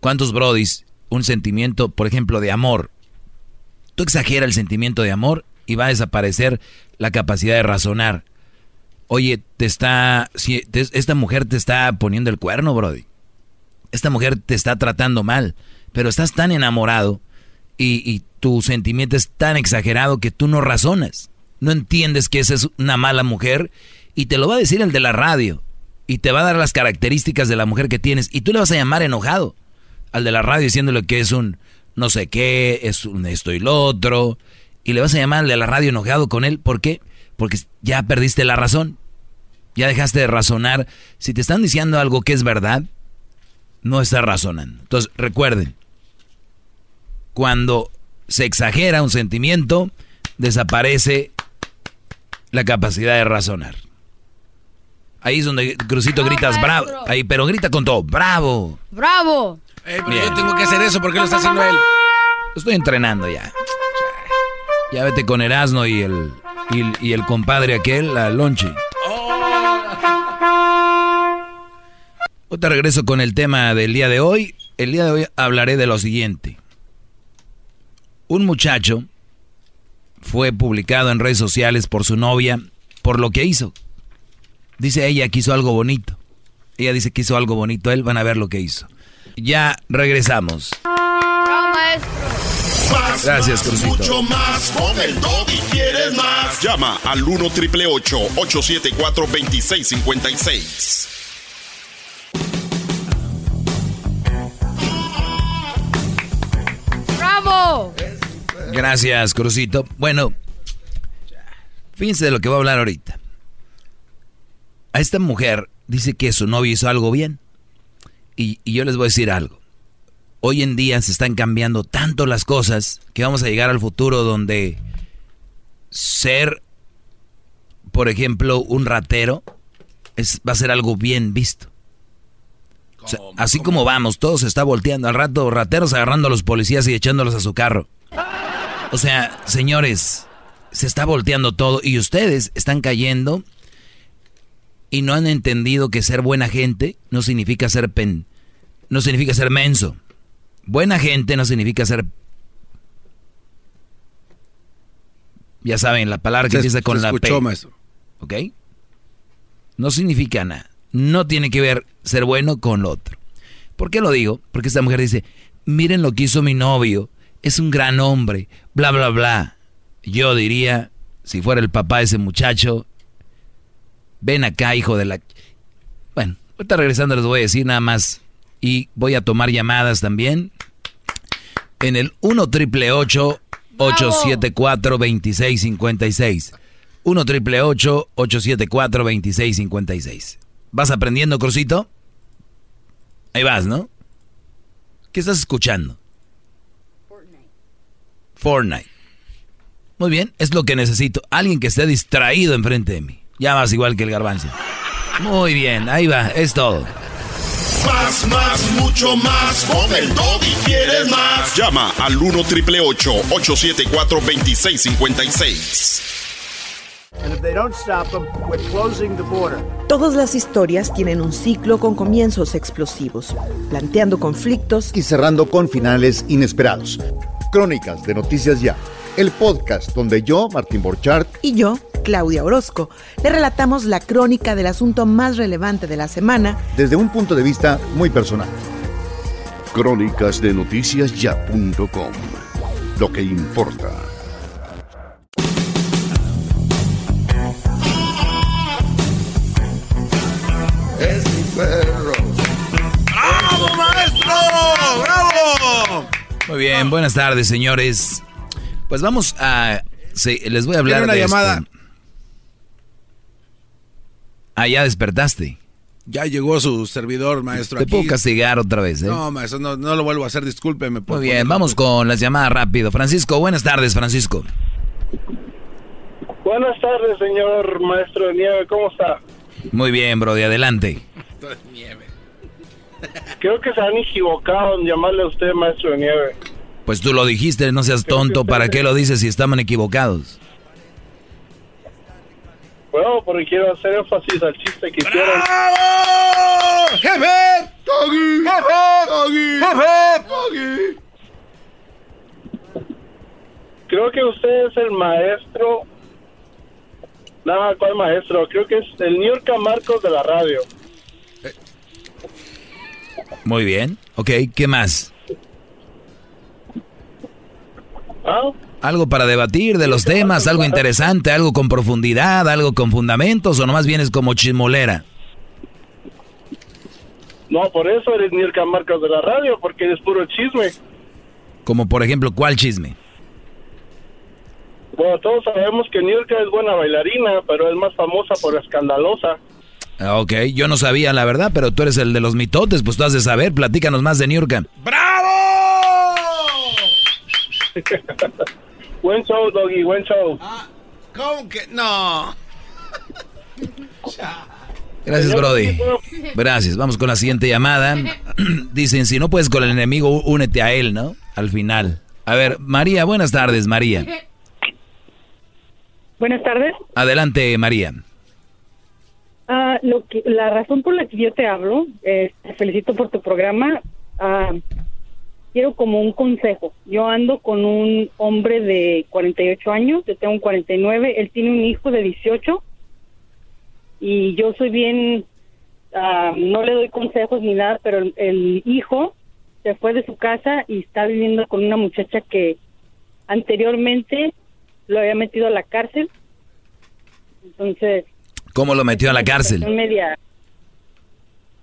¿cuántos brodis un sentimiento, por ejemplo, de amor. Tú exageras el sentimiento de amor y va a desaparecer la capacidad de razonar. Oye, te está, esta mujer te está poniendo el cuerno, Brody. Esta mujer te está tratando mal, pero estás tan enamorado y, y tu sentimiento es tan exagerado que tú no razonas. No entiendes que esa es una mala mujer y te lo va a decir el de la radio y te va a dar las características de la mujer que tienes y tú le vas a llamar enojado al de la radio diciéndole que es un no sé qué, es un esto y lo otro y le vas a llamar al de la radio enojado con él, ¿por qué? Porque ya perdiste la razón. Ya dejaste de razonar. Si te están diciendo algo que es verdad, no estás razonando. Entonces, recuerden, cuando se exagera un sentimiento, desaparece la capacidad de razonar. Ahí es donde Crucito gritas bravo. Ahí, pero grita con todo, bravo. Bravo. Pero yo tengo que hacer eso, ¿por qué lo está haciendo él? Estoy entrenando ya. Ya vete con Erasmo y el, y, el compadre aquel, la Lonchi. Te regreso con el tema del día de hoy. El día de hoy hablaré de lo siguiente. Un muchacho fue publicado en redes sociales por su novia por lo que hizo. Dice ella que hizo algo bonito. Ella dice que hizo algo bonito. Él van a ver lo que hizo. Ya regresamos. Gracias, Crucito. Mucho más con el y quieres más. Llama al 1 triple 874 2656. ¡Bravo! Gracias, Crucito. Bueno, fíjense de lo que voy a hablar ahorita. A esta mujer dice que su novio hizo algo bien. Y yo les voy a decir algo hoy en día se están cambiando tanto las cosas que vamos a llegar al futuro donde ser, por ejemplo, un ratero es, va a ser algo bien visto. así como vamos, todo se está volteando. Al rato, rateros agarrando a los policías y echándolos a su carro. O sea, señores, se está volteando todo y ustedes están cayendo y no han entendido que ser buena gente no significa ser pen, no significa ser menso. Buena gente no significa ser... Ya saben, la palabra que empieza con la P. Maestro. ¿Ok? No significa nada. No tiene que ver ser bueno con lo otro. ¿Por qué lo digo? Porque esta mujer dice, miren lo que hizo mi novio, es un gran hombre, bla, bla, bla. Yo diría, si fuera el papá de ese muchacho, ven acá, hijo de la... Bueno, ahorita regresando les voy a decir nada más y voy a tomar llamadas también en el 1 triple 874 2656. 1 triple 874 2656. ¿Vas aprendiendo, Crucito? Ahí vas, ¿no? ¿Qué estás escuchando? Fortnite. Fortnite. Muy bien, es lo que necesito. Alguien que esté distraído enfrente de mí. Ya vas igual que el garbanzo. Muy bien, ahí va, es todo. Más, más, mucho más. Con el y quieres más. Llama al 1 triple 874 2656. Todas las historias tienen un ciclo con comienzos explosivos, planteando conflictos y cerrando con finales inesperados. Crónicas de Noticias Ya, el podcast donde yo, Martín Borchardt, y yo, Claudia Orozco, le relatamos la crónica del asunto más relevante de la semana desde un punto de vista muy personal. Crónicas de noticiasya.com. Lo que importa. Es mi perro. ¡Bravo, maestro! ¡Bravo! Muy bien, buenas tardes, señores. Pues vamos a. les voy a hablar una de llamada. Ah, ya despertaste. Ya llegó su servidor, maestro. Te puedo castigar otra vez, ¿eh? No, maestro, no, lo vuelvo a hacer, discúlpeme. Muy bien, vamos con las llamadas rápido. Francisco, buenas tardes, Francisco. Buenas tardes, señor maestro de nieve, ¿cómo está? Muy bien, bro, de adelante. Creo que se han equivocado en llamarle a usted maestro de nieve. Pues tú lo dijiste, no seas tonto, ¿para qué lo dices si estaban equivocados? Bueno, porque quiero hacer énfasis al chiste que hicieron. ¡Jefe! ¡Jefe! Doggy. Creo que usted es el maestro. Nada, ¿cuál maestro? Creo que es el New York Marcos de la radio. Muy bien. Ok, ¿qué más? ¿Ah? Algo para debatir de los temas, algo interesante, algo con profundidad, algo con fundamentos, o nomás vienes como chismolera. No, por eso eres York Marcos de la radio, porque eres puro chisme. Como por ejemplo, ¿cuál chisme? Bueno, todos sabemos que York es buena bailarina, pero es más famosa por escandalosa. Ah, Ok, yo no sabía la verdad, pero tú eres el de los mitotes, pues tú has de saber, platícanos más de Niurka. buen show, Doggy, buen show. ¿Cómo que no? Gracias, Brody. Gracias. Vamos con la siguiente llamada. Dicen, si no puedes con el enemigo, únete a él, ¿no? Al final. A ver, María, buenas tardes, María. Buenas tardes. Adelante, María. Ah, lo que, la razón por la que yo te hablo, eh, te felicito por tu programa. Ah, quiero como un consejo. Yo ando con un hombre de 48 años, yo tengo un 49, él tiene un hijo de 18 y yo soy bien, ah, no le doy consejos ni nada, pero el, el hijo se fue de su casa y está viviendo con una muchacha que anteriormente lo había metido a la cárcel. Entonces, ¿Cómo lo metió a la cárcel? media.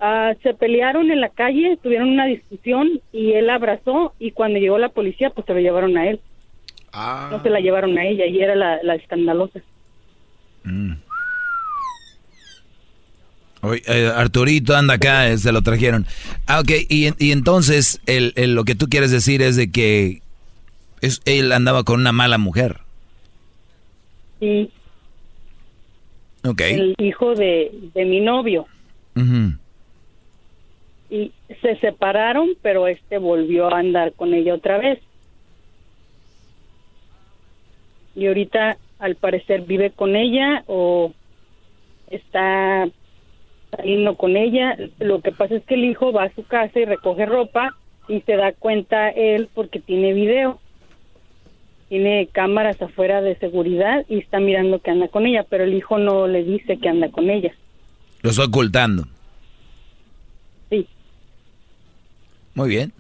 Ah, se pelearon en la calle, tuvieron una discusión y él abrazó y cuando llegó la policía pues se lo llevaron a él. No se la llevaron a ella y era la, la escandalosa. Oye, eh, Arturito anda acá, eh, se lo trajeron. Ah, ok, y, y entonces el, el- lo que tú quieres decir es de que es, él andaba con una mala mujer. Sí, Ok. el hijo de, de mi novio. Ujú. Y se separaron, pero este volvió a andar con ella otra vez. Y ahorita, al parecer, vive con ella o está saliendo con ella. Lo que pasa es que el hijo va a su casa y recoge ropa y se da cuenta él porque tiene video. Tiene cámaras afuera de seguridad y está mirando que anda con ella, pero el hijo no le dice que anda con ella. Lo está ocultando. Sí. Muy bien.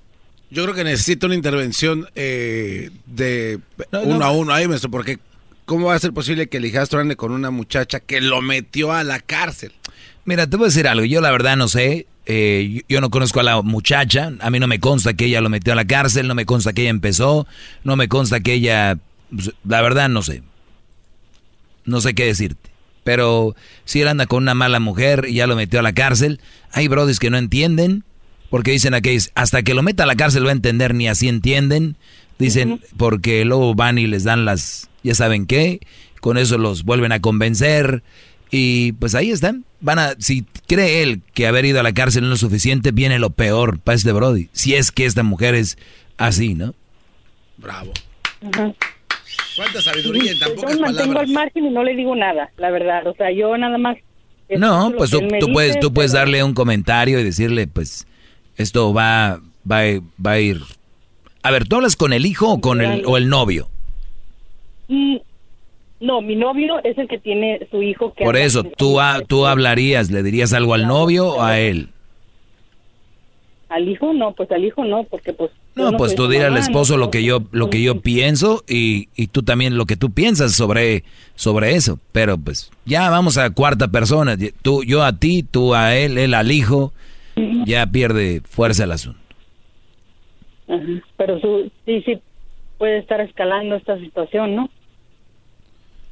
Yo creo que necesita una intervención eh, de uno a uno ahí, maestro, porque ¿cómo va a ser posible que el hijastro ande con una muchacha que lo metió a la cárcel? Mira, te voy a decir algo. Yo la verdad no sé. eh, yo, no conozco a la muchacha. A mí no me consta que ella lo metió a la cárcel. No me consta que ella empezó. No me consta que ella... pues, La verdad no sé. No sé qué decirte. Pero si él anda con una mala mujer y ya lo metió a la cárcel, hay brodis que no entienden. Porque dicen aquí, hasta que lo meta a la cárcel va a entender, ni así entienden. Dicen, porque luego van y les dan las, ya saben qué, con eso los vuelven a convencer. Y pues ahí están. Van a, si cree él que haber ido a la cárcel no es suficiente, viene lo peor para este Brody. Si es que esta mujer es así, ¿no? Bravo. Ajá. ¿Cuánta sabiduría en tan Yo pocas me mantengo palabras? al margen y no le digo nada, la verdad. O sea, yo nada más. No, pues lo tú, tú puedes, tú puedes darle un comentario y decirle, pues, esto va, va, va a ir. A ver, ¿tú hablas con el hijo o con el, o el novio? Mm, No, mi novio es el que tiene su hijo que Por eso, tú, ha- tú hablarías, le dirías algo al novio o a él. Al hijo no, pues al hijo no, porque pues. No, pues tú dirás al esposo no lo que yo, lo que yo pienso y, y tú también lo que tú piensas sobre, sobre eso. Pero pues ya vamos a cuarta persona. Tú, yo a ti, tú a él, él al hijo. Ya pierde fuerza el asunto. Ajá, Pero su, sí, sí puede estar escalando esta situación, ¿no?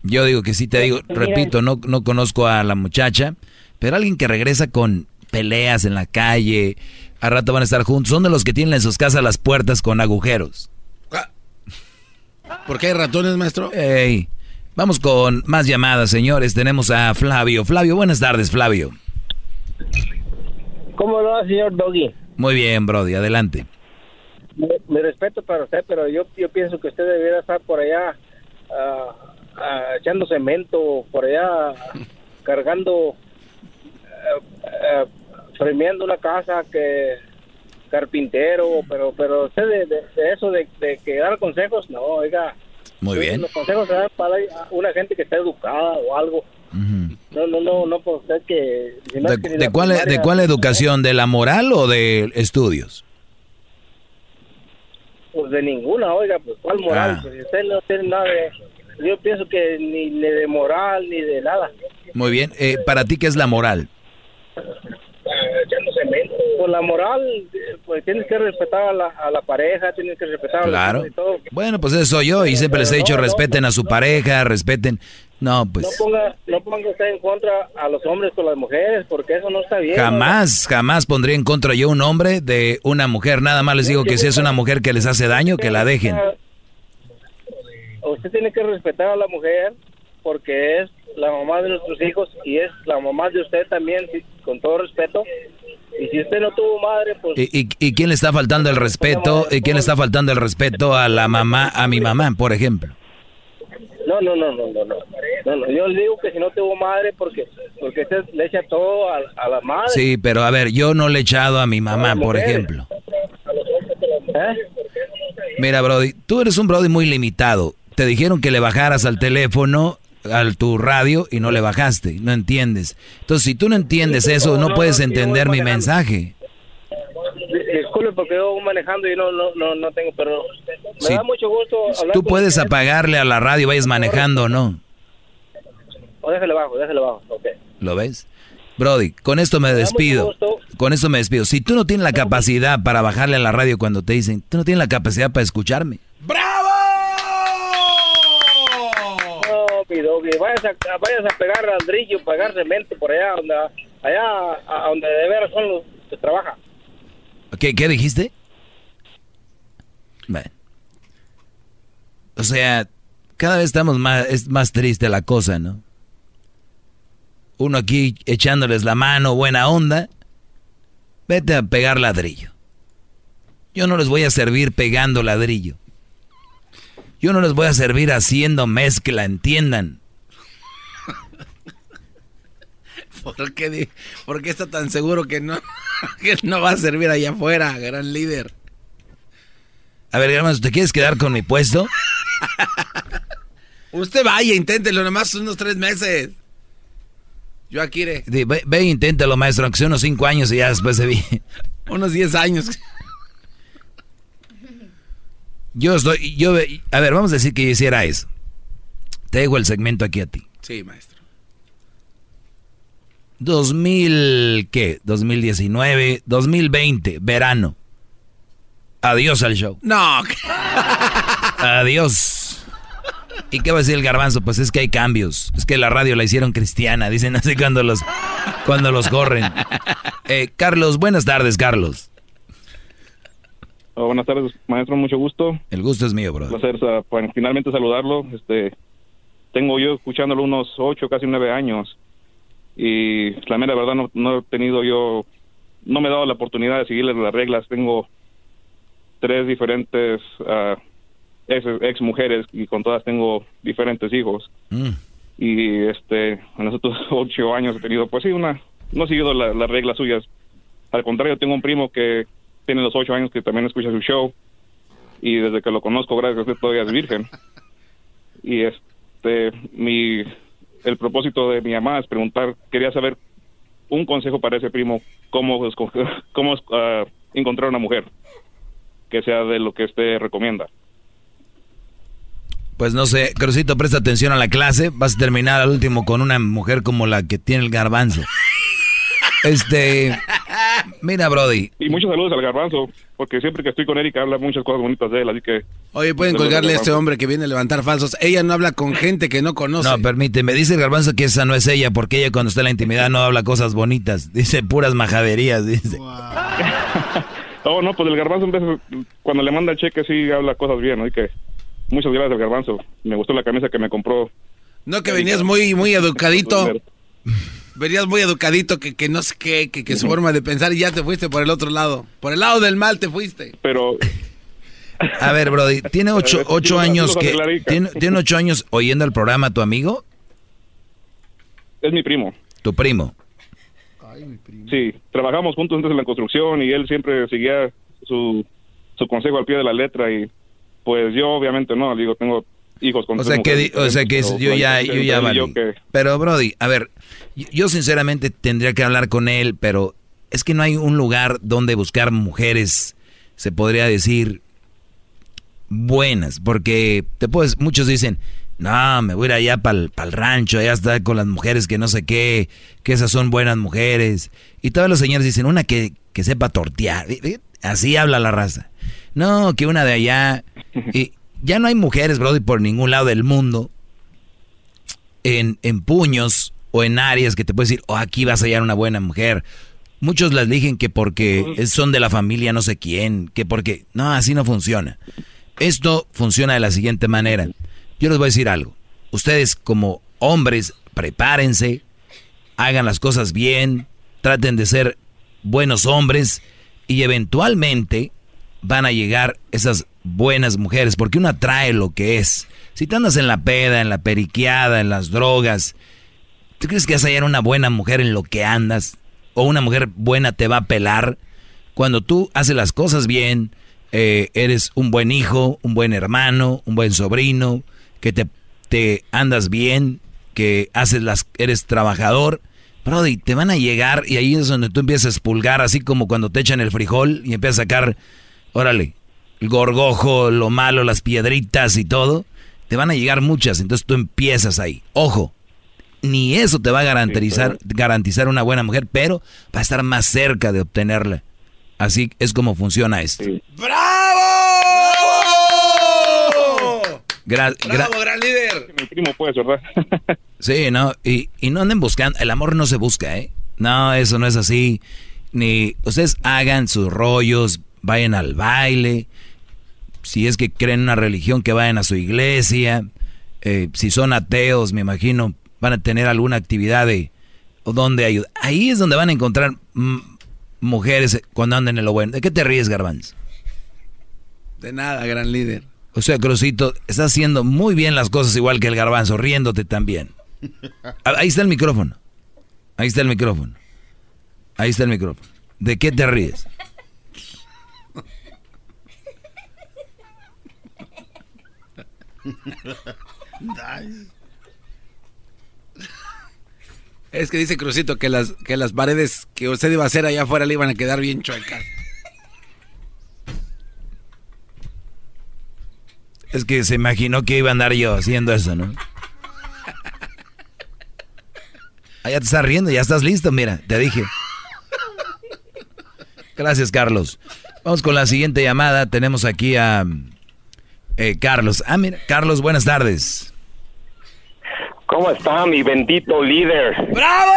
Yo digo que sí te digo, Mira. repito, no, no conozco a la muchacha, pero alguien que regresa con peleas en la calle, a rato van a estar juntos, son de los que tienen en sus casas las puertas con agujeros. ¿Por qué hay ratones, maestro? Ey, vamos con más llamadas, señores. Tenemos a Flavio. Flavio, buenas tardes, Flavio. ¿Cómo lo va, señor Doggy? Muy bien, Brody, adelante. Mi, mi respeto para usted, pero yo, yo pienso que usted debería estar por allá ah, echando cemento, por allá cargando, uh, premiando una casa que carpintero, pero pero usted de, de- de eso de, de que dar consejos, no, oiga. Muy bien. Los consejos se dan para una gente que está educada o algo. No, no, no, no por usted que... si no ¿De, es que ni de la cuál, primaria- ¿De cuál educación? ¿De la moral o de estudios? Pues de ninguna, oiga, pues cuál moral, Ah. pues usted no tiene nada de... Yo pienso que ni, ni de moral ni de nada. Muy bien. Eh, ¿Para ti qué es la moral? Pues la moral, eh, pues tienes que respetar a la, a la pareja, tienes que respetar a Claro. y todo. Bueno, pues eso soy yo y siempre les he dicho respeten a su pareja, respeten. No, No pues ponga, no ponga usted en contra a los hombres con las mujeres, porque eso no está bien. jamás, jamás pondría en contra yo un hombre de una mujer. Nada más les digo que si es una mujer que les hace daño, que la dejen. Usted tiene que respetar a la mujer porque es la mamá de nuestros hijos y es la mamá de usted también, con todo respeto. Y si usted no tuvo madre, pues ¿Y, y, y quién le está faltando el respeto? ¿Y quién le está faltando el respeto a la mamá, a mi mamá, por ejemplo? no, no, no, no, no, no. No, Yo le digo que si no tuvo madre, porque porque usted le echa todo a, a la madre. Sí, pero a ver, yo no le he echado a mi mamá, por ejemplo. ¿Eh? Mira, Brody, tú eres un Brody muy limitado. Te dijeron que le bajaras al teléfono, al tu radio, y no le bajaste. No entiendes. Entonces, si tú no entiendes eso, no puedes entender mi mensaje. Di- Disculpe porque yo voy manejando y no, no, no, no tengo, pero me Sí. da mucho gusto hablar Tú con puedes usted. apagarle a la radio, vayas manejando o no. O déjale bajo, déjale bajo, ok. ¿Lo ves? Brody, con esto me despido. Con esto me despido. Si tú no tienes la capacidad para bajarle a la radio cuando te dicen, tú no tienes la capacidad para escucharme. No, mi doggy, vayas a, vayas a pegar ladrillo, pagar cemento por allá, donde, allá a donde de veras son los que trabajan. ¿Qué, qué dijiste? Bueno. O sea, cada vez estamos más, es más triste la cosa, ¿no? Uno aquí echándoles la mano, buena onda. Vete a pegar ladrillo. Yo no les voy a servir pegando ladrillo. Yo no les voy a servir haciendo mezcla, entiendan. ¿Por qué, por qué está tan seguro que no, que no va a servir allá afuera, gran líder? A ver, hermanos, ¿te quieres quedar con mi puesto? Usted vaya, inténtelo, nomás unos tres meses. Yo aquí iré. Di, Ve, ve, inténtalo, maestro, aunque sea unos cinco años y ya después se vi. Unos 10 años. Yo estoy, yo, a ver, vamos a decir que yo hiciera eso. Te dejo el segmento aquí a ti. Sí, maestro. 2000, ¿qué? 2019, 2020, verano. Adiós al show. No. Adiós. ¿Y qué va a decir el garbanzo? Pues es que hay cambios. Es que la radio la hicieron cristiana, dicen así cuando los, cuando los corren. Eh, Carlos, buenas tardes, Carlos. Oh, buenas tardes, maestro, mucho gusto. El gusto es mío, bro. Un placer pues, finalmente saludarlo. Este, tengo yo escuchándolo unos ocho, casi nueve años. Y la mera verdad no, no he tenido yo, no me he dado la oportunidad de seguirle las reglas. Tengo tres diferentes ah, ex, ex mujeres y con todas tengo diferentes hijos. Mm. Y este, en los otros ocho años he tenido, pues sí, una, no he seguido la- las reglas suyas. Al contrario, tengo un primo que tiene los ocho años que también escucha su show y desde que lo conozco, gracias a usted, todavía es virgen. Y este, mi, el propósito de mi mamá es preguntar, quería saber un consejo para ese primo, cómo, escoger, cómo ah, encontrar una mujer que sea de lo que usted recomienda. Pues no sé, Crucito, presta atención a la clase. Vas a terminar al último con una mujer como la que tiene el garbanzo. Este, mira, Brody. Y muchos saludos al garbanzo, porque siempre que estoy con Erika habla muchas cosas bonitas de él, así que... Oye, pueden colgarle a este hombre que viene a levantar falsos. Ella no habla con gente que no conoce. No, permíteme, dice el garbanzo que esa no es ella, porque ella cuando está en la intimidad no habla cosas bonitas, dice puras majaderías, dice. Oh, no, pues el garbanzo en vez- cuando le manda el cheque sí habla cosas bien, así que muchas gracias garbanzo. Me gustó la camisa que me compró. No, que venías muy, muy educadito. Venías muy educadito, que, que no sé qué, que, que su forma de pensar y ya te fuiste por el otro lado. Por el lado del mal te fuiste. Pero... A ver, Brody, ¿tiene ocho, ocho años que... ¿tiene, ¿Tiene ocho años oyendo el programa tu amigo? Es mi primo. Tu primo. Sí, trabajamos juntos antes en la construcción y él siempre seguía su, su consejo al pie de la letra y pues yo obviamente no, digo, tengo hijos con O sea que, o sea que yo ya, yo ya valí. Pero Brody, a ver, yo sinceramente tendría que hablar con él, pero es que no hay un lugar donde buscar mujeres, se podría decir, buenas, porque te puedes, muchos dicen, no, me voy a ir allá para el rancho, allá está con las mujeres que no sé qué, que esas son buenas mujeres. Y todos los señores dicen, una que, que sepa tortear. Así habla la raza. No, que una de allá. Y ya no hay mujeres, Brody, por ningún lado del mundo. En, en puños o en áreas que te puedes decir, oh, aquí vas a hallar una buena mujer. Muchos las eligen que porque son de la familia no sé quién, que porque... No, así no funciona. Esto funciona de la siguiente manera. Yo les voy a decir algo. Ustedes como hombres, prepárense, hagan las cosas bien, traten de ser buenos hombres y eventualmente van a llegar esas buenas mujeres, porque uno atrae lo que es. Si tú andas en la peda, en la periqueada, en las drogas, ¿tú crees que vas a hallar una buena mujer en lo que andas? ¿O una mujer buena te va a pelar? Cuando tú haces las cosas bien, eh, eres un buen hijo, un buen hermano, un buen sobrino, que te, te andas bien, que haces las, eres trabajador, Brody, te van a llegar y ahí es donde tú empiezas a expulgar, así como cuando te echan el frijol y empiezas a sacar, órale, el gorgojo, lo malo, las piedritas y todo. Te van a llegar muchas, entonces tú empiezas ahí. Ojo, ni eso te va a garantizar, garantizar una buena mujer, pero va a estar más cerca de obtenerla. Así es como funciona esto. ¡Bravo! Gra ¡Bravo, gran líder! Mi primo puede, ¿verdad? sí, ¿no? Y, y no anden buscando, el amor no se busca, ¿eh? No, eso no es así. Ni ustedes hagan sus rollos, vayan al baile. Si es que creen una religión, que vayan a su iglesia. Eh, si son ateos, me imagino, van a tener alguna actividad de donde ayudar. Ahí es donde van a encontrar mujeres cuando anden en lo bueno. ¿De qué te ríes, Garbanz? De nada, gran líder. O sea, Cruzito, está haciendo muy bien las cosas igual que el garbanzo, riéndote también. Ahí está el micrófono. Ahí está el micrófono. Ahí está el micrófono. ¿De qué te ríes? Es que dice Crucito que las, que las paredes que usted iba a hacer allá afuera le iban a quedar bien chuecas. Es que se imaginó que iba a andar yo haciendo eso, ¿no? Ya te estás riendo, ya estás listo, mira, te dije. Gracias, Carlos. Vamos con la siguiente llamada. Tenemos aquí a eh, Carlos. Ah, mira, Carlos, buenas tardes. ¿Cómo está mi bendito líder? ¡Bravo!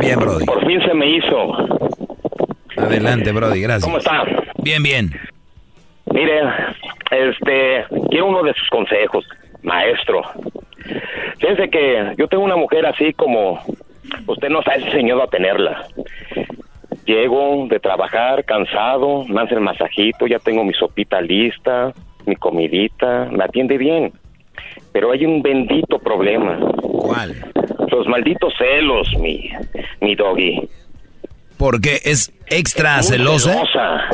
Bien, Brody. Por fin se me hizo. Adelante, Brody, gracias. ¿Cómo está? Bien, bien. Mire, este, quiero uno de sus consejos, maestro. Fíjense que yo tengo una mujer así como usted no está enseñado a tenerla. Llego de trabajar cansado, me hace el masajito, ya tengo mi sopita lista, mi comidita, me atiende bien. Pero hay un bendito problema. ¿Cuál? Los malditos celos, mi, mi doggy. ¿Por qué? ¿Es extra Muy celosa? celosa.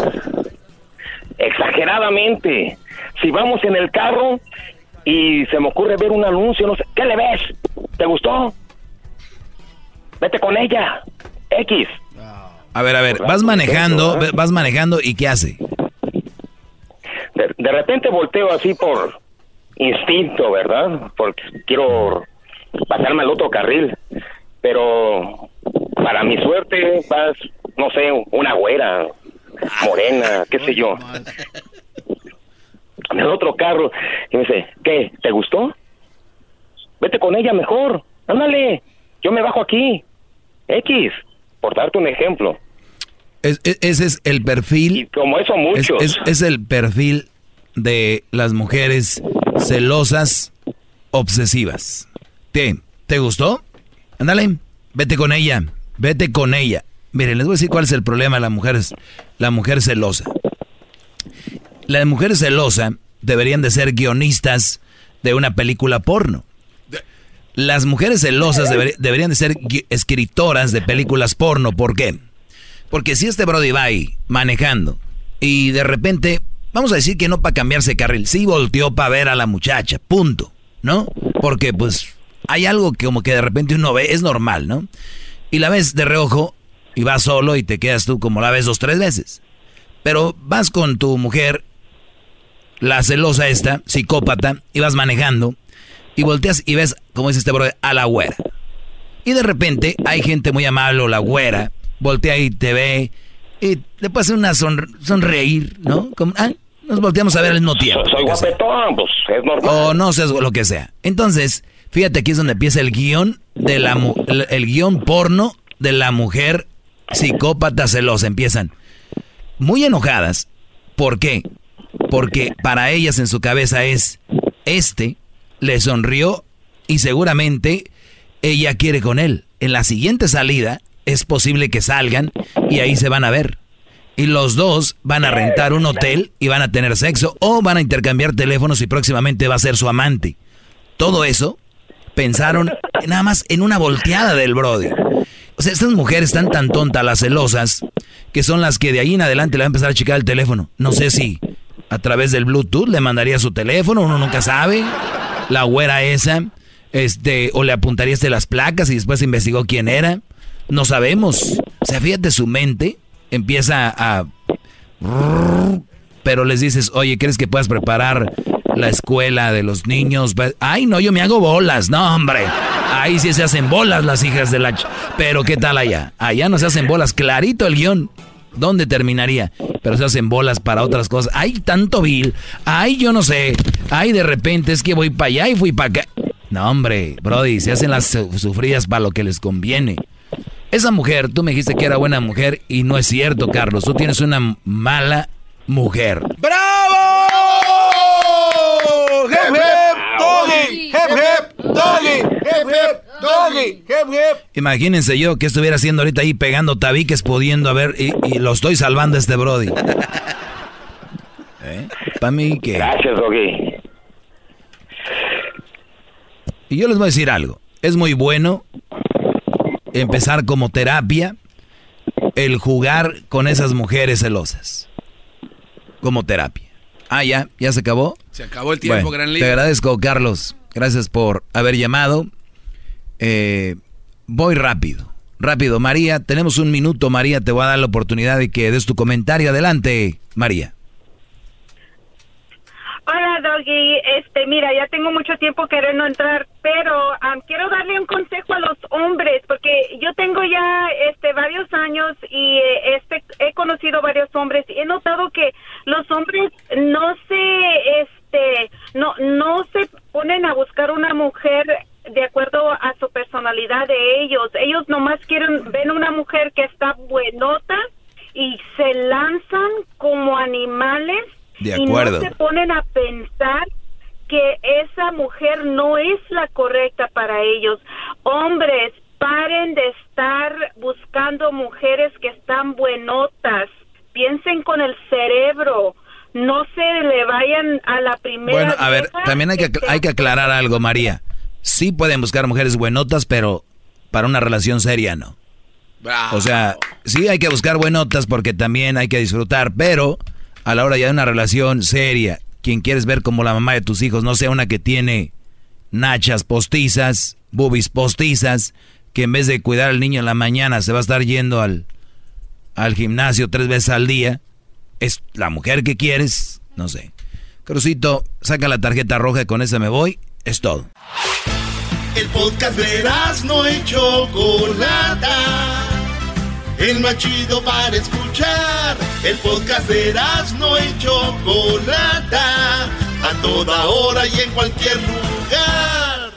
Exageradamente. Si vamos en el carro y se me ocurre ver un anuncio, no sé, ¿qué le ves? ¿Te gustó? Vete con ella. X. A ver, a ver, vas manejando, vas manejando y ¿qué hace? De, de repente volteo así por instinto, ¿verdad? Porque quiero pasarme al otro carril. Pero para mi suerte vas, no sé, una güera, morena, qué sé yo. En el otro carro. Y me dice, ¿qué? ¿Te gustó? Vete con ella mejor. Ándale. Yo me bajo aquí. X. Por darte un ejemplo. Es- es- ese es el perfil. como eso es, muchos. es- es el perfil de las mujeres celosas, obsesivas. ¿Qué? ¿Te gustó? Ándale, vete con ella, vete con ella. Miren, les voy a decir cuál es el problema de la mujer, la mujer celosa. La mujer celosa deberían de ser guionistas de una película porno. las mujeres celosas deberían de ser escritoras de películas porno. ¿Por qué? Porque si este Brody va ahí manejando y de repente, vamos a decir que no para cambiarse carril, sí volteó para ver a la muchacha, punto, ¿no? Porque pues hay algo que como que de repente uno ve, es normal, ¿no? Y la ves de reojo y vas solo y te quedas tú como la ves dos, tres veces. Pero vas con tu mujer, la celosa esta, psicópata, y vas manejando y volteas y ves, como dice este bro, a la güera. Y de repente hay gente muy amable o la güera, voltea y te ve y le puede hacer una sonreír, ¿no? Como, ah, nos volteamos a ver al mismo tiempo. Soy guapetón, pues es normal. O no sé, lo que sea. Entonces, fíjate aquí es donde empieza el guion de la el, guion porno de la mujer psicópata celosa. Empiezan muy enojadas. ¿Por qué? Porque para ellas en su cabeza es, este le sonrió y seguramente ella quiere con él. En la siguiente salida es posible que salgan y ahí se van a ver. Y los dos van a rentar un hotel y van a tener sexo o van a intercambiar teléfonos y próximamente va a ser su amante. Todo eso pensaron nada más en una volteada del Brody. O sea, estas mujeres están tan tontas, las celosas, que son las que de ahí en adelante le van a empezar a checar el teléfono. No sé si a través del Bluetooth le mandaría su teléfono, uno nunca sabe. La güera esa, este, o le apuntarías de las placas y después investigó quién era. No sabemos. O sea, fíjate, su mente empieza a... Pero les dices, oye, ¿crees que puedas preparar la escuela de los niños? Ay, no, yo me hago bolas. No, hombre. Ahí sí se hacen bolas las hijas de la... Pero ¿qué tal allá? Allá no se hacen bolas. Clarito el guion. ¿Dónde terminaría? Pero se hacen bolas para otras cosas. Hay tanto vil. Ay, yo no sé. Ay, de repente es que voy para allá y fui para acá. No, hombre, Brody, se hacen las sufridas para lo que les conviene. Esa mujer, tú me dijiste que era buena mujer y no es cierto, Carlos. Tú tienes una mala mujer. ¡Bravo! ¡Hep, hep! ¡Doggy! ¡Hep, hep! ¡Doggy! ¡Hep, hep! ¡Doggy! ¡Hep, hep! Imagínense yo que estuviera haciendo ahorita ahí pegando tabiques, pudiendo ver, y, y lo estoy salvando a este Brody. ¿Eh? Para mí que... Gracias, Doggy. Y yo les voy a decir algo. Es muy bueno empezar como terapia el jugar con esas mujeres celosas. Como terapia. Ah, ya, ya se acabó. Se acabó el tiempo, gran líder. Te agradezco, Carlos. Gracias por haber llamado. Eh, voy rápido. Rápido, María. Tenemos un minuto, María. Te voy a dar la oportunidad de que des tu comentario. Adelante, María. Hola, Doggy. Este, mira, ya tengo mucho tiempo queriendo entrar, pero quiero darle un consejo a los hombres, porque yo tengo ya este varios años y eh, este he conocido varios hombres y he notado que los hombres no se este no no se ponen a buscar una mujer de acuerdo a su personalidad de ellos. Ellos nomás quieren ven una mujer que está buenota y se lanzan como animales y no se ponen a pensar que esa mujer no es la correcta para ellos. Hombres, paren de estar buscando mujeres que están buenotas. Piensen con el cerebro. No se le vayan a la primera. Bueno, a ver, también hay que, hay que aclarar algo, María. Sí pueden buscar mujeres buenotas, pero para una relación seria no. O sea, sí hay que buscar buenotas porque también hay que disfrutar, pero a la hora ya de una relación seria, quien quieres ver como la mamá de tus hijos, no sea una que tiene nachas postizas, boobies postizas, que en vez de cuidar al niño en la mañana se va a estar yendo al, al gimnasio tres veces al día, es la mujer que quieres, no sé. Crucito, saca la tarjeta roja y con esa me voy, es todo. El podcast de no hecho Chocolata el más chido para escuchar. El podcast de no y Chocolata, a toda hora y en cualquier lugar.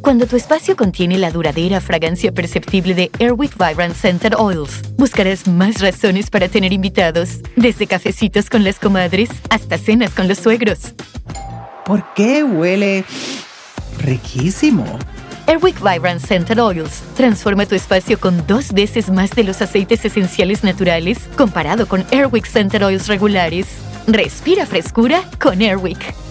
Cuando tu espacio contiene la duradera fragancia perceptible de Airwick Vibrant Scented Oils, buscarás más razones para tener invitados, desde cafecitos con las comadres hasta cenas con los suegros. ¿Por qué huele riquísimo? Airwick Vibrant Scented Oils transforma tu espacio con dos veces más de los aceites esenciales naturales comparado con Airwick Scented Oils regulares. Respira frescura con Airwick.